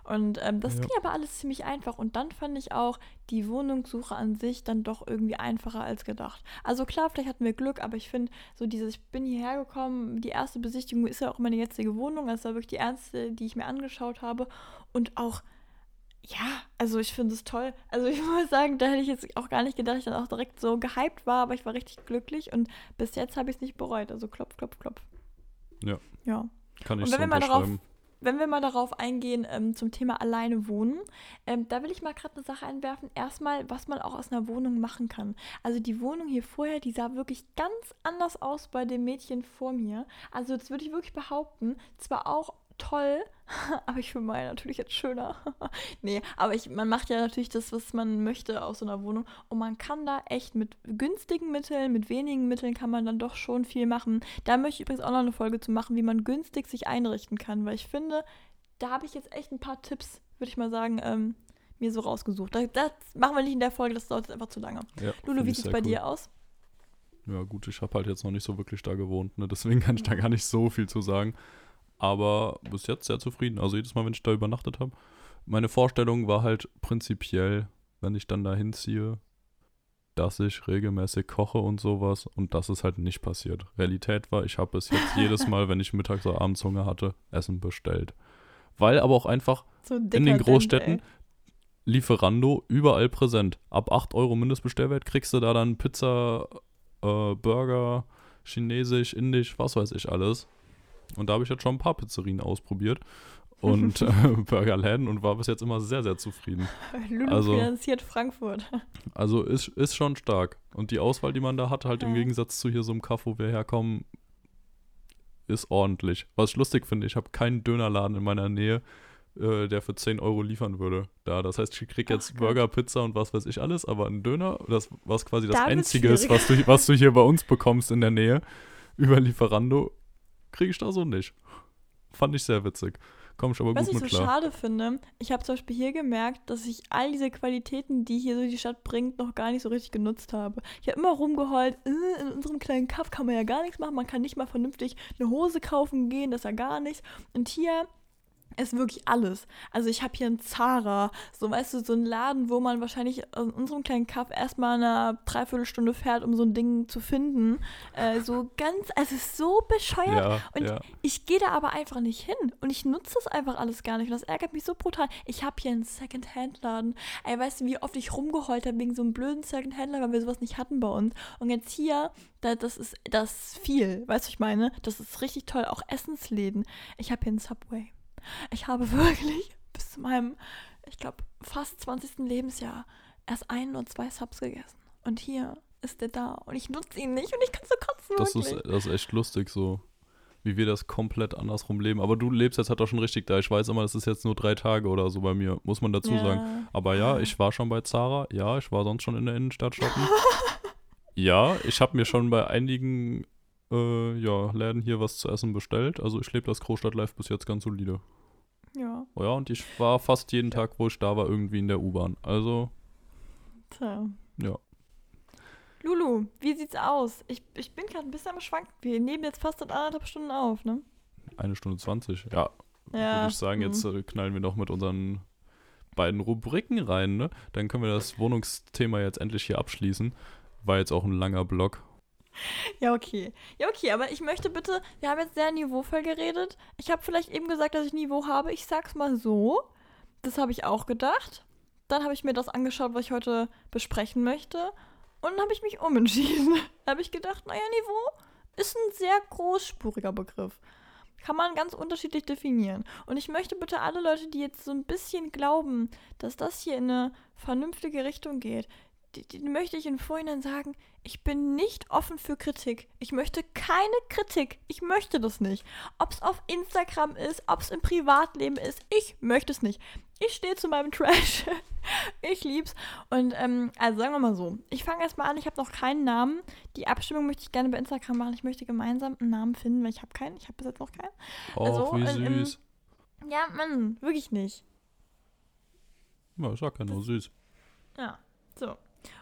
Und ähm, das ja. ging aber alles ziemlich einfach. Und dann fand ich auch die Wohnungssuche an sich dann doch irgendwie einfacher als gedacht. Also klar, vielleicht hatten wir Glück, aber ich finde, so dieses, ich bin hierher gekommen, die erste Besichtigung ist ja auch meine jetzige Wohnung. Das war wirklich die erste, die ich mir angeschaut habe. Und auch ja, also ich finde es toll. Also ich muss sagen, da hätte ich jetzt auch gar nicht gedacht, dass ich dann auch direkt so gehypt war, aber ich war richtig glücklich und bis jetzt habe ich es nicht bereut. Also klopf, klopf, klopf. Ja. Ja. Kann ich und wenn so wir mal darauf wenn wir mal darauf eingehen ähm, zum Thema alleine wohnen, ähm, da will ich mal gerade eine Sache einwerfen. Erstmal, was man auch aus einer Wohnung machen kann. Also die Wohnung hier vorher, die sah wirklich ganz anders aus bei dem Mädchen vor mir. Also das würde ich wirklich behaupten. Zwar auch toll, aber ich finde meine natürlich jetzt schöner. nee, aber ich, man macht ja natürlich das, was man möchte aus so einer Wohnung. Und man kann da echt mit günstigen Mitteln, mit wenigen Mitteln kann man dann doch schon viel machen. Da möchte ich übrigens auch noch eine Folge zu machen, wie man günstig sich einrichten kann, weil ich finde, da habe ich jetzt echt ein paar Tipps, würde ich mal sagen, ähm, mir so rausgesucht. Das, das, machen wir nicht in der Folge, das dauert jetzt einfach zu lange. Ja, Lulu, wie sieht es bei cool. dir aus? Ja, gut, ich habe halt jetzt noch nicht so wirklich da gewohnt, ne? deswegen kann ich da gar nicht so viel zu sagen aber bis jetzt sehr zufrieden. Also jedes Mal, wenn ich da übernachtet habe. Meine Vorstellung war halt prinzipiell, wenn ich dann da hinziehe, dass ich regelmäßig koche und sowas und das ist halt nicht passiert. Realität war, ich habe bis jetzt jedes Mal, wenn ich mittags oder abends Hunger hatte, Essen bestellt. Weil aber auch einfach so in den Großstädten ey. Lieferando überall präsent. Ab 8 Euro Mindestbestellwert kriegst du da dann Pizza, äh, Burger, Chinesisch, Indisch, was weiß ich alles. Und da habe ich jetzt schon ein paar Pizzerien ausprobiert und äh, Burgerläden und war bis jetzt immer sehr, sehr zufrieden. Lulu also, finanziert Frankfurt. Also ist, ist schon stark. Und die Auswahl, die man da hat, halt ja. im Gegensatz zu hier so einem Kaff, wo wir herkommen, ist ordentlich. Was ich lustig finde, ich habe keinen Dönerladen in meiner Nähe, äh, der für 10 Euro liefern würde. Da, das heißt, ich kriege jetzt Ach, Burger, Pizza und was weiß ich alles, aber ein Döner, das, was quasi das da Einzige ist, was du, was du hier bei uns bekommst in der Nähe, über Lieferando, kriege ich da so nicht. Fand ich sehr witzig. Komme ich aber gut mit klar. Was ich so schade finde, ich habe zum Beispiel hier gemerkt, dass ich all diese Qualitäten, die hier so die Stadt bringt, noch gar nicht so richtig genutzt habe. Ich habe immer rumgeheult, äh, in unserem kleinen Kaff kann man ja gar nichts machen, man kann nicht mal vernünftig eine Hose kaufen gehen, das ist ja gar nichts. Und hier ist wirklich alles. Also ich habe hier einen Zara, so weißt du, so einen Laden, wo man wahrscheinlich in unserem kleinen Kaff erstmal eine Dreiviertelstunde fährt, um so ein Ding zu finden. Äh, so ganz, also so bescheuert. Ja, und ja. ich gehe da aber einfach nicht hin und ich nutze das einfach alles gar nicht. Und das ärgert mich so brutal. Ich habe hier einen Second-Hand-Laden. Ey, weißt du, wie oft ich rumgeheult habe wegen so einem blöden Second-Hand-Laden, weil wir sowas nicht hatten bei uns. Und jetzt hier, da, das ist das viel, weißt du, ich meine? Das ist richtig toll. Auch Essensläden. Ich habe hier einen Subway. Ich habe wirklich bis zu meinem, ich glaube, fast 20. Lebensjahr erst ein und zwei Subs gegessen. Und hier ist der da und ich nutze ihn nicht und ich kann so kotzen. Das ist, das ist echt lustig so, wie wir das komplett andersrum leben. Aber du lebst jetzt halt auch schon richtig da. Ich weiß immer, das ist jetzt nur drei Tage oder so bei mir, muss man dazu ja. sagen. Aber ja, ich war schon bei Zara. Ja, ich war sonst schon in der Innenstadt shoppen. ja, ich habe mir schon bei einigen äh, ja, Läden hier was zu essen bestellt. Also ich lebe das Großstadt-Life bis jetzt ganz solide. Ja. Oh ja, und ich war fast jeden Tag, wo ich da war, irgendwie in der U-Bahn. Also. Tja. Ja. Lulu, wie sieht's aus? Ich, ich bin gerade ein bisschen am Schwanken. Wir nehmen jetzt fast anderthalb Stunden auf, ne? Eine Stunde zwanzig, ja. ja. Würde ich sagen, jetzt mhm. äh, knallen wir noch mit unseren beiden Rubriken rein, ne? Dann können wir das Wohnungsthema jetzt endlich hier abschließen. War jetzt auch ein langer Block. Ja, okay. Ja, okay, aber ich möchte bitte, wir haben jetzt sehr niveauvoll geredet. Ich habe vielleicht eben gesagt, dass ich Niveau habe. Ich sag's mal so. Das habe ich auch gedacht. Dann habe ich mir das angeschaut, was ich heute besprechen möchte. Und dann habe ich mich umentschieden. Da habe ich gedacht, naja, Niveau ist ein sehr großspuriger Begriff. Kann man ganz unterschiedlich definieren. Und ich möchte bitte alle Leute, die jetzt so ein bisschen glauben, dass das hier in eine vernünftige Richtung geht, den möchte ich im Vorhinein sagen, ich bin nicht offen für Kritik. Ich möchte keine Kritik. Ich möchte das nicht. Ob es auf Instagram ist, ob es im Privatleben ist, ich möchte es nicht. Ich stehe zu meinem Trash. ich lieb's. Und ähm, also sagen wir mal so, ich fange erstmal an, ich habe noch keinen Namen. Die Abstimmung möchte ich gerne bei Instagram machen. Ich möchte gemeinsam einen Namen finden, weil ich habe keinen. Ich habe bis jetzt noch keinen. Oh, also, wie süß. Ähm, ja, Mann, wirklich nicht. Ja, sag ja nur süß. Ja, so.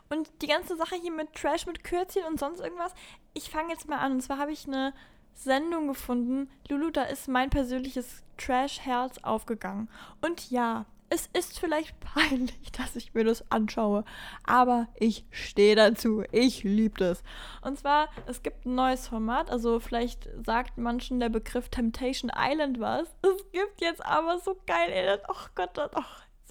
Und die ganze Sache hier mit Trash, mit Kürzchen und sonst irgendwas, ich fange jetzt mal an. Und zwar habe ich eine Sendung gefunden. Lulu, da ist mein persönliches Trash-Herz aufgegangen. Und ja, es ist vielleicht peinlich, dass ich mir das anschaue, aber ich stehe dazu. Ich liebe das. Und zwar, es gibt ein neues Format, also vielleicht sagt manchen der Begriff Temptation Island was. Es gibt jetzt aber so geil, ey, oh Gott, oh,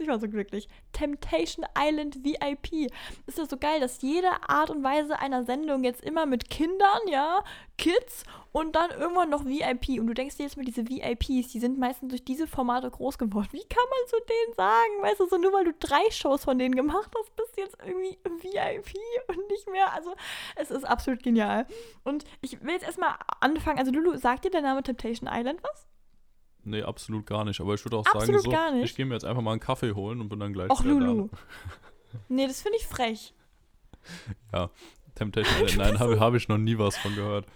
ich war so glücklich. Temptation Island VIP. Ist das so geil, dass jede Art und Weise einer Sendung jetzt immer mit Kindern, ja, Kids und dann irgendwann noch VIP. Und du denkst dir jetzt mal, diese VIPs, die sind meistens durch diese Formate groß geworden. Wie kann man zu denen sagen? Weißt du, so nur weil du drei Shows von denen gemacht hast, bist du jetzt irgendwie VIP und nicht mehr. Also, es ist absolut genial. Und ich will jetzt erstmal anfangen. Also, Lulu, sagt dir der Name Temptation Island was? Nee, absolut gar nicht. Aber ich würde auch absolut sagen, so, ich gehe mir jetzt einfach mal einen Kaffee holen und bin dann gleich Och, wieder Lulu. da. nee, das finde ich frech. Ja, Temptation nein, habe hab ich noch nie was von gehört.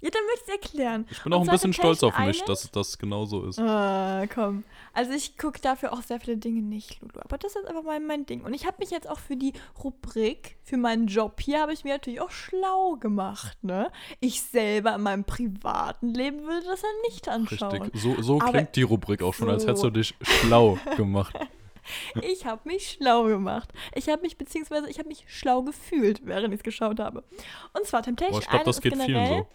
Ja, dann möchte ich es erklären. Ich bin auch ein bisschen stolz auf mich, dass das genauso ist. Ah, komm. Also ich gucke dafür auch sehr viele Dinge nicht, Lulu. Aber das ist einfach mal mein Ding. Und ich habe mich jetzt auch für die Rubrik, für meinen Job hier, habe ich mir natürlich auch schlau gemacht, ne? Ich selber in meinem privaten Leben würde das ja nicht anschauen. Richtig. So, so klingt die Rubrik auch schon, so. als hättest du dich schlau gemacht. Ich habe mich schlau gemacht. Ich habe mich, beziehungsweise ich habe mich schlau gefühlt, während ich es geschaut habe. Und zwar Temptation Boah, ich glaube, das geht generell, vielen so.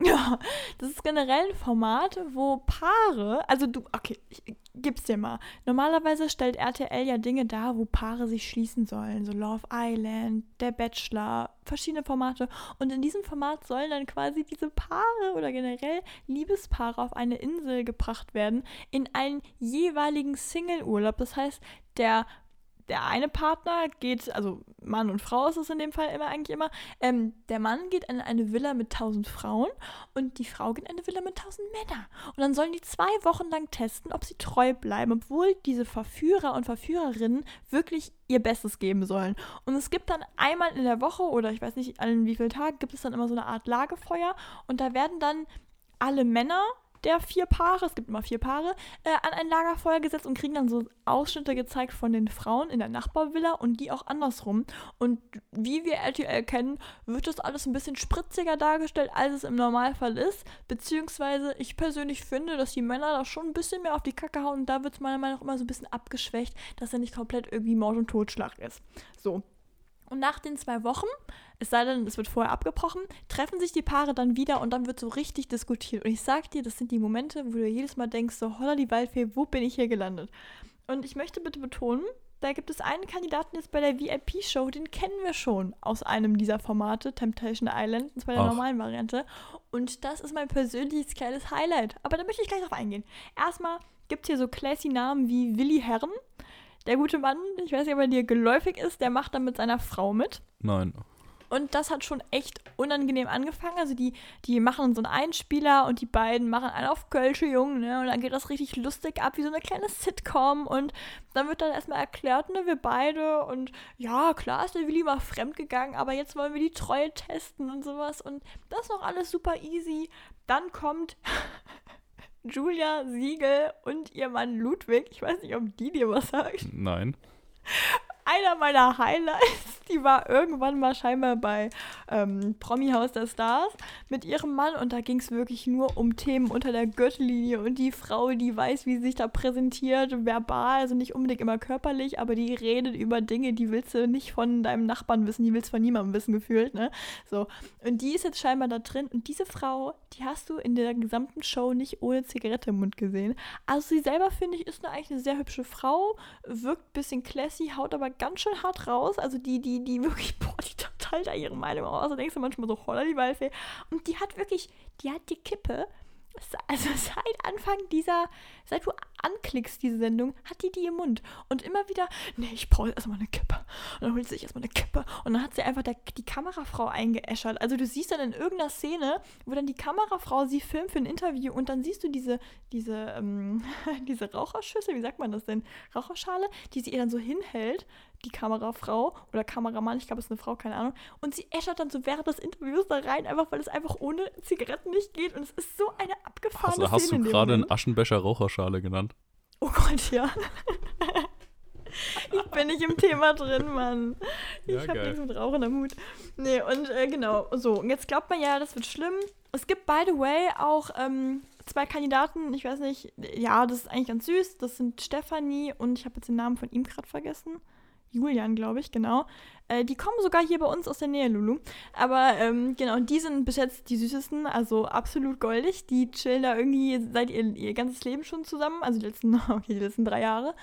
Ja, das ist generell ein Format, wo Paare, also du, okay, ich gib's dir mal. Normalerweise stellt RTL ja Dinge dar, wo Paare sich schließen sollen, so Love Island, Der Bachelor, verschiedene Formate. Und in diesem Format sollen dann quasi diese Paare oder generell Liebespaare auf eine Insel gebracht werden, in einen jeweiligen Single-Urlaub. Das heißt, der der eine Partner geht, also Mann und Frau ist es in dem Fall immer eigentlich immer, ähm, der Mann geht in eine Villa mit tausend Frauen und die Frau geht in eine Villa mit tausend Männern. Und dann sollen die zwei Wochen lang testen, ob sie treu bleiben, obwohl diese Verführer und Verführerinnen wirklich ihr Bestes geben sollen. Und es gibt dann einmal in der Woche oder ich weiß nicht an wie vielen Tagen gibt es dann immer so eine Art Lagefeuer und da werden dann alle Männer der vier Paare, es gibt immer vier Paare, äh, an ein Lagerfeuer gesetzt und kriegen dann so Ausschnitte gezeigt von den Frauen in der Nachbarvilla und die auch andersrum. Und wie wir RTL kennen, wird das alles ein bisschen spritziger dargestellt, als es im Normalfall ist. Beziehungsweise ich persönlich finde, dass die Männer da schon ein bisschen mehr auf die Kacke hauen und da wird es meiner Meinung nach immer so ein bisschen abgeschwächt, dass er nicht komplett irgendwie Mord und Totschlag ist. So. Und nach den zwei Wochen, es sei denn, es wird vorher abgebrochen, treffen sich die Paare dann wieder und dann wird so richtig diskutiert. Und ich sag dir, das sind die Momente, wo du jedes Mal denkst, so holla die Waldfee, wo bin ich hier gelandet? Und ich möchte bitte betonen, da gibt es einen Kandidaten jetzt bei der VIP-Show, den kennen wir schon aus einem dieser Formate, Temptation Island, und zwar der Ach. normalen Variante. Und das ist mein persönliches kleines Highlight. Aber da möchte ich gleich drauf eingehen. Erstmal gibt es hier so classy Namen wie Willi Herren. Der gute Mann, ich weiß nicht, ob er dir geläufig ist, der macht dann mit seiner Frau mit. Nein. Und das hat schon echt unangenehm angefangen. Also die, die machen so einen Einspieler und die beiden machen einen auf Kölsche Jungen, ne? Und dann geht das richtig lustig ab, wie so eine kleine Sitcom. Und dann wird dann erstmal erklärt, ne, wir beide. Und ja, klar ist der Willi mal fremd gegangen, aber jetzt wollen wir die Treue testen und sowas. Und das ist noch alles super easy. Dann kommt Julia Siegel und ihr Mann Ludwig. Ich weiß nicht, ob die dir was sagt. Nein einer meiner Highlights. Die war irgendwann mal scheinbar bei ähm, Promi Haus der Stars mit ihrem Mann und da ging es wirklich nur um Themen unter der Gürtellinie und die Frau, die weiß, wie sie sich da präsentiert, verbal, also nicht unbedingt immer körperlich, aber die redet über Dinge, die willst du nicht von deinem Nachbarn wissen, die willst du von niemandem wissen gefühlt, ne? So. Und die ist jetzt scheinbar da drin und diese Frau, die hast du in der gesamten Show nicht ohne Zigarette im Mund gesehen. Also sie selber, finde ich, ist eine, eigentlich eine sehr hübsche Frau, wirkt ein bisschen classy, haut aber ganz schön hart raus. Also die, die, die wirklich, boah, die total da ihre Meinung raus. Da denkst du manchmal so, holla die Waldfee. Und die hat wirklich, die hat die Kippe also seit Anfang dieser, seit du anklickst diese Sendung, hat die die im Mund. Und immer wieder, nee, ich brauche erstmal eine Kippe. Und dann holt sie sich erstmal eine Kippe. Und dann hat sie einfach der, die Kamerafrau eingeäschert. Also du siehst dann in irgendeiner Szene, wo dann die Kamerafrau sie filmt für ein Interview und dann siehst du diese, diese, ähm, diese Raucherschüssel, wie sagt man das denn? Raucherschale, die sie ihr dann so hinhält die Kamerafrau oder Kameramann, ich glaube, es ist eine Frau, keine Ahnung. Und sie äschert dann so während des Interviews da rein, einfach weil es einfach ohne Zigaretten nicht geht. Und es ist so eine abgefahrene also, Hast du gerade einen Aschenbecher Raucherschale genannt? Oh Gott, ja. ich bin nicht im Thema drin, Mann. Ich ja, habe nichts mit Rauchen am Hut. Nee, und äh, genau, so. Und jetzt glaubt man ja, das wird schlimm. Es gibt, by the way, auch ähm, zwei Kandidaten, ich weiß nicht, ja, das ist eigentlich ganz süß. Das sind Stefanie und ich habe jetzt den Namen von ihm gerade vergessen. Julian, glaube ich, genau. Äh, die kommen sogar hier bei uns aus der Nähe, Lulu. Aber ähm, genau, die sind bis jetzt die süßesten, also absolut goldig. Die chillen da irgendwie seit ihr, ihr ganzes Leben schon zusammen, also die letzten, okay, die letzten drei Jahre.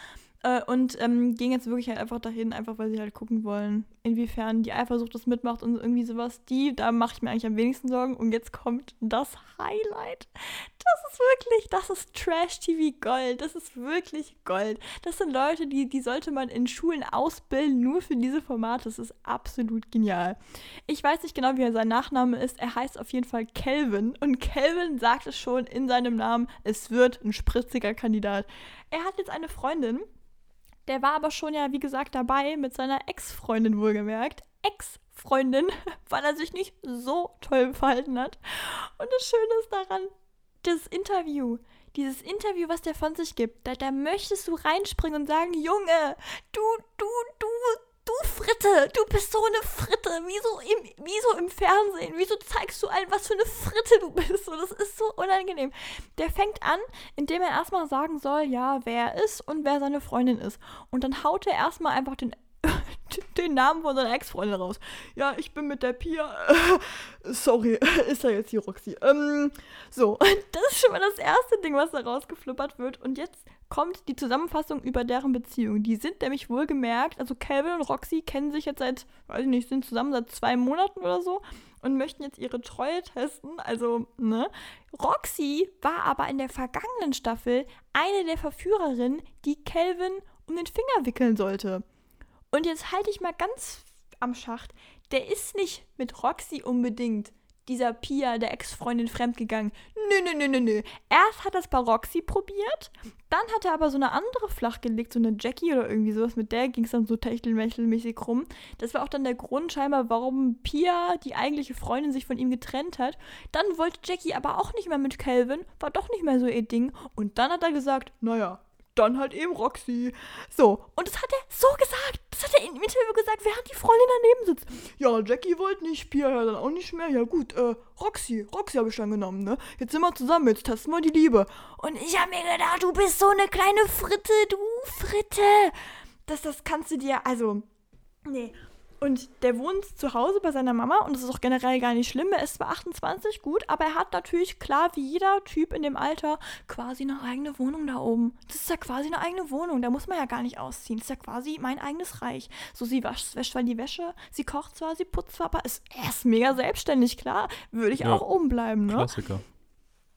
Äh, und ähm, gehen jetzt wirklich halt einfach dahin, einfach weil sie halt gucken wollen, inwiefern die Eifersucht das mitmacht und irgendwie sowas. Die, da mache ich mir eigentlich am wenigsten Sorgen. Und jetzt kommt das Highlight. Das ist wirklich, das ist Trash-TV Gold. Das ist wirklich Gold. Das sind Leute, die, die sollte man in Schulen ausbilden, nur für diese Formate. Das ist absolut genial. Ich weiß nicht genau, wie er sein Nachname ist. Er heißt auf jeden Fall Kelvin. Und Kelvin sagt es schon in seinem Namen, es wird ein spritziger Kandidat. Er hat jetzt eine Freundin, der war aber schon ja, wie gesagt, dabei mit seiner Ex-Freundin wohlgemerkt. Ex-Freundin, weil er sich nicht so toll verhalten hat. Und das Schöne ist daran, das Interview, dieses Interview, was der von sich gibt, da, da möchtest du reinspringen und sagen, Junge, du, du, du, du Fritte, du bist so eine Fritte, wie so im, wie im Fernsehen. Wieso zeigst du allen, was für eine Fritte du bist? So, das ist so unangenehm. Der fängt an, indem er erstmal sagen soll, ja, wer er ist und wer seine Freundin ist. Und dann haut er erstmal einfach den den Namen von seiner Ex-Freundin raus. Ja, ich bin mit der Pia. Sorry, ist ja jetzt die Roxy. Ähm, so, das ist schon mal das erste Ding, was da rausgeflippert wird. Und jetzt kommt die Zusammenfassung über deren Beziehung. Die sind nämlich wohlgemerkt, also Calvin und Roxy kennen sich jetzt seit, weiß ich nicht, sind zusammen seit zwei Monaten oder so und möchten jetzt ihre Treue testen. Also, ne? Roxy war aber in der vergangenen Staffel eine der Verführerinnen, die Calvin um den Finger wickeln sollte. Und jetzt halte ich mal ganz am Schacht. Der ist nicht mit Roxy unbedingt dieser Pia, der Ex-Freundin, fremdgegangen. Nö, nö, nö, nö, nö. Erst hat er es bei Roxy probiert, dann hat er aber so eine andere flachgelegt, so eine Jackie oder irgendwie sowas. Mit der ging es dann so techtelmechelmäßig rum. Das war auch dann der Grund scheinbar, warum Pia, die eigentliche Freundin, sich von ihm getrennt hat. Dann wollte Jackie aber auch nicht mehr mit Calvin, war doch nicht mehr so ihr Ding. Und dann hat er gesagt, naja, dann halt eben Roxy. So, und das hat er so gesagt. Das hat er im Interview gesagt, während die Freundin daneben sitzt. Ja, Jackie wollte nicht, Pia ja dann auch nicht mehr. Ja gut, äh, Roxy, Roxy habe ich dann genommen, ne? Jetzt sind wir zusammen, jetzt testen wir die Liebe. Und ich habe mir gedacht, du bist so eine kleine Fritte, du Fritte. Das, das kannst du dir, also, nee. Und der wohnt zu Hause bei seiner Mama und das ist auch generell gar nicht schlimm. Er ist zwar 28, gut, aber er hat natürlich klar, wie jeder Typ in dem Alter, quasi eine eigene Wohnung da oben. Das ist ja quasi eine eigene Wohnung, da muss man ja gar nicht ausziehen. Das ist ja quasi mein eigenes Reich. So, sie wascht, wäscht zwar die Wäsche, sie kocht zwar, sie putzt zwar, aber ist, er ist mega selbstständig, klar. Würde ich ja. auch oben bleiben, ne? Klassiker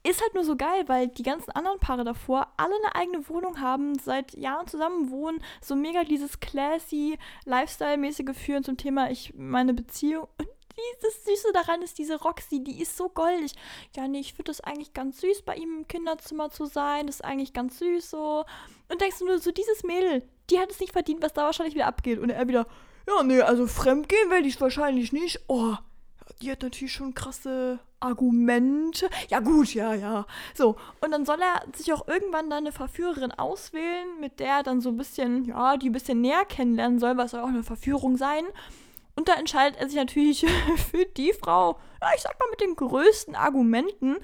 ist halt nur so geil, weil die ganzen anderen Paare davor alle eine eigene Wohnung haben, seit Jahren zusammen wohnen, so mega dieses classy, Lifestyle-mäßige Führen zum Thema ich meine Beziehung. Und das Süße daran ist diese Roxy, die ist so goldig. Ja, nee, ich finde das eigentlich ganz süß, bei ihm im Kinderzimmer zu sein. Das ist eigentlich ganz süß so. Und denkst du nur, so dieses Mädel, die hat es nicht verdient, was da wahrscheinlich wieder abgeht. Und er wieder, ja, nee, also fremdgehen werde ich wahrscheinlich nicht. Oh, die hat natürlich schon krasse Argumente. Ja, gut, ja, ja. So, und dann soll er sich auch irgendwann dann eine Verführerin auswählen, mit der er dann so ein bisschen, ja, die ein bisschen näher kennenlernen soll, was soll auch eine Verführung sein. Und da entscheidet er sich natürlich für die Frau, ja, ich sag mal, mit den größten Argumenten.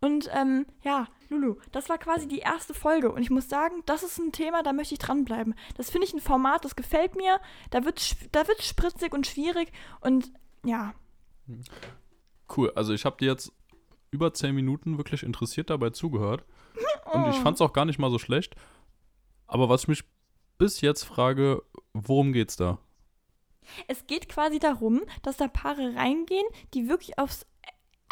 Und ähm, ja, Lulu, das war quasi die erste Folge. Und ich muss sagen, das ist ein Thema, da möchte ich dranbleiben. Das finde ich ein Format, das gefällt mir. Da wird da wird spritzig und schwierig. Und ja, Cool, also ich habe dir jetzt über zehn Minuten wirklich interessiert dabei zugehört. Und ich fand es auch gar nicht mal so schlecht. Aber was ich mich bis jetzt frage, worum geht's da? Es geht quasi darum, dass da Paare reingehen, die wirklich aufs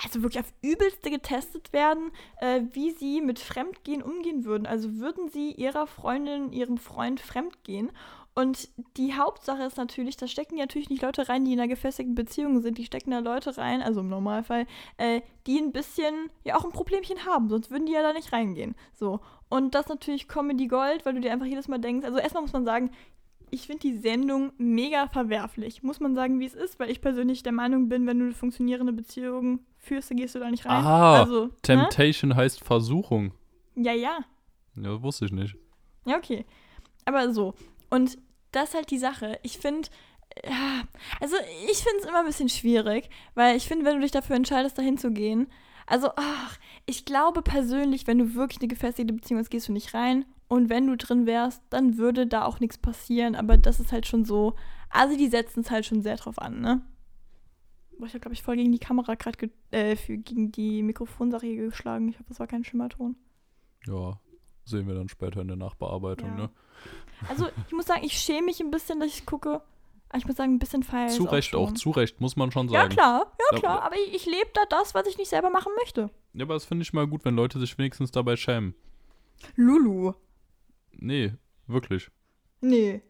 also wirklich auf übelste getestet werden, äh, wie sie mit Fremdgehen umgehen würden. Also würden sie ihrer Freundin, ihrem Freund fremdgehen. Und die Hauptsache ist natürlich, da stecken ja natürlich nicht Leute rein, die in einer gefestigten Beziehung sind. Die stecken da Leute rein, also im Normalfall, äh, die ein bisschen, ja auch ein Problemchen haben. Sonst würden die ja da nicht reingehen. So. Und das natürlich Comedy Gold, weil du dir einfach jedes Mal denkst, also erstmal muss man sagen, ich finde die Sendung mega verwerflich. Muss man sagen, wie es ist, weil ich persönlich der Meinung bin, wenn du eine funktionierende Beziehung führst, dann gehst du da nicht rein. Aha, also, ne? Temptation heißt Versuchung. Ja, ja. Ja, wusste ich nicht. Ja, okay. Aber so. Und das ist halt die Sache. Ich finde, ja, also ich finde es immer ein bisschen schwierig, weil ich finde, wenn du dich dafür entscheidest, dahin zu gehen, also, ach, ich glaube persönlich, wenn du wirklich eine gefestigte Beziehung hast, gehst du nicht rein. Und wenn du drin wärst, dann würde da auch nichts passieren. Aber das ist halt schon so. Also, die setzen es halt schon sehr drauf an, ne? Boah, ich habe, glaube ich, voll gegen die Kamera gerade, äh, für, gegen die Mikrofonsache geschlagen. Ich hoffe, das war kein Schimmerton. Ja, sehen wir dann später in der Nachbearbeitung, Ja. ne? Also, ich muss sagen, ich schäme mich ein bisschen, dass ich gucke. Aber ich muss sagen, ein bisschen feiern. Zu Recht auch, schon. zu Recht, muss man schon Ja, sagen. klar, ja, Ja, klar. Aber ich, ich lebe da das, was ich nicht selber machen möchte. Ja, aber das finde ich mal gut, wenn Leute sich wenigstens dabei schämen. Lulu. Nee, wirklich. Nee.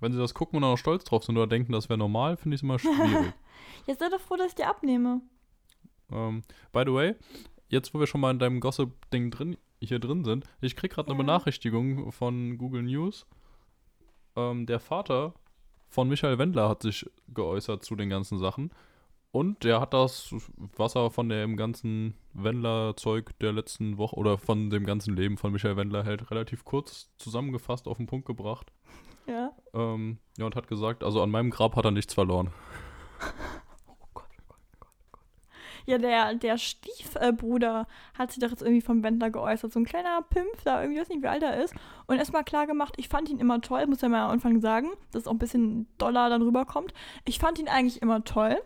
Wenn sie das gucken und dann auch stolz drauf sind oder denken, das wäre normal, finde ich es immer schwierig. Jetzt sei doch froh, dass ich dir abnehme. ähm, by the way, jetzt wo wir schon mal in deinem Gossip-Ding drin, hier drin sind, ich krieg gerade eine Ja. Benachrichtigung von Google News. Ähm, der Vater von Michael Wendler hat sich geäußert zu den ganzen Sachen. Und der hat das, was er von dem ganzen Wendler-Zeug der letzten Woche oder von dem ganzen Leben von Michael Wendler hält, relativ kurz zusammengefasst auf den Punkt gebracht. Ja. Ähm, ja, und hat gesagt, also an meinem Grab hat er nichts verloren. Ja, der, der Stiefbruder hat sich doch jetzt irgendwie vom Wendler geäußert. So ein kleiner Pimpf da, irgendwie weiß nicht, wie alt er ist. Und erstmal klar gemacht, ich fand ihn immer toll, muss ja mal am Anfang sagen, dass auch ein bisschen Dollar dann rüberkommt. Ich fand ihn eigentlich immer toll.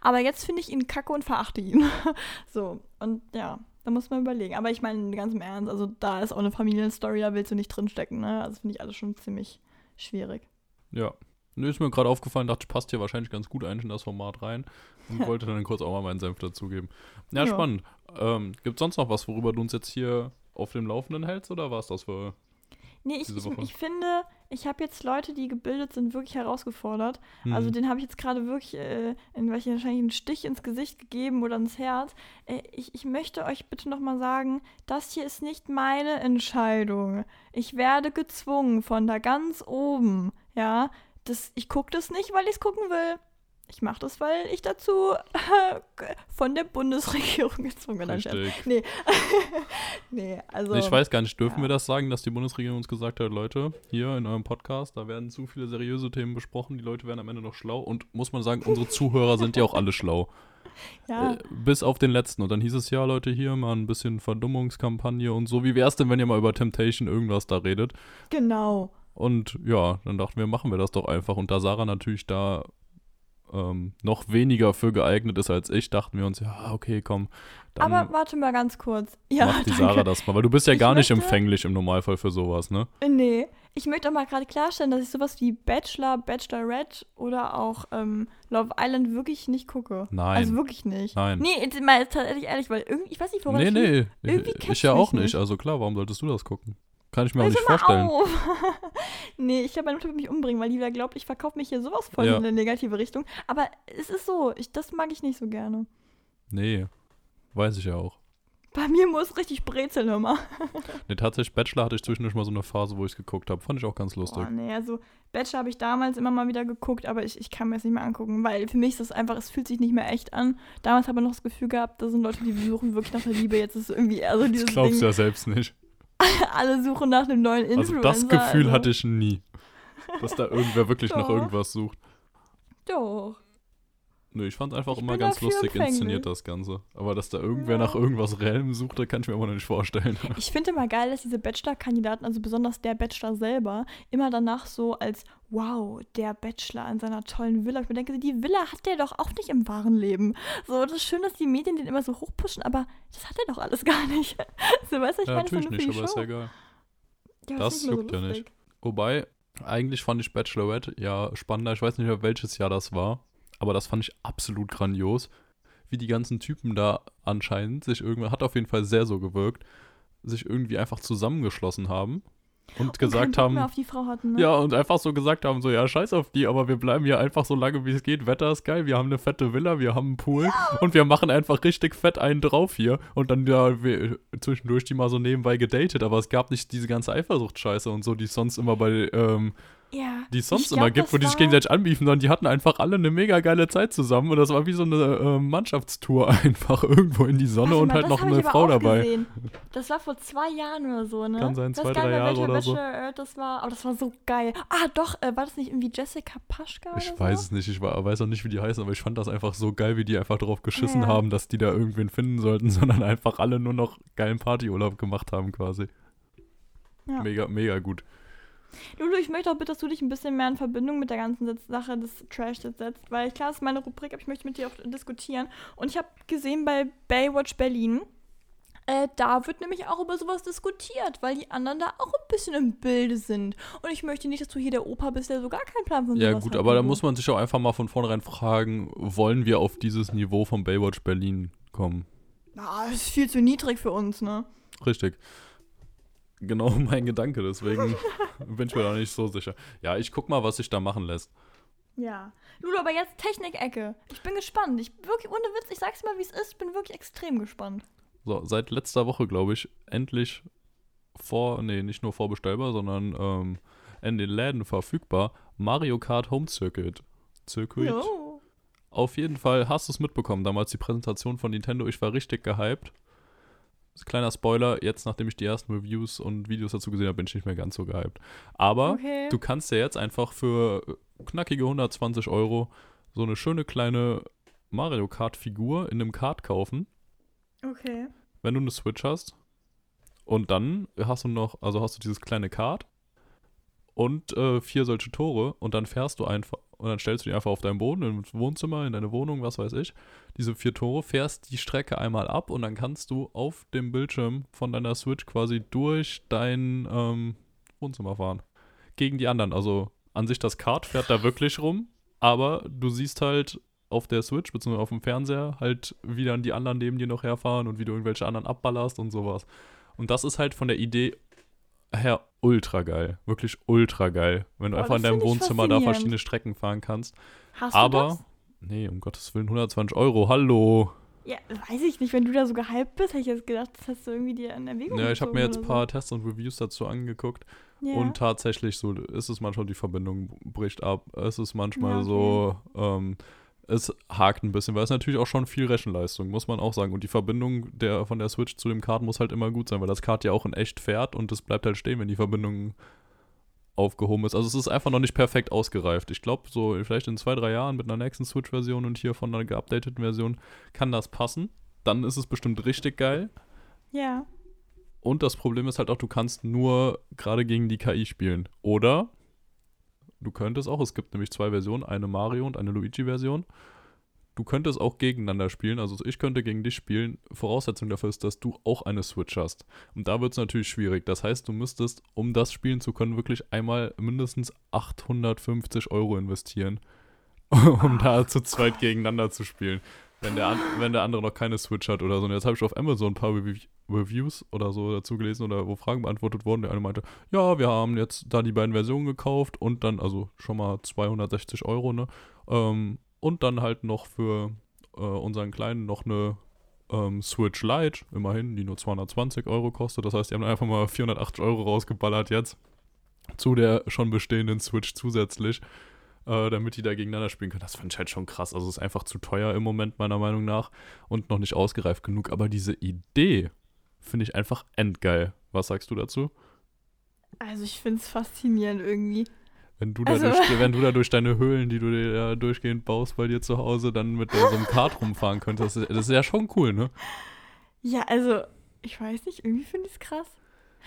Aber jetzt finde ich ihn kacke und verachte ihn. so, und ja, da muss man überlegen. Aber ich meine, ganz im Ernst, also da ist auch eine Familienstory, da willst du nicht drinstecken, ne? Also finde ich alles schon ziemlich schwierig. Ja. Nö, ist mir gerade aufgefallen, dachte ich, passt hier wahrscheinlich ganz gut eigentlich in das Format rein und wollte dann kurz auch mal meinen Senf dazugeben. Ja, Ja. spannend. Ähm, Gibt sonst noch was, worüber du uns jetzt hier auf dem Laufenden hältst oder war es das für. Nee, ich, ich, ich finde, ich habe jetzt Leute, die gebildet sind, wirklich herausgefordert. Hm. Also den habe ich jetzt gerade wirklich äh, in welchen wahrscheinlich einen Stich ins Gesicht gegeben oder ins Herz. Äh, ich, ich möchte euch bitte nochmal sagen, das hier ist nicht meine Entscheidung. Ich werde gezwungen von da ganz oben. Ja, das, ich gucke das nicht, weil ich es gucken will. Ich mache das, weil ich dazu äh, von der Bundesregierung gezwungen bin. Nee. nee, also. ich weiß gar nicht, dürfen ja. wir das sagen, dass die Bundesregierung uns gesagt hat, Leute, hier in eurem Podcast, da werden zu viele seriöse Themen besprochen, die Leute werden am Ende noch schlau und muss man sagen, unsere Zuhörer sind ja auch alle schlau. ja. Äh, bis auf den letzten. Und dann hieß es ja, Leute, hier mal ein bisschen Verdummungskampagne und so. Wie wär's denn, wenn ihr mal über Temptation irgendwas da redet? Genau. Und ja, dann dachten wir, machen wir das doch einfach. Und da Sarah natürlich da ähm, noch weniger für geeignet ist als ich, dachten wir uns, ja, okay, komm, Aber warte mal ganz kurz. Ja, macht die danke. Sarah das mal. Weil du bist ja Ich gar nicht empfänglich im Normalfall für sowas, ne? Nee, ich möchte auch mal gerade klarstellen, dass ich sowas wie Bachelor, Bachelorette oder auch ähm, Love Island wirklich nicht gucke. Nein. Also wirklich nicht. Nein. Nee, jetzt mal tatsächlich ehrlich, weil irgendwie, ich weiß nicht, woran nee, das liegt. nee, Irgendwie ich, ich ja auch nicht. nicht. Also klar, warum solltest du das gucken? Kann ich mir auch nicht vorstellen. nee, ich glaube, meine Mutter wird mich umbringen, weil die da glaubt, ich verkaufe mich hier sowas von Ja. in eine negative Richtung. Aber es ist so, ich, das mag ich nicht so gerne. Nee, weiß ich ja auch. Bei mir muss richtig brezeln immer. Nee, tatsächlich, Bachelor hatte ich zwischendurch mal so eine Phase, wo ich es geguckt habe. Fand ich auch ganz lustig. Boah, nee, also Bachelor habe ich damals immer mal wieder geguckt, aber ich, ich kann mir das nicht mehr angucken, weil für mich ist das einfach, es fühlt sich nicht mehr echt an. Damals habe ich noch das Gefühl gehabt, da sind Leute, die suchen wirklich nach der Liebe. Jetzt ist es irgendwie, also Das dieses glaubst Ding, du ja selbst nicht. alle suchen nach einem neuen Also Influencer. das Gefühl also, hatte ich nie. Dass da irgendwer wirklich nach Doch. irgendwas sucht. Doch. Nö, ich fand einfach Ich immer ganz lustig inszeniert, das Ganze. Aber dass da irgendwer Ja. nach irgendwas Realem sucht, das kann ich mir immer noch nicht vorstellen. Ich finde immer geil, dass diese Bachelor-Kandidaten, also besonders der Bachelor selber, immer danach so als, wow, der Bachelor in seiner tollen Villa. Ich mir denke, die Villa hat der doch auch nicht im wahren Leben. So, das ist schön, dass die Medien den immer so hochpushen, aber das hat er doch alles gar nicht. so, weißt du, ich ja, meine, natürlich nicht, aber ist ja egal. Ja, Das juckt ja nicht. Wobei, eigentlich fand ich Bachelorette ja spannender. Ich weiß nicht mehr, welches Jahr das war. Aber das fand ich absolut grandios. wie die ganzen Typen da anscheinend sich irgendwann, hat auf jeden Fall sehr so gewirkt, sich irgendwie einfach zusammengeschlossen haben und gesagt keinen Bock haben, hatten, ne? ja, und einfach so gesagt haben, so, ja, scheiß auf die, aber wir bleiben hier einfach so lange, wie es geht. Wetter ist geil, wir haben eine fette Villa, wir haben einen Pool und wir machen einfach richtig fett einen drauf hier. Und dann, ja, wir, zwischendurch die mal so nebenbei gedatet, aber es gab nicht diese ganze Eifersucht-Scheiße und so, die es sonst immer bei, ähm, ja. die es sonst glaub, immer gibt, wo die sich war- gegenseitig anbiefen, sondern die hatten einfach alle eine mega geile Zeit zusammen und das war wie so eine äh, Mannschaftstour einfach irgendwo in die Sonne Warte und mal, halt noch eine Frau dabei. Gesehen. Das war vor zwei Jahren oder so, ne? Kann sein, zwei, drei Jahre welcher oder so. Bachelor das war, aber das war so geil. Ah, doch, äh, war das nicht irgendwie Jessica Paschka Ich weiß so? es nicht, ich wa- weiß auch nicht, wie die heißen, aber ich fand das einfach so geil, wie die einfach darauf geschissen Ja. haben, dass die da irgendwen finden sollten, sondern einfach alle nur noch geilen Partyurlaub gemacht haben quasi. Ja. Mega, mega gut. Lulu, ich möchte auch bitte, dass du dich ein bisschen mehr in Verbindung mit der ganzen Sache des Trash setzt, weil klar, das ist meine Rubrik, aber ich möchte mit dir auch diskutieren. Und ich habe gesehen bei Baywatch Berlin, äh, da wird nämlich auch über sowas diskutiert, weil die anderen da auch ein bisschen im Bilde sind. Und ich möchte nicht, dass du hier der Opa bist, der so gar keinen Plan von Ja sowas gut, hat. aber da muss man sich auch einfach mal von vornherein fragen, wollen wir auf dieses Niveau von Baywatch Berlin kommen? Ah, das ist viel zu niedrig für uns, ne? Richtig. Genau mein Gedanke, deswegen bin ich mir da nicht so sicher. Ja, ich guck mal, was sich da machen lässt. Ja. Lulu, aber jetzt Technik-Ecke. Ich bin gespannt. Ich wirklich, ohne Witz, ich sag's mal, wie es ist, ich bin wirklich extrem gespannt. So, seit letzter Woche, glaube ich, endlich vor, nee, nicht nur vorbestellbar, sondern ähm, in den Läden verfügbar. Mario Kart Home Circuit. Circuit. Jo. Auf jeden Fall hast du es mitbekommen, damals die Präsentation von Nintendo. Ich war richtig gehypt. Kleiner Spoiler, jetzt nachdem ich die ersten Reviews und Videos dazu gesehen habe, bin ich nicht mehr ganz so gehypt. Aber Okay. du kannst ja jetzt einfach für knackige 120 Euro so eine schöne kleine Mario Kart Figur in einem Kart kaufen Okay. wenn du eine Switch hast. Und dann hast du noch, also hast du dieses kleine Kart und äh, vier solche Tore und dann fährst du einfach und dann stellst du die einfach auf deinen Boden, im Wohnzimmer, in deine Wohnung, was weiß ich. Diese vier Tore, fährst die Strecke einmal ab und dann kannst du auf dem Bildschirm von deiner Switch quasi durch dein ähm, Wohnzimmer fahren. Gegen die anderen. Also an sich das Kart fährt da wirklich rum, aber du siehst halt auf der Switch bzw. auf dem Fernseher halt, wie dann die anderen neben dir noch herfahren und wie du irgendwelche anderen abballerst und sowas. Und das ist halt von der Idee her ultra geil. Wirklich ultra geil. Wenn du Boah, einfach in deinem Wohnzimmer da verschiedene Strecken fahren kannst. Hast Aber, du das? nee, um Gottes Willen, 120 Euro, hallo. Ja, weiß ich nicht. Wenn du da so gehypt bist, hätte ich jetzt gedacht, das hast du irgendwie dir in Erwägung Ja, ich habe mir jetzt ein paar oder Tests und Reviews dazu angeguckt so. Ja. und tatsächlich so ist es manchmal, die Verbindung bricht ab. Es ist manchmal Ja, okay. so, ähm, es hakt ein bisschen, weil es natürlich auch schon viel Rechenleistung, muss man auch sagen. Und die Verbindung der, von der Switch zu dem Kart muss halt immer gut sein, weil das Kart ja auch in echt fährt und es bleibt halt stehen, wenn die Verbindung aufgehoben ist. Also es ist einfach noch nicht perfekt ausgereift. Ich glaube, so vielleicht in zwei, drei Jahren mit einer nächsten Switch-Version und hier von einer geupdateten Version kann das passen. Dann ist es bestimmt richtig geil. ja. Und das Problem ist halt auch, du kannst nur gerade gegen die KI spielen. Oder du könntest auch, es gibt nämlich zwei Versionen, eine Mario und eine Luigi-Version. Du könntest auch gegeneinander spielen, also ich könnte gegen dich spielen. Voraussetzung dafür ist, dass du auch eine Switch hast. Und da wird es natürlich schwierig. Das heißt, du müsstest, um das spielen zu können, wirklich einmal mindestens 850 Euro investieren, um da zu zweit gegeneinander zu spielen. Wenn der, wenn der andere noch keine Switch hat oder so. Und jetzt habe ich auf Amazon ein paar Rev Reviews oder so dazu gelesen oder wo Fragen beantwortet wurden. Der eine meinte, ja, wir haben jetzt da die beiden Versionen gekauft und dann, also schon mal 260 Euro, ne? Ähm, und dann halt noch für äh, unseren Kleinen noch eine ähm, Switch Lite, immerhin, die nur 220 Euro kostet. Das heißt, die haben einfach mal 480 Euro rausgeballert jetzt zu der schon bestehenden Switch zusätzlich, äh, damit die da gegeneinander spielen können. Das fand ich halt schon krass. Also es ist einfach zu teuer im Moment, meiner Meinung nach, und noch nicht ausgereift genug. Aber diese Idee finde ich einfach endgeil. Was sagst du dazu? Also ich finde es faszinierend irgendwie. Wenn du, da Also- durch, wenn du da durch deine Höhlen, die du dir ja durchgehend baust bei dir zu Hause, dann mit so einem Kart rumfahren könntest, das ist, das ist ja schon cool, ne? Ja, also, ich weiß nicht, irgendwie finde ich es krass.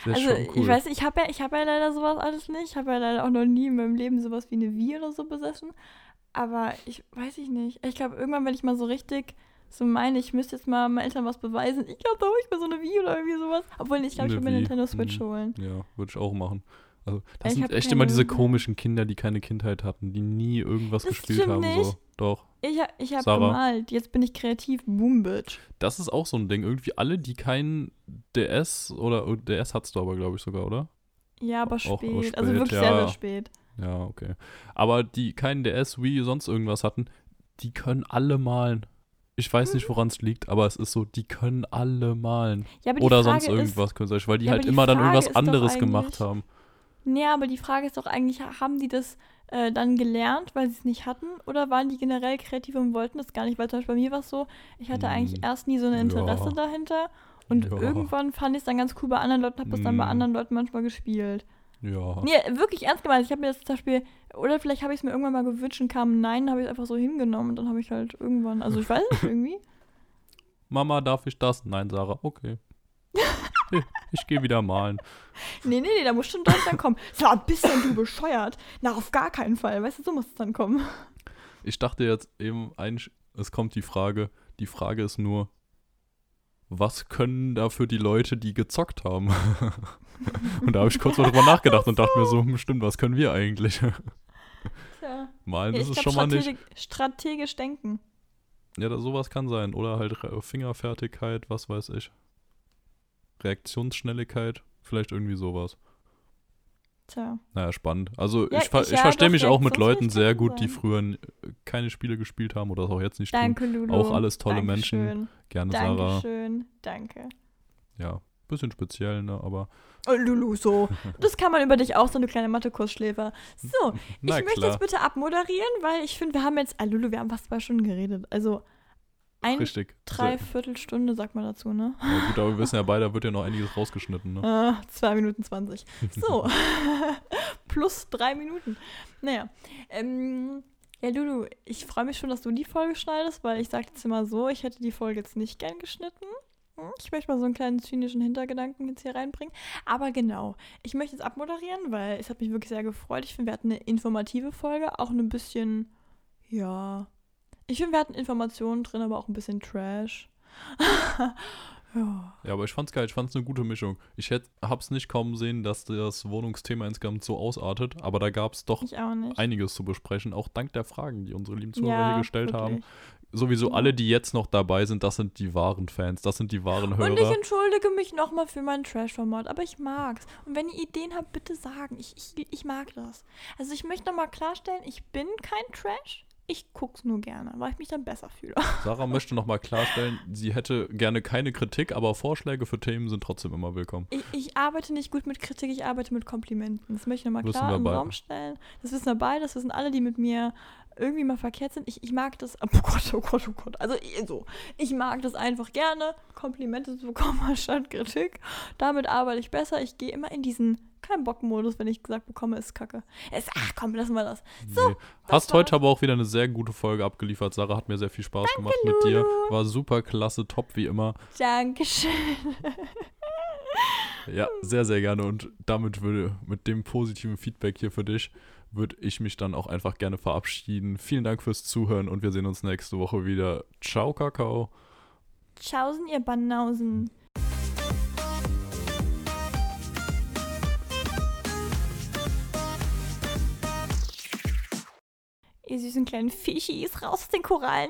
Also, cool. ich weiß ich habe ja, ich hab ja leider sowas alles nicht. Ich habe ja leider auch noch nie in meinem Leben sowas wie eine Wii oder so besessen. Aber ich weiß ich nicht. Ich glaube, irgendwann, wenn ich mal so richtig so meine, ich müsste jetzt mal meinen Eltern was beweisen, ich glaube, da hole ich mir so eine Wii oder irgendwie sowas. Obwohl, ich glaube, ich will mir eine Nintendo Switch mhm. holen. Ja, würde ich auch machen. Also, das Ich sind echt immer diese komischen Kinder, die keine Kindheit hatten, die nie irgendwas Das gespielt haben. nicht. So. Doch. Ich, ich habe gemalt. Jetzt bin ich kreativ. Boom, Bitch. Das ist auch so ein Ding. Irgendwie alle, die keinen DS oder oh, DS hattest du aber, glaube ich, sogar, oder? Ja, aber Auch- spät. aber Also spät, wirklich ja. sehr, sehr spät. Ja, okay. Aber die keinen DS, Wii, sonst irgendwas hatten, die können alle malen. Ich weiß nicht, woran es liegt, aber es ist so, die können alle malen. Ja, aber Oder Frage sonst ist, irgendwas künstlerisch, weil die Ja, aber halt die immer dann Frage irgendwas ist doch anderes gemacht haben. Nee, aber die Frage ist doch eigentlich, haben die das äh, dann gelernt, weil sie es nicht hatten? Oder waren die generell kreativ und wollten das gar nicht? Weil zum Beispiel bei mir war es so, ich hatte eigentlich Hm, erst nie so ein Interesse ja. dahinter. Und Ja. irgendwann fand ich es dann ganz cool bei anderen Leuten, habe das dann bei Hm. anderen Leuten manchmal gespielt. Ja. Nee, wirklich ernst gemeint. Ich habe mir das zum Beispiel, oder vielleicht habe ich es mir irgendwann mal gewünscht und kam ein Nein, habe ich es einfach so hingenommen und dann habe ich halt irgendwann, also ich weiß nicht, irgendwie. Mama, darf ich das? Nein, Sarah, okay. ich gehe wieder malen. Nee, nee, nee, da muss schon Deutsch dann kommen. So, bist denn du bescheuert? Na, auf gar keinen Fall. Weißt du, so muss es dann kommen. Ich dachte jetzt eben, ein, es kommt die Frage, die Frage ist nur, was können dafür die Leute, die gezockt haben? und da habe ich kurz mal drüber nachgedacht und dachte mir so, hm, stimmt, was können wir eigentlich? Tja. Malen Ja, ist es schon mal nicht. strategi strategisch denken. Ja, da, sowas kann sein. Oder halt Fingerfertigkeit, was weiß ich. Reaktionsschnelligkeit, vielleicht irgendwie sowas. Tja. Naja, spannend. Also Ja, ich, ver ich- ich ja, verstehe mich auch mit Leuten sehr gut, die sein. früher n- keine Spiele gespielt haben oder das auch jetzt nicht tun. Danke, Lulu. Auch alles tolle Menschen. Dankeschön. Gerne Sarah. Dankeschön. Danke. Ja, bisschen speziell, ne, aber Oh, Lulu, so. Das kann man über dich auch, so eine kleine Mathe-Kursschläfer. So, na ich möchte klar. jetzt bitte abmoderieren, weil ich finde, wir haben jetzt, ah, Lulu, wir haben fast zwei Stunden geredet. Also, ein Richtig. Dreiviertelstunde, sagt man dazu, ne? Ja, gut, aber wir wissen ja beide, da wird ja noch einiges rausgeschnitten, ne? Ah, zwei Minuten zwanzig. So. Plus drei Minuten. Naja. Ähm, ja, Lulu, ich freue mich schon, dass du die Folge schneidest, weil ich sage jetzt immer so, ich hätte die Folge jetzt nicht gern geschnitten. Hm, Ich möchte mal so einen kleinen zynischen Hintergedanken jetzt hier reinbringen. Aber genau, ich möchte jetzt abmoderieren, weil es hat mich wirklich sehr gefreut. Ich finde, wir hatten eine informative Folge, auch ein bisschen, ja. Ich finde, wir hatten Informationen drin, aber auch ein bisschen Trash. ja. Ja, aber ich fand's geil, ich fand's eine gute Mischung. Ich hätt, hab's nicht kommen sehen, dass das Wohnungsthema insgesamt so ausartet, aber da gab's doch einiges zu besprechen, auch dank der Fragen, die unsere lieben Zuhörer ja, hier gestellt haben. wirklich. Sowieso Ja. alle, die jetzt noch dabei sind, das sind die wahren Fans, das sind die wahren Hörer. Und ich entschuldige mich nochmal für mein Trash-Format, aber ich mag's. Und wenn ihr Ideen habt, bitte sagen. Ich, ich, ich mag das. Also ich möchte nochmal klarstellen, ich bin kein Trash. Ich guck's nur gerne, weil ich mich dann besser fühle. Sarah möchte nochmal klarstellen, sie hätte gerne keine Kritik, aber Vorschläge für Themen sind trotzdem immer willkommen. Ich, ich arbeite nicht gut mit Kritik, ich arbeite mit Komplimenten. Das möchte ich nochmal klar im beide. Raum stellen. Das wissen wir beide, das wissen alle, die mit mir irgendwie mal verkehrt sind. Ich, ich mag das. Oh Gott, oh Gott, oh Gott. Also ich- so. Ich mag das einfach gerne, Komplimente zu bekommen anstatt Kritik. Damit arbeite ich besser. Ich gehe immer in diesen kein Bock-Modus, wenn ich gesagt bekomme, ist kacke. Es, ach komm, lassen wir das. So, nee. Hast war's. heute aber auch wieder eine sehr gute Folge abgeliefert. Sarah hat mir sehr viel Spaß gemacht mit dir. Lulu. War super klasse, top wie immer. Dankeschön. Ja, sehr, sehr gerne. Und damit würde, mit dem positiven Feedback hier für dich, würde ich mich dann auch einfach gerne verabschieden. Vielen Dank fürs Zuhören und wir sehen uns nächste Woche wieder. Ciao, Kakao. Tschaußen, ihr Banausen. Ihr süßen kleinen Fischis, raus aus den Korallen.